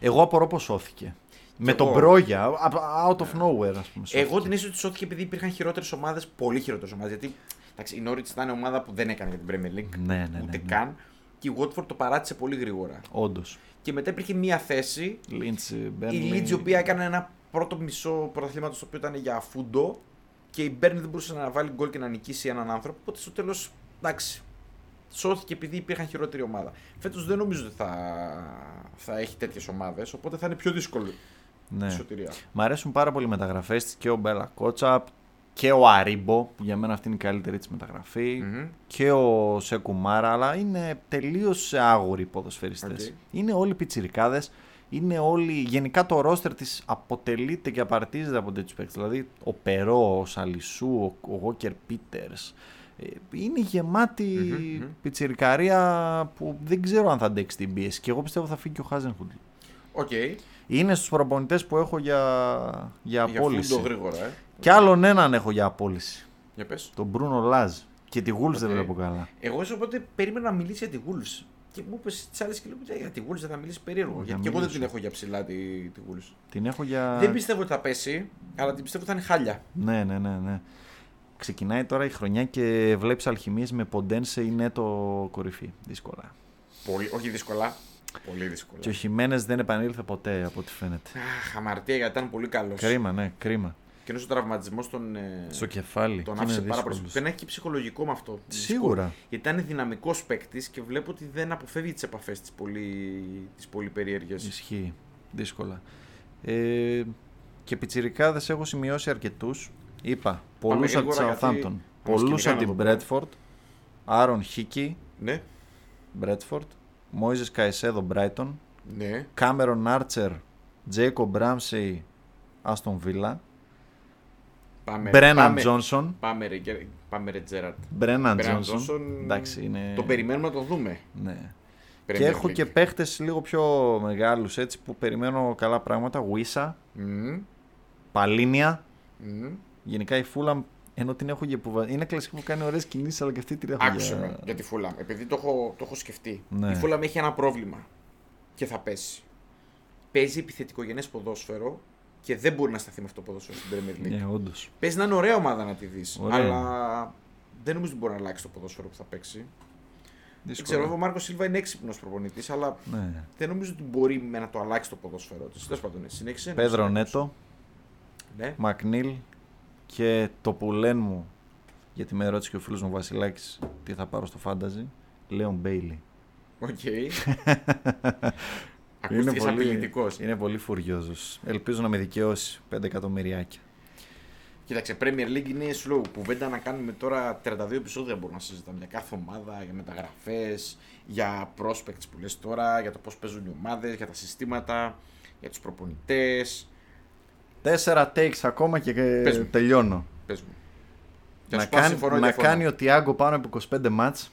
Εγώ απορώ πως σώθηκε. Με τον εγώ. Μπρόγια, out of nowhere ας πούμε. σώθηκε. Εγώ την αίσθηση ότι σώθηκε επειδή υπήρχαν χειρότερες ομάδες, πολύ χειρότερες ομάδες. Γιατί εντάξει, η Norwich ήταν ομάδα που δεν έκανε για την Premier League. Ναι, ναι, ναι, ούτε ναι. καν. Και η Watford το παράτησε πολύ γρήγορα. Όντως. Και μετά υπήρχε μία θέση. Lynch, Η Burnley. Leeds η οποία έκανε ένα πρώτο μισό πρωταθλήματος το οποίο ήταν για φούντο. Και η Burnley δεν μπορούσε να βάλει γκολ και να νικήσει έναν άνθρωπο. Οπότε στο τέλος, εντάξει, σώθηκε επειδή υπήρχαν χειρότερη ομάδα. Φέτος δεν νομίζω ότι θα, θα έχει τέτοιες ομάδες. Οπότε θα είναι πιο δύσκολο Ναι. η σωτηρία. Μ' αρέσουν πάρα πολύ οι μεταγραφές της και ο Μπέλα Κότσαπ και ο Αρίμπο, που για μένα αυτή είναι η καλύτερη της μεταγραφή. Μμμ. Και ο Σέκου Μαρά, αλλά είναι τελείως άγουροι ποδοσφαιριστές. Οκ. Είναι όλοι πιτσιρικάδες. Είναι όλοι. Γενικά το ρόστερ της αποτελείται και απαρτίζεται από τέτοιους παίκτες. Δηλαδή ο Περό, ο Σαλισού, ο, ο Γουόκερ Πίτερς. Είναι γεμάτη Μμμ, μμμ. πιτσιρικαρία που δεν ξέρω αν θα αντέξει την πίεση. Και εγώ πιστεύω θα φύγει και ο Χάζενχουτλ. Οκ. Είναι στους προπονητές που έχω για, για Για απόλυση. φούντο γρήγορα, ε. Και άλλον έναν έχω για απόλυση. Για πες. Τον Μπρούνο Λάζε. Και τη Wolves δεν Οκ. βλέπω καλά. Εγώ όσο οπότε περίμενα να μιλήσει για τη Wolves. Και μου είπες τις άλλες και λέω «Ε, για τη Wolves δεν θα μιλήσει περίεργο. Θα Γιατί και εγώ δεν μιλήσω. την έχω για ψηλά τη, τη Wolves. Την έχω για. Δεν πιστεύω ότι θα πέσει, αλλά την πιστεύω ότι θα είναι χάλια. Ναι, ναι, ναι, ναι. Ξεκινάει τώρα η χρονιά και βλέπεις αλχημίες με ποντένσε ή νέτο κορυφή. Δύσκολα. Πολύ, όχι δύσκολα. Πολύ δύσκολα. Και ο Χιμένες δεν επανήλθε ποτέ από ό,τι φαίνεται. Αχ, αμαρτία γιατί ήταν πολύ καλός. Κρίμα, ναι, κρίμα. Και ενώ ο τραυματισμός τον, ε, Στο κεφάλι. τον Και άφησε είναι πάρα πολύ. δύσκολος. Δεν έχει και ψυχολογικό με αυτό. Σίγουρα. Γιατί ήταν δυναμικός παίκτης και βλέπω ότι δεν αποφεύγει τις επαφές της πολύ, τις πολύ περίεργες. Ισχύει. Δύσκολα. Ε, και πιτσιρικάδες έχω σημειώσει αρκετούς. Είπα, πολλούς από τη γρήγορα γιατί Southampton, μας πολλούς από κυνηγάνε την εδώ πέρα. Brentford, Άρον Χίκη, Ναι, Brentford, Μόιζες Καϊσέδο Brighton, ναι. Κάμερον Άρτσερ, Τζέικομπ Ράμσεϊ, Άστον Βίλα, Πάμε, Μπρέναν πάμε, Τζόνσον, Πάμε ρε, Γκέρ- πάμε ρε Τζέραρντ. Μπρέναν Μπρέναν Τζόνσον, Τζόνσον, εντάξει είναι... Το περιμένουμε να το δούμε. Ναι. Premier Και έχω League. και παίχτες λίγο πιο μεγάλους έτσι που περιμένω καλά πράγματα, Βίσα, Μμμ, Παλίνια, μμμ. γενικά η Φούλαμ ενώ την έχω για υποβα... Είναι κλασική που κάνει ωραίες κινήσεις αλλά και αυτή την έχω Άκουσε για... με για τη Φούλαμ. Επειδή το έχω, το έχω σκεφτεί. Ναι. Η Φούλαμ έχει ένα πρόβλημα και θα πέσει. Παίζει επιθετικογενές ποδόσφαιρο και δεν μπορεί να σταθεί με αυτό το ποδόσφαιρο στην Premier League. Ναι, όντως. Παίζει να είναι ωραία ομάδα να τη δεις. Ωραία. Αλλά δεν νομίζω ότι μπορεί να αλλάξει το ποδόσφαιρο που θα παίξει. Δεν Δύσκολα. ξέρω, ο Μάρκος Σίλβα είναι έξυπνος προπονητής, αλλά Ναι. δεν νομίζω ότι μπορεί με να το αλλάξει το ποδόσφαιρο της. Τέλος πάντων, ναι, συνέχισε. Πέδρο Νέτο, Ναι. Μακνίλ και το που λένε μου Γιατί με ρώτησε και ο φίλος μου Βασιλάκης τι θα πάρω στο fantasy. Λέον Μπέιλι. Οκ. Ακούστηκες <laughs> <laughs> πολύ, απειλητικός. είναι πολύ φουριόζος. Ελπίζω να με δικαιώσει 5 εκατομμυριάκια. Κοίταξε, Premier League είναι slow. Κουβέντα να κάνουμε τώρα 32 επεισόδια μπορούμε να συζητάμε για κάθε ομάδα, για μεταγραφές, για prospects που λες τώρα, για το πώς παίζουν οι ομάδες, για τα συστήματα, για τους προπονητές. Τέσσερα takes ακόμα και Πες μου. τελειώνω. Πες μου. Και Να, σου πω αν κάνει, συμφωνώ ή να διαφωνώ. κάνει ο Τιάγκο πάνω από 25 μάτς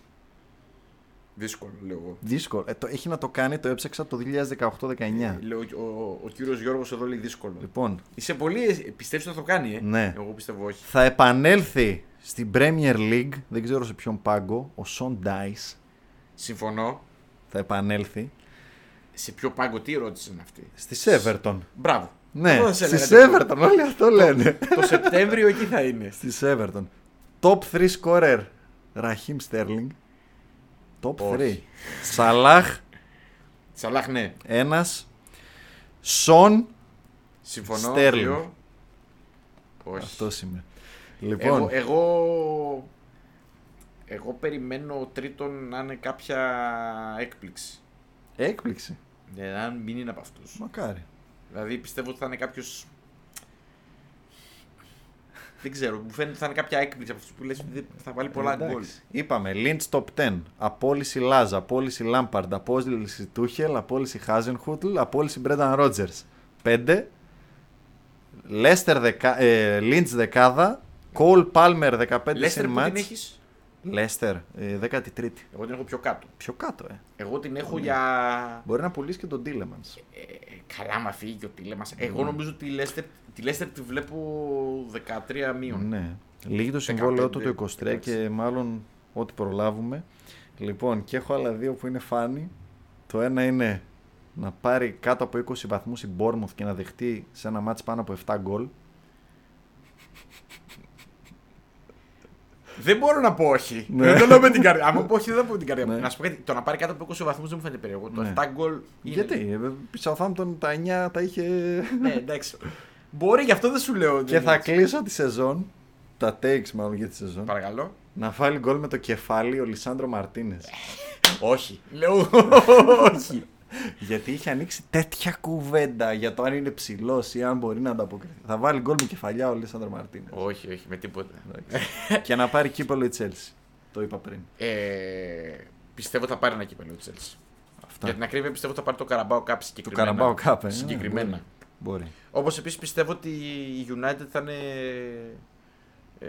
Δύσκολο, λέω εγώ. δύσκολο. Ε, το, έχει να το κάνει, το έψαξα το 2018-19. Λέω, ο, ο, ο κύριος Γιώργος εδώ λέει δύσκολο. Λοιπόν, Είσαι πολύ. Πιστεύεις ότι θα το κάνει, ε; Ναι. Εγώ πιστεύω όχι. θα επανέλθει στην Premier League, δεν ξέρω σε ποιον πάγκο, ο Σον Dice Συμφωνώ. θα επανέλθει Σε ποιο πάγκο, τι ερώτηση είναι αυτή; στη Everton. Μπράβο. Ναι, Αυτό σε στη έλεγα. Everton, όλοι αυτό λένε. Το Σεπτέμβριο εκεί θα είναι. Στη Everton. Top 3 scorer Raheem Sterling. Top 3. Όχι. Σαλάχ, Σαλάχ, ναι. ένας. Σον, Συμφωνώ. Sterling. δύο. Όχι. αυτό είμαι. Λοιπόν, Εγώ, εγώ, εγώ περιμένω ο τρίτον να είναι κάποια έκπληξη. έκπληξη. Ναι, να μην είναι από αυτούς. Μακάρι. Δηλαδή πιστεύω ότι θα είναι κάποιος. Δεν ξέρω, μου φαίνεται ότι θα είναι κάποια έκπληξη από αυτούς που λες ότι θα βάλει πολλά Εντάξει. γκολ. Είπαμε, Lynch top 10. Απόλυση Λάζ, απόλυση Λάμπαρντ, απόλυση Τούχελ, απόλυση Χάζενχούτλ, απόλυση Μπρένταν Ρότζερς. 5. Λέστερ δεκα, ε, Lynch δεκάδα. Κόλ Πάλμερ 15 Λέστερ συν που την μάτς. έχεις; Λέστερ, ε, 13η. Εγώ την έχω πιο κάτω. Πιο κάτω, ε. Εγώ την Ναι. έχω για. Μπορεί να πουλήσεις και τον Τίλεμανς. Ε, καλά, μα φύγει και ο Τίλεμα. Εγώ νομίζω ότι τη Λέστερ, τη Λέστερ τη βλέπω 13 μείον. Ναι. Λύγει το συμβόλαιό του το 23 εντάξει. και μάλλον ό,τι προλάβουμε. Λοιπόν, και έχω άλλα δύο που είναι φάνη. Το ένα είναι να πάρει κάτω από 20 βαθμούς η Bournemouth και να δεχτεί σε ένα μάτς πάνω από 7 γκολ. Δεν μπορώ να πω όχι. Ναι. Δεν το λέω με την καρδιά. Αν πω όχι, δεν θα πω με την καρδιά. μου. Ναι. Να σου πω κάτι, το να πάρει κάτω από 20 βαθμούς δεν μου φαίνεται περίεργο. Το Ναι. 7 γκολ. είναι- Γιατί, ε, η Southampton τα 9 τα είχε... Ναι, εντάξει. Μπορεί, γι' αυτό δεν σου λέω. και θα κλείσω τη σεζόν, τα takes μάλλον για τη σεζόν, Παρακαλώ. να βάλει γκολ με το κεφάλι ο Λισάνδρο Μαρτίνες. Όχι. Λέω <laughs> όχι. Γιατί είχε ανοίξει τέτοια κουβέντα για το αν είναι ψηλός ή αν μπορεί να ανταποκριθεί. Θα βάλει γκολ με κεφαλιά ο Λίσανδρο Μαρτίνες. όχι, όχι, με τίποτα. και να πάρει κύπελο η Chelsea. Το είπα πριν. Ε, πιστεύω ότι θα πάρει ένα κύπελο η Chelsea. Αυτά. Για την ακρίβεια πιστεύω ότι θα πάρει το Carabao Cup Το συγκεκριμένα. Carabao Cup, ε. Συγκεκριμένα. Μπορεί. μπορεί. Όπως επίσης πιστεύω ότι η United θα είναι ε,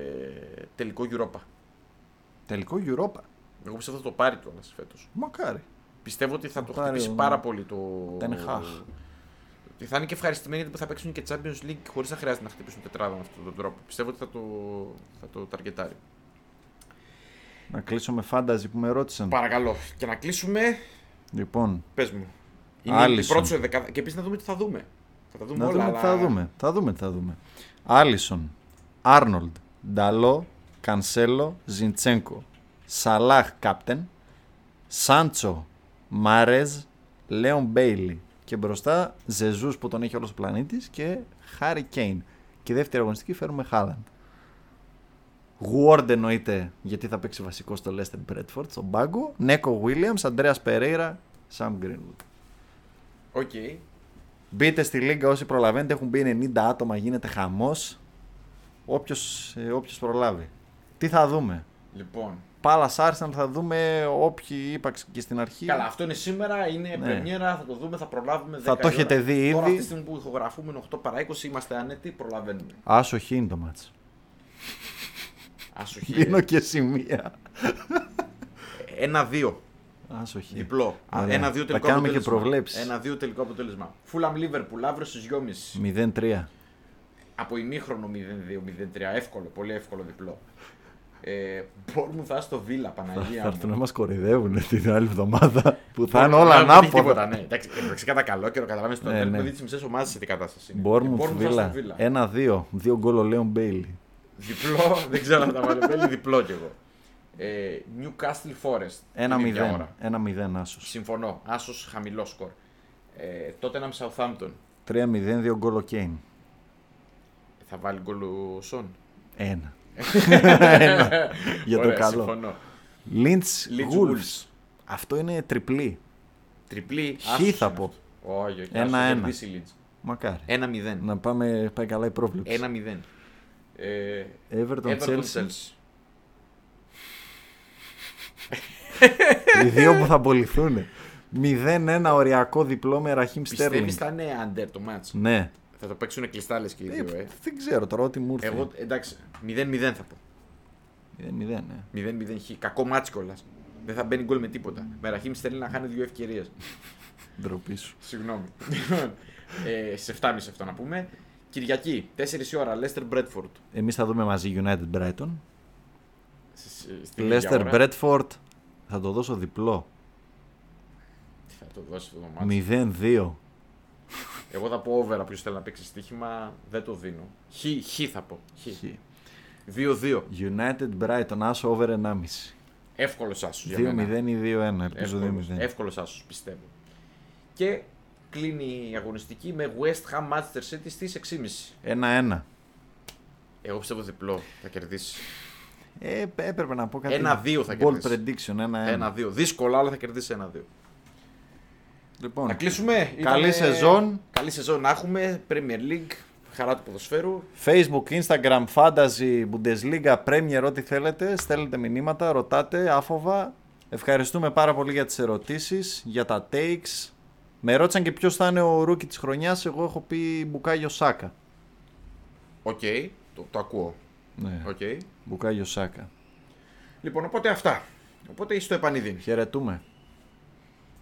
τελικό Europa. Τελικό Europa. Εγώ πιστεύω θα το πάρει κιόλας φέτος. Μακάρι. Πιστεύω ότι θα Θα το πάρει χτυπήσει ο- πάρα πολύ το. Ten Hag. Και θα είναι και ευχαριστημένοι γιατί θα παίξουν και Champions League χωρίς να χρειάζεται να χτυπήσουν τετράδα με αυτόν τον τρόπο. Πιστεύω ότι θα το, θα το ταρκετάρει. Να κλείσω με fantasy που με ρώτησαν. Παρακαλώ. Και να κλείσουμε. Λοιπόν, Πες μου. Είναι η Άλισον. πρώτη σου δεκάδα. Και επίσης να δούμε τι θα δούμε. Θα τα δούμε να όλα. δούμε τι αλλά- θα δούμε. Θα δούμε τι θα δούμε. Άλισον, Άρνολντ, Νταλό, Κανσέλο, Ζιντσένκο, Σαλάχ captain, Σάντσο, Μάρεζ, Λέον Μπέιλι και μπροστά Ζεζούς που τον έχει όλος ο πλανήτης και Χάρι Κέιν. Και δεύτερη αγωνιστική φέρουμε Χάλαντ. Γουόρντ εννοείται γιατί θα παίξει βασικό στο Λέστερ Μπρέντφορντ, στον πάγκο. Νέκο Βίλιαμς, Αντρέας Περέιρα, Σαμ Γκρίνγουντ. Οκ. Μπείτε στη λίγκα όσοι προλαβαίνετε. Έχουν μπει 90 άτομα, γίνεται χαμός. Όποιος, ε, όποιος προλάβει. Τι θα δούμε; Λοιπόν. Πάλας Arsenal θα δούμε όποιοι είπα και στην αρχή. Καλά, αυτό είναι σήμερα, είναι Ναι. πρεμιέρα, θα το δούμε, θα προλάβουμε. Θα 10 το η έχετε ώρα. δει Τώρα, ήδη. αυτή τη στιγμή που ηχογραφούμε είναι 8 παρά 20, είμαστε ανέτοι, προλαβαίνουμε. Άσοχη είναι το μάτς. Άσοχη. Δίνω και σημεία. Ένα-δύο. Άσοχη. Διπλό. Ωραία. Ένα-δύο Θα τελικό κάνουμε και αποτέλεσμα. προβλέψεις. Ένα-δύο τελικό αποτέλεσμα. Φούλαμ Λίβερπουλ, αύριο στις 2.30. 0-3. Από ημίχρονο 0-2-0-3. Εύκολο, πολύ εύκολο διπλό. Ε, Μπορούμε θα στο Βίλα, Παναγία. Θα μου. έρθουν να μας κορυδεύουν την άλλη εβδομάδα που θα είναι Bournemouth όλα δεν έχει ανάποδα. Τίποτα, ναι. Εντάξει, εντάξει, κατά καλό καιρό καταλαβαίνει το Ναι, τέλος. ναι. Δηλαδή τι μισέ ομάδε σε τι κατάσταση είναι. Μπόρμουθ Ε, Bournemouth θα Βίλα. στο Βίλα. 1-2. Δύο γκολ ο Λέον Μπέιλι. Διπλό, <laughs> δεν ξέρω αν τα βάλω. Μπέιλι, διπλό κι εγώ. Ε, Newcastle Forest. την ίδια 1-0. ώρα. 1-0 άσος. Συμφωνώ. Άσο χαμηλό σκορ. Ε, τότε ένα Southampton. 3-0, δύο γκολ ο Κέιν. Θα βάλει γκολ ο Σον. Ένα. Για το Ωραία, καλό. συμφωνώ. Λίντς Leeds Wolves. Αυτό είναι τριπλή. Τριπλή. Χ άσος θα είναι πω. αυτός. Όχι, όχι. Ένα, άσος, ένα. κερδίσει η Leeds. Μακάρι. Ένα μηδέν. Να πάμε, πάει καλά η πρόβλεψη. Ένα μηδέν. Ε, Everton, Everton Chelsea. Chelsea. Οι δύο που θα απολυθούν. 0-1 οριακό διπλό με Ραχίμ Πιστεύεις Στέρλινγκ. θα είναι under το match; Ναι. Θα το παίξουν κλειστά λες και οι Ε, δύο, ε. δεν ξέρω τώρα ό,τι μου ήρθε. Εγώ, εντάξει, 0-0 θα πω. 0-0, ναι. 0-0 χ. Κακό μάτς κιόλας. Δεν θα μπαίνει γκολ με τίποτα. Με Ραχίμ Στέρλινγκ να χάνει δύο ευκαιρίες. Ντροπή σου. Συγγνώμη. ε, σε 7.30 αυτό να πούμε. Κυριακή, 4 η ώρα, Leicester Bradford. Εμείς θα δούμε μαζί United Brighton. Σ- σ- στην ίδια Leicester ώρα. Bradford θα το δώσω διπλό. Τι θα το δώσει αυτό το μάτς; 0-2. Εγώ θα πω over όποιος θέλει να παίξει στοίχημα. Δεν το δίνω. Χ, χ θα πω. Χ. 2-2. United Brighton, άσο over 1,5. Εύκολος άσος για 2-0 μένα. ή 2-1, ελπίζω Εύκολος, 2-0. εύκολος άσος πιστεύω. Και κλείνει η αγωνιστική με West Ham Manchester City στις 6.30. 1-1. Εγώ πιστεύω διπλό θα κερδίσει. Ε, έπρεπε να πω κάτι. 1-2 θα Ball κερδίσει. prediction, 1-1. 1-2. Δύσκολα, αλλά θα κερδίσει 1-2. Λοιπόν, Να κλείσουμε. Καλή σεζόν. Καλή σεζόν να έχουμε. Premier League. Χαρά του ποδοσφαίρου. Facebook, Instagram, Fantasy, Bundesliga, Premier, ό,τι θέλετε. Στέλνετε μηνύματα, ρωτάτε, άφοβα. Ευχαριστούμε πάρα πολύ για τις ερωτήσεις, για τα takes. Με ρώτησαν και ποιος θα είναι ο rookie της χρονιάς. Εγώ έχω πει Μπουκάγιο Σάκα. Οκ. Το, το ακούω. Ναι, Οκ. Μπουκάγιο Σάκα. Λοιπόν, οπότε αυτά. Οπότε εις το επανιδείν. Χαιρετούμε.